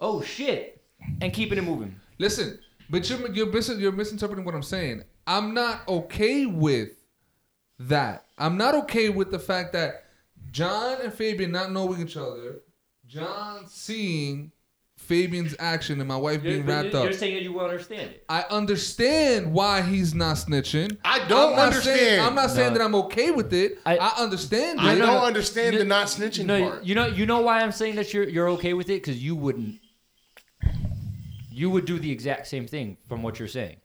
C: "Oh shit," and keeping it moving.
D: Listen, but you're you're, mis- you're misinterpreting what I'm saying. I'm not okay with that. I'm not okay with the fact that John and Fabian not knowing each other, John seeing Fabian's action and my wife
C: You're,
D: being wrapped up.
C: you're saying that you will understand it.
D: I understand why he's not snitching.
A: I don't
D: I'm not
A: understand.
D: Saying, I'm not saying
C: No.
D: that I'm okay with it.
C: I-
D: I, understand
A: I
D: it.
A: don't
C: no.
A: understand
C: No,
A: the not snitching
C: No,
A: part.
C: you know, you know why I'm saying that you're you're okay with it because you wouldn't. You would do the exact same thing from what you're saying.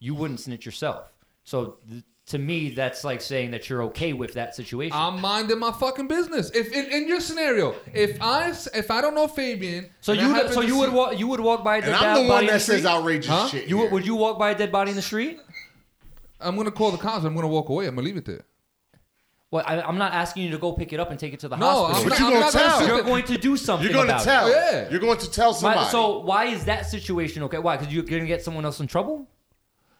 C: You wouldn't snitch yourself. So th- to me, that's like saying that you're okay with that situation.
D: I'm minding my fucking business. If in, in your scenario, if I if I don't know Fabian,
C: so you would, so you would walk you would walk by a dead body.
A: and I'm the one that
C: the
A: says
C: street?
A: outrageous
D: Huh?
A: shit.
C: You
A: here.
C: would, would you walk by a dead body in the street?
D: I'm gonna call the cops. I'm gonna walk away. I'm gonna leave it there.
C: Well, I, I'm not asking you to go pick it up and take it to the
D: No,
C: hospital.
D: I'm
A: But you
D: I'm
A: gonna tell.
D: sit
C: You're going to do something.
A: You're going to tell.
C: It.
D: Yeah.
A: You're going to tell
C: My-
A: somebody.
C: so why is that situation okay? Why? Because you're going to get someone else in trouble?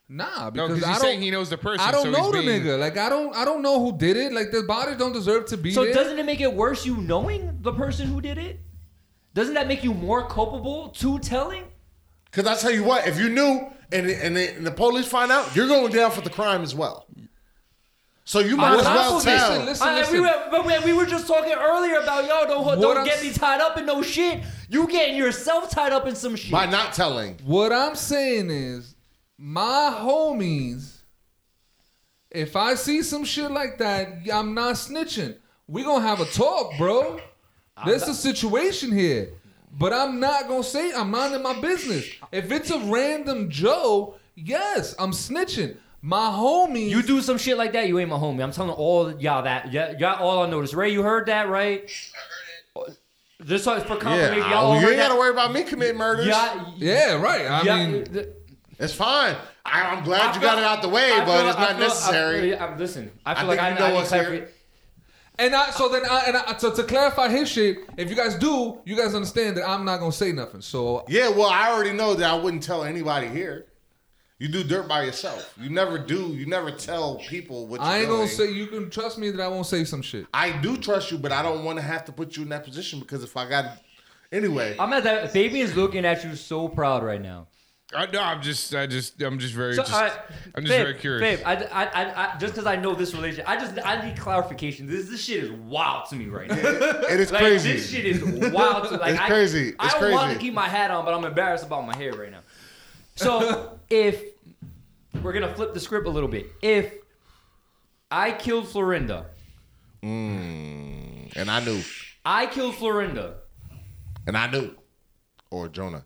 D: Nah, because
E: because
D: I
E: he's
D: don't.
E: saying he knows the person.
D: I don't
E: so
D: know the
E: being,
D: nigga. Like I don't. I don't know who did it. Like the bodies don't deserve to be
C: So
D: there.
C: doesn't it make it worse you knowing the person who did it? Doesn't that make you more culpable to telling?
A: Because I tell you what, if you knew and and the, and the police find out, you're going down for the crime as well. So you might as well tell.
D: listen,
C: I-
D: listen.
C: we, were, but we, we were just talking earlier about yo, don't
D: What
C: don't
D: I'm
C: get me tied up in no shit. You getting yourself tied up in some shit.
A: By not telling.
D: What I'm saying is, my homies, if I see some shit like that, I'm not snitching. We gonna have a talk, bro. There's a situation here. But I'm not gonna say I'm minding my business. If it's a random Joe, yes, I'm snitching. My homies
C: You do some shit like that, you ain't my homie. I'm telling all y'all that. Yeah, y'all all on notice. Ray, you heard that, right? This is for
A: Yeah,
C: confirmation. y'all
A: I-
C: all
A: you
C: heard
A: ain't got to
C: that.
A: worry about me committing murders.
C: Yeah,
D: Yeah, right. I
C: yeah,
D: mean
C: th-
A: It's fine. I, I'm glad
C: I
A: you
C: feel-
A: got it out the way,
C: I
A: but
C: feel-
A: it's
C: I
A: not
C: feel- I
A: necessary.
C: feel- I- listen, I feel
A: I
C: like
A: think
C: I,
A: know
C: I
A: what's here.
D: And I so then I and I, to, to clarify his shit, if you guys do, you guys understand that I'm not gonna say nothing. So
A: Yeah, well, I already know that I wouldn't tell anybody here. You do dirt by yourself. You never do. You never tell people what you're
D: I ain't
A: doing.
D: gonna say you can trust me that I won't say some shit.
A: I do trust you, but I don't want to have to put you in that position because if I got anyway,
C: I'm at that. Fabian's looking at you so proud right now.
E: I, no, I'm just, I just, I'm just very,
C: So,
E: just,
C: all right,
E: I'm just
C: Fabe,
E: very curious.
C: Babe, I, I, I, I, just because I know this relationship, I just I need clarification. This this shit is wild to me right now.
A: it is
C: Like,
A: crazy.
C: This shit is wild. To, like,
A: It's
C: I,
A: crazy. It's
C: I don't want to keep my hat on, but I'm embarrassed about my hair right now. So if we're gonna flip the script a little bit, if I killed Florinda,
A: Mm, and I knew,
C: I killed Florinda.
A: and I knew, or Jonah,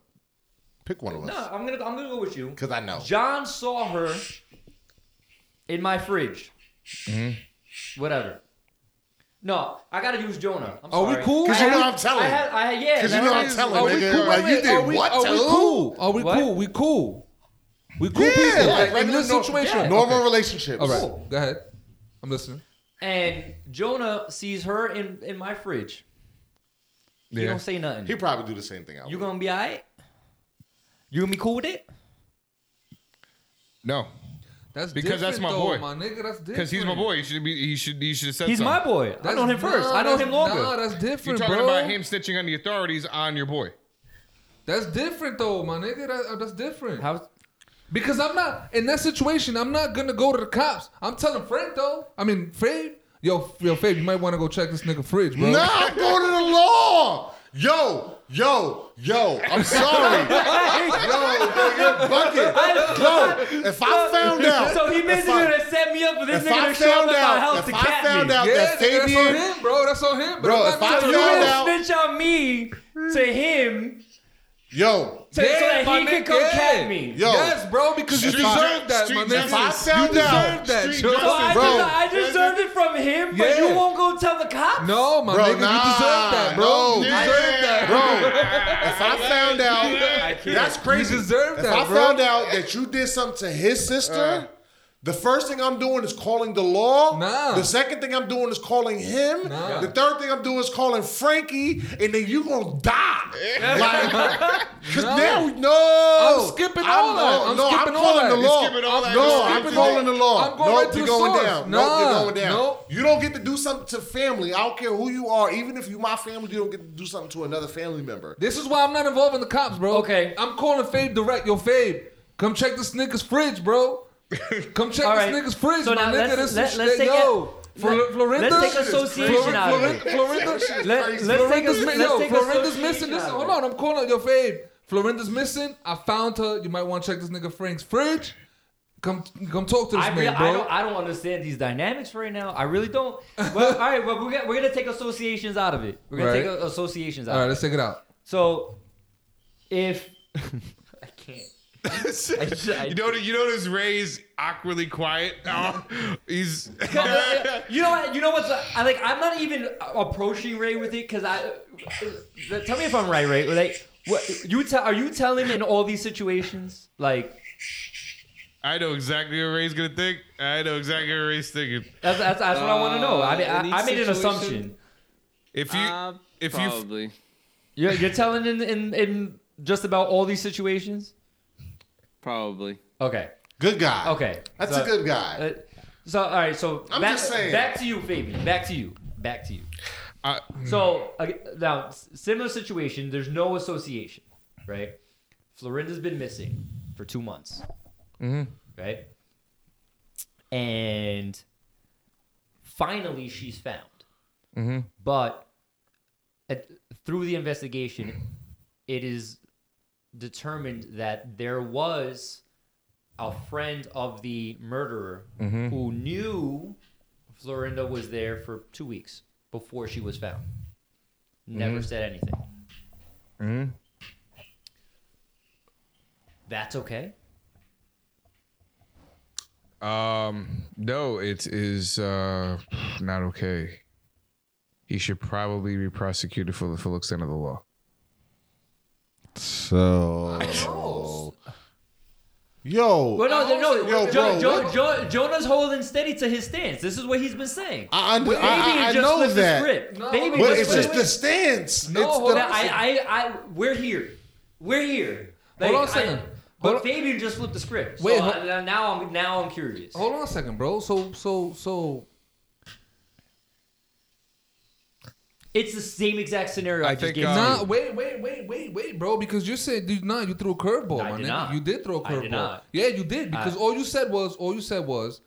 A: pick one of us.
C: No, I'm gonna I'm gonna go with you.
A: because I know.
C: John saw her in my fridge.
A: Mm-hmm.
C: Whatever. No, I gotta use Jonah. I'm
D: Are we
C: sorry.
D: cool?
A: 'Cause
C: I
A: you know
C: had-
A: I'm telling.
C: I had, I had, yeah.
A: Because you know I'm telling,
D: Are we
A: nigga.
D: cool?
A: Like,
D: Wait,
A: you
D: wait,
A: did
D: are we,
A: what
D: are
A: to
D: we
A: who?
D: cool? Are we
C: What?
D: cool? We cool. We cool
A: Yeah,
D: people.
A: like
D: Like, in
A: regular
D: this
A: no-
D: situation.
C: yeah.
A: Normal
D: Okay.
A: relationships.
D: All right,
C: Cool.
D: go ahead. I'm listening.
C: And Jonah sees her in, in my fridge. You
E: Yeah.
C: don't say nothing.
A: He probably do the same thing. I
C: you
A: would.
C: gonna be alright? You gonna be cool with it?
E: No,
D: That's
E: Because that's
D: different,
E: my
D: though,
E: boy.
D: My nigga, that's different.
E: because he's my boy. He should be. He should. He should have said
C: He's my
E: something.
C: boy. I
D: That's-
C: know him first.
D: nah,
C: I know
D: that's-
C: him longer.
D: Nah, that's different.
E: You're
D: different,
E: talking
D: bro.
E: about him snitching on the authorities on your boy.
D: That's different, though, my nigga. That, uh, that's different.
C: How?
D: Because I'm not in that situation. I'm not gonna go to the cops. I'm telling Frank though. I mean, Fave. Yo, yo, Fave, you might want to go check this nigga fridge, bro.
A: Nah, I'm going to the law. Yo, yo, yo. I'm sorry. yo, yo, you're bugging. Yo, if I found out,
C: So he
A: if
C: basically
A: I-
C: gonna set me up for this
A: if
C: nigga
A: I
C: to show up
A: found
C: at my
A: out,
C: house
A: if
C: to
A: I
C: cat
A: found
C: me.
A: out
D: yeah,
A: that
D: nigga, that's on him, bro. That's on him. But
A: Bro, if I
D: gonna
C: You
D: do
A: found
C: gonna
D: that.
A: out-
C: snitch on me to him
A: yo,
C: so, so that he can
D: nigga,
C: come
D: yeah.
C: cat me.
A: Yo.
D: Yes, bro, because you deserve that, my nigga.
A: I found
D: you deserve that,
E: Street
D: Joe.
C: So I,
A: Bro.
C: des- I deserved it from him, but you won't go tell the cops.
D: No, my
A: Bro,
D: nigga,
A: nah,
D: you deserve that, bro.
A: no.
D: you deserve that,
A: bro, if I found out, that's crazy.
D: You deserve
A: if
D: that,
A: I
D: bro.
A: found out that you did something to his sister, uh. The first thing I'm doing is calling the law.
D: Nah.
A: The second thing I'm doing is calling him.
D: Nah.
A: The third thing I'm doing is calling Frankie, and then you gonna die. like, cause
D: No.
A: now we no.
D: I'm skipping all that. I'm
A: no,
D: skipping
A: I'm calling
D: that.
A: the law.
E: skipping all.
A: No,
E: You're
A: I'm calling the law.
D: I'm going
A: nope,
D: right to
A: you're going
D: source.
A: down.
D: Nah,
A: nope, you're going down.
D: nope.
A: You don't get to do something to family. I don't care who you are. Even if you my family, you don't get to do something to another family member.
D: This is why I'm not involved in the cops, bro.
C: Okay.
D: I'm calling Fabe direct. Yo, Fabe, come check this nigga's fridge, bro. Come check
C: All
D: this nigga's fridge,
C: So
D: my
C: now
D: nigga.
C: let's-
D: this
C: let-
D: is
C: let's
D: shit.
C: take
D: Yo,
C: it-
D: Flor-
C: let-
D: Florinda.
C: let's take association out of it.
D: Florinda,
C: Let, let's take a,
D: Florinda's mi-
C: let's
D: yo,
C: take
D: Florinda's
C: association
D: missing.
C: Out
D: hold
C: it.
D: on. I'm calling your Fabe. Florinda's missing. I found her. You might want to check this nigga Frank's fridge. Come, come talk to this
C: I,
D: man,
C: really,
D: bro.
C: I don't. I don't understand these dynamics right now. I really don't. Well, all right, well, we're gonna, we're gonna take associations out of it. We're gonna
D: Right.
C: take a- associations out.
D: All right,
C: of it.
D: let's take it out.
C: So, if I can't, I just- I-
E: you know, you notice Ray's awkwardly quiet. Oh, he's.
C: you know what? You know what's? I like. I'm not even approaching Ray with it because I. Tell me if I'm right, Ray. Like, what you tell? Are you telling him in all these situations? Like,
E: I know exactly what Ray's gonna think. I know exactly what Ray's thinking.
C: that's that's, that's what I want to know. I mean,
B: Uh,
C: I, I made an assumption.
E: If you,
B: Uh,
E: if you,
B: probably.
C: You're, you're telling in, in in just about all these situations.
B: Probably.
C: Okay.
A: Good guy.
C: Okay.
A: That's
C: So-
A: a good guy.
C: Uh, so all right. So
A: I'm
C: back,
A: just saying.
C: back to you, Fabian. Back to you. Back to you.
E: uh,
C: So uh, now, similar situation. There's no association, right? Florinda's been missing for two months,
E: Mhm.
C: right? And finally she's found.
E: Mm-hmm.
C: But at, through the investigation, it is determined that there was a friend of the murderer
E: Mm-hmm.
C: who knew Florinda was there for two weeks before she was found. Never said anything.
E: Mhm.
C: That's okay.
E: Um, no, it is uh, not okay. He should probably be prosecuted for the full extent of the law.
A: So, yo,
C: Well, no, no, no.
A: Yo,
C: Jo-
A: bro,
C: Jo- Jo- Jonah's holding steady to his stance. This is what he's been saying.
A: I, under,
C: Baby
A: I, I, I
C: just
A: know
C: flipped the script.
D: No,
C: Baby
D: but
A: but
C: just
A: it's
C: flipped
A: just
C: the
A: the stance.
D: No,
A: it's
D: hold
A: the,
D: on.
C: I, I, I, we're here. We're here.
D: Hold on a
C: I-
D: second.
C: but
D: Hold on.
C: Fabian just flipped the script. So
D: Wait,
C: I- now I'm now I'm curious.
D: Hold on a second, bro. So so so
C: It's the same exact scenario I,
E: I
C: just
E: think,
C: gave
E: um,
C: you.
D: Nah, wait, wait, wait, wait, wait, bro. Because you said you nah, you threw a curveball,
C: I
D: my
C: did
D: nigga.
C: not.
D: You did throw a
C: I did
D: curveball.
C: not.
D: Yeah, you did. Because
C: I-
D: all you said was all you said was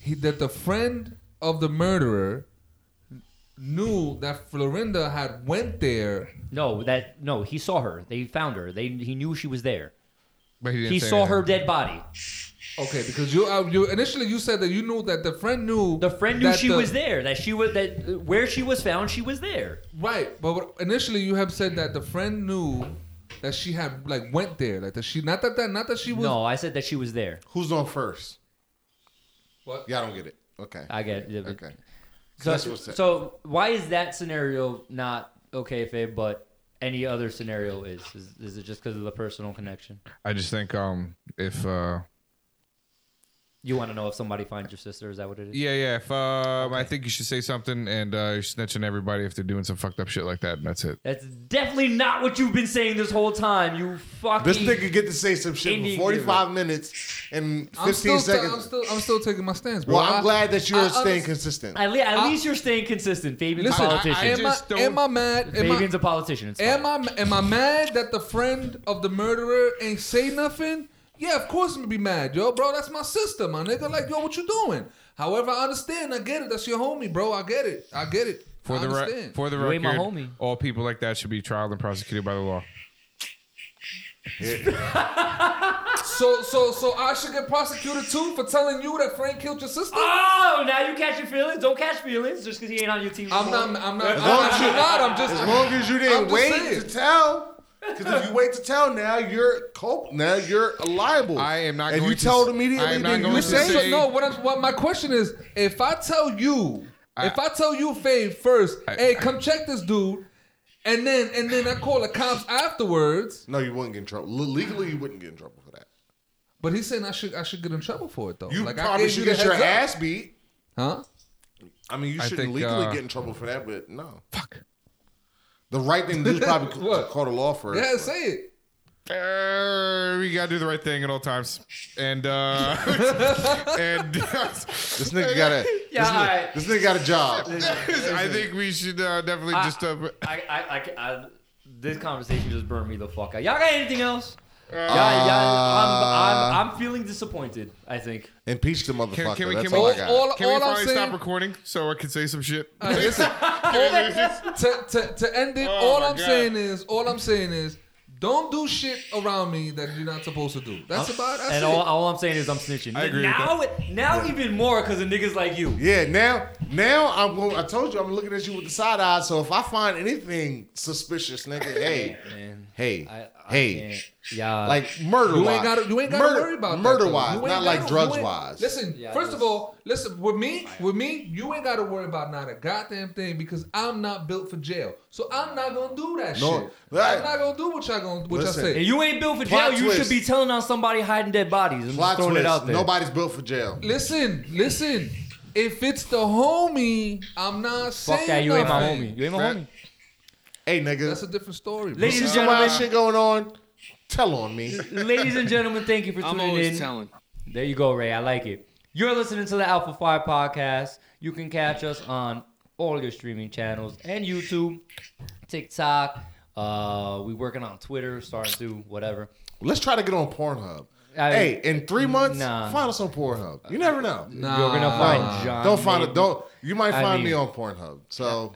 D: he, that the friend of the murderer knew that Florinda had went there.
C: No, that no, he saw her. They found her. They he knew she was there.
E: But he, didn't
C: He
E: say
C: saw her dead body.
D: Okay, because you uh, you initially you said that you knew that the friend knew
C: The friend knew
D: that
C: she
D: the-
C: was there. That she was that where she was found, she was there.
D: right. But what- initially you have said that the friend knew that she had like went there, like that she not that that not that she was.
C: No, I said that she was there.
A: who's on first?
D: What?
A: Yeah, I don't get it. Okay.
C: I get it.
A: Okay.
C: So,
A: That's what's
C: so why is that scenario not okay, Fabe, but any other scenario is? Is, is it just because of the personal connection?
E: I just think um if uh
C: You want to know if somebody finds your sister? Is that what it is?
E: yeah yeah if um I think you should say something and uh you're snitching everybody if they're doing some fucked up shit like that and that's it.
C: That's definitely not what you've been saying this whole time. You fucking.
A: This nigga get to say some shit
C: Indian
A: for 45 minutes and 15
D: I'm still,
A: seconds.
D: I'm still I'm still taking my stance, bro.
A: well, I'm
D: I-
A: glad that you're
D: I
A: staying
D: underst-
A: consistent.
C: At, le- at
D: I-
C: least you're staying consistent. Fabian's
D: Listen,
C: a
D: I-
C: politician.
E: I
D: am, I,
E: just don't-
D: am I mad? Am
C: Fabian's
D: I,
C: a politician. It's
D: am. I am I mad that the friend of the murderer ain't say nothing? Yeah, of course I'm gonna be mad, yo, bro. That's my sister, my nigga. Like, yo, what you doing? However, I understand. I get it. That's your homie, bro. I get it. I get it.
E: For
D: I
E: the re-
D: understand.
E: for the
C: You ain't
E: record,
C: my homie.
E: all people like that should be trialed and prosecuted by the law.
D: so so so I should get prosecuted too for telling you that Frank killed your sister.
C: Oh, now you catch your feelings. Don't catch feelings just because he ain't on your team.
D: I'm not. I'm not. I'm,
A: long
D: I'm
A: you-
D: not. I'm just.
A: As long as you
D: I'm
A: didn't
D: just
A: wait
D: saying.
A: to tell. Because if you wait to tell now, you're culp- now you're liable.
E: I am not
A: If
E: going
A: you
E: to
A: told
E: s-
A: immediately,
E: I am not
A: then
E: going
A: you
E: to
D: Listen,
A: say
D: so, no. What, I'm, what my question is, if I tell you,
E: I-
D: if I tell you, Fave, first,
E: I-
D: hey, come check this dude, and then and then I call the cops afterwards,
A: No, you wouldn't get in trouble. Le- Legally, you wouldn't get in trouble for that.
D: but he's saying I should I should get in trouble for it though.
A: You
D: like I
A: probably
D: gave
A: should
D: you the
A: get your
D: heads up.
A: ass beat.
D: huh?
A: I mean, you
E: I
A: shouldn't
E: think,
A: legally
E: uh,
A: get in trouble for that, but no.
E: Fuck.
A: The right thing to do is probably c-
D: What?
A: call the law first.
D: Yeah, say it.
E: Uh, we gotta do the right thing at all times, and uh, and
A: This nigga got a
C: Yeah,
A: this, nigga,
C: alright.
A: this nigga got a job.
E: I think we should uh, definitely
C: I-
E: just. Uh,
C: I, I, I, I, this conversation just burned me the fuck out. Y'all got anything else?
A: Uh,
C: Y'all, y'all, I'm, I'm, I'm feeling disappointed. I think.
A: Impeach the motherfucker.
E: can, can we
A: That's
E: can we,
A: I got.
D: all-
E: can we finally
D: saying-
E: stop recording so I can say some shit?
D: Uh, listen, to, to, to end it,
E: Oh
D: all I'm
E: God.
D: saying is, all I'm saying is, don't do shit around me that you're not supposed to do. That's about. That's
C: And
D: it.
C: all, all I'm saying is I'm snitching.
E: I agree with
C: now, now even more because of niggas like you.
A: Yeah, now now I'm going. I told you I'm looking at you with the side eye. So if I find anything suspicious, nigga, hey,
C: Man,
A: hey,
C: I, I
A: hey.
C: Yeah.
A: like murder
D: You
A: wise,
D: ain't got to. You ain't got to worry about
A: murder
D: though.
A: wise, not like
D: gotta-
A: drugs wise.
D: Listen,
C: Yeah,
D: first of all, listen with me. With me, you ain't got to worry about not a goddamn thing because I'm not built for jail. So I'm not gonna do that
A: No,
D: shit.
A: right.
D: I'm not gonna do what y'all gonna what
A: Listen.
D: y'all
C: If you ain't built for jail,
A: Plot
C: you should be telling on somebody hiding dead bodies. I'm
A: Plot
C: just throwing
A: twist.
C: it out there.
A: Nobody's built for jail.
D: Listen, listen. If it's the homie, I'm not saying
C: Fuck that. You ain't my homie. You ain't my
A: Right.
C: homie.
A: Hey, nigga,
D: That's a different story. bro.
C: Ladies and
A: some wild
C: gentlemen,
A: shit going on. Tell on me.
C: ladies and gentlemen, thank you for tuning
B: I'm
C: tuning
B: always
C: in.
B: telling.
C: There you go, Ray. I like it. You're listening to the Alpha 5 podcast. You can catch us on all your streaming channels and YouTube, TikTok. Uh, we working on Twitter, starting to whatever.
A: Let's try to get on Pornhub.
C: I-
A: hey, in three months,
C: Nah.
A: find us on Pornhub. You never know.
D: Nah.
C: You're gonna find
A: No,
C: John.
A: don't find it. Don't. You might
C: I
A: find me on Pornhub. So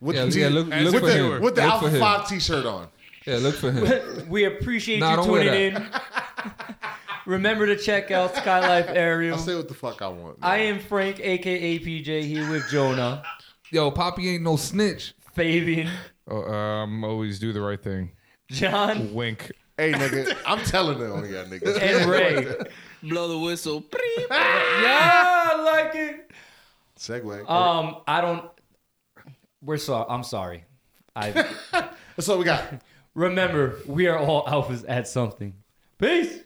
A: with
D: Yeah,
A: the
D: yeah, look-
A: with
D: look for
A: the,
D: him.
A: with the
D: Look
A: Alpha
D: for.
A: Five T-shirt on.
D: Yeah, look for him.
C: We appreciate
D: Nah,
C: you
D: don't
C: tuning in. Remember to check out Skylife Aerial.
A: I'll say what the fuck I want.
C: I am Frank, aka PJ, here with Jonah,
D: Yo, Poppy ain't no snitch.
C: Fabian,
E: Oh, um, always do the right thing.
C: John,
E: Wink.
A: Hey, nigga, I'm telling them on y'all niggas.
C: and Ray.
B: Blow the whistle.
C: yeah, I like it.
A: Segue.
C: Um, I don't. We're sorry. I'm sorry. I
A: That's all we got.
C: remember we are all alphas at something. Peace.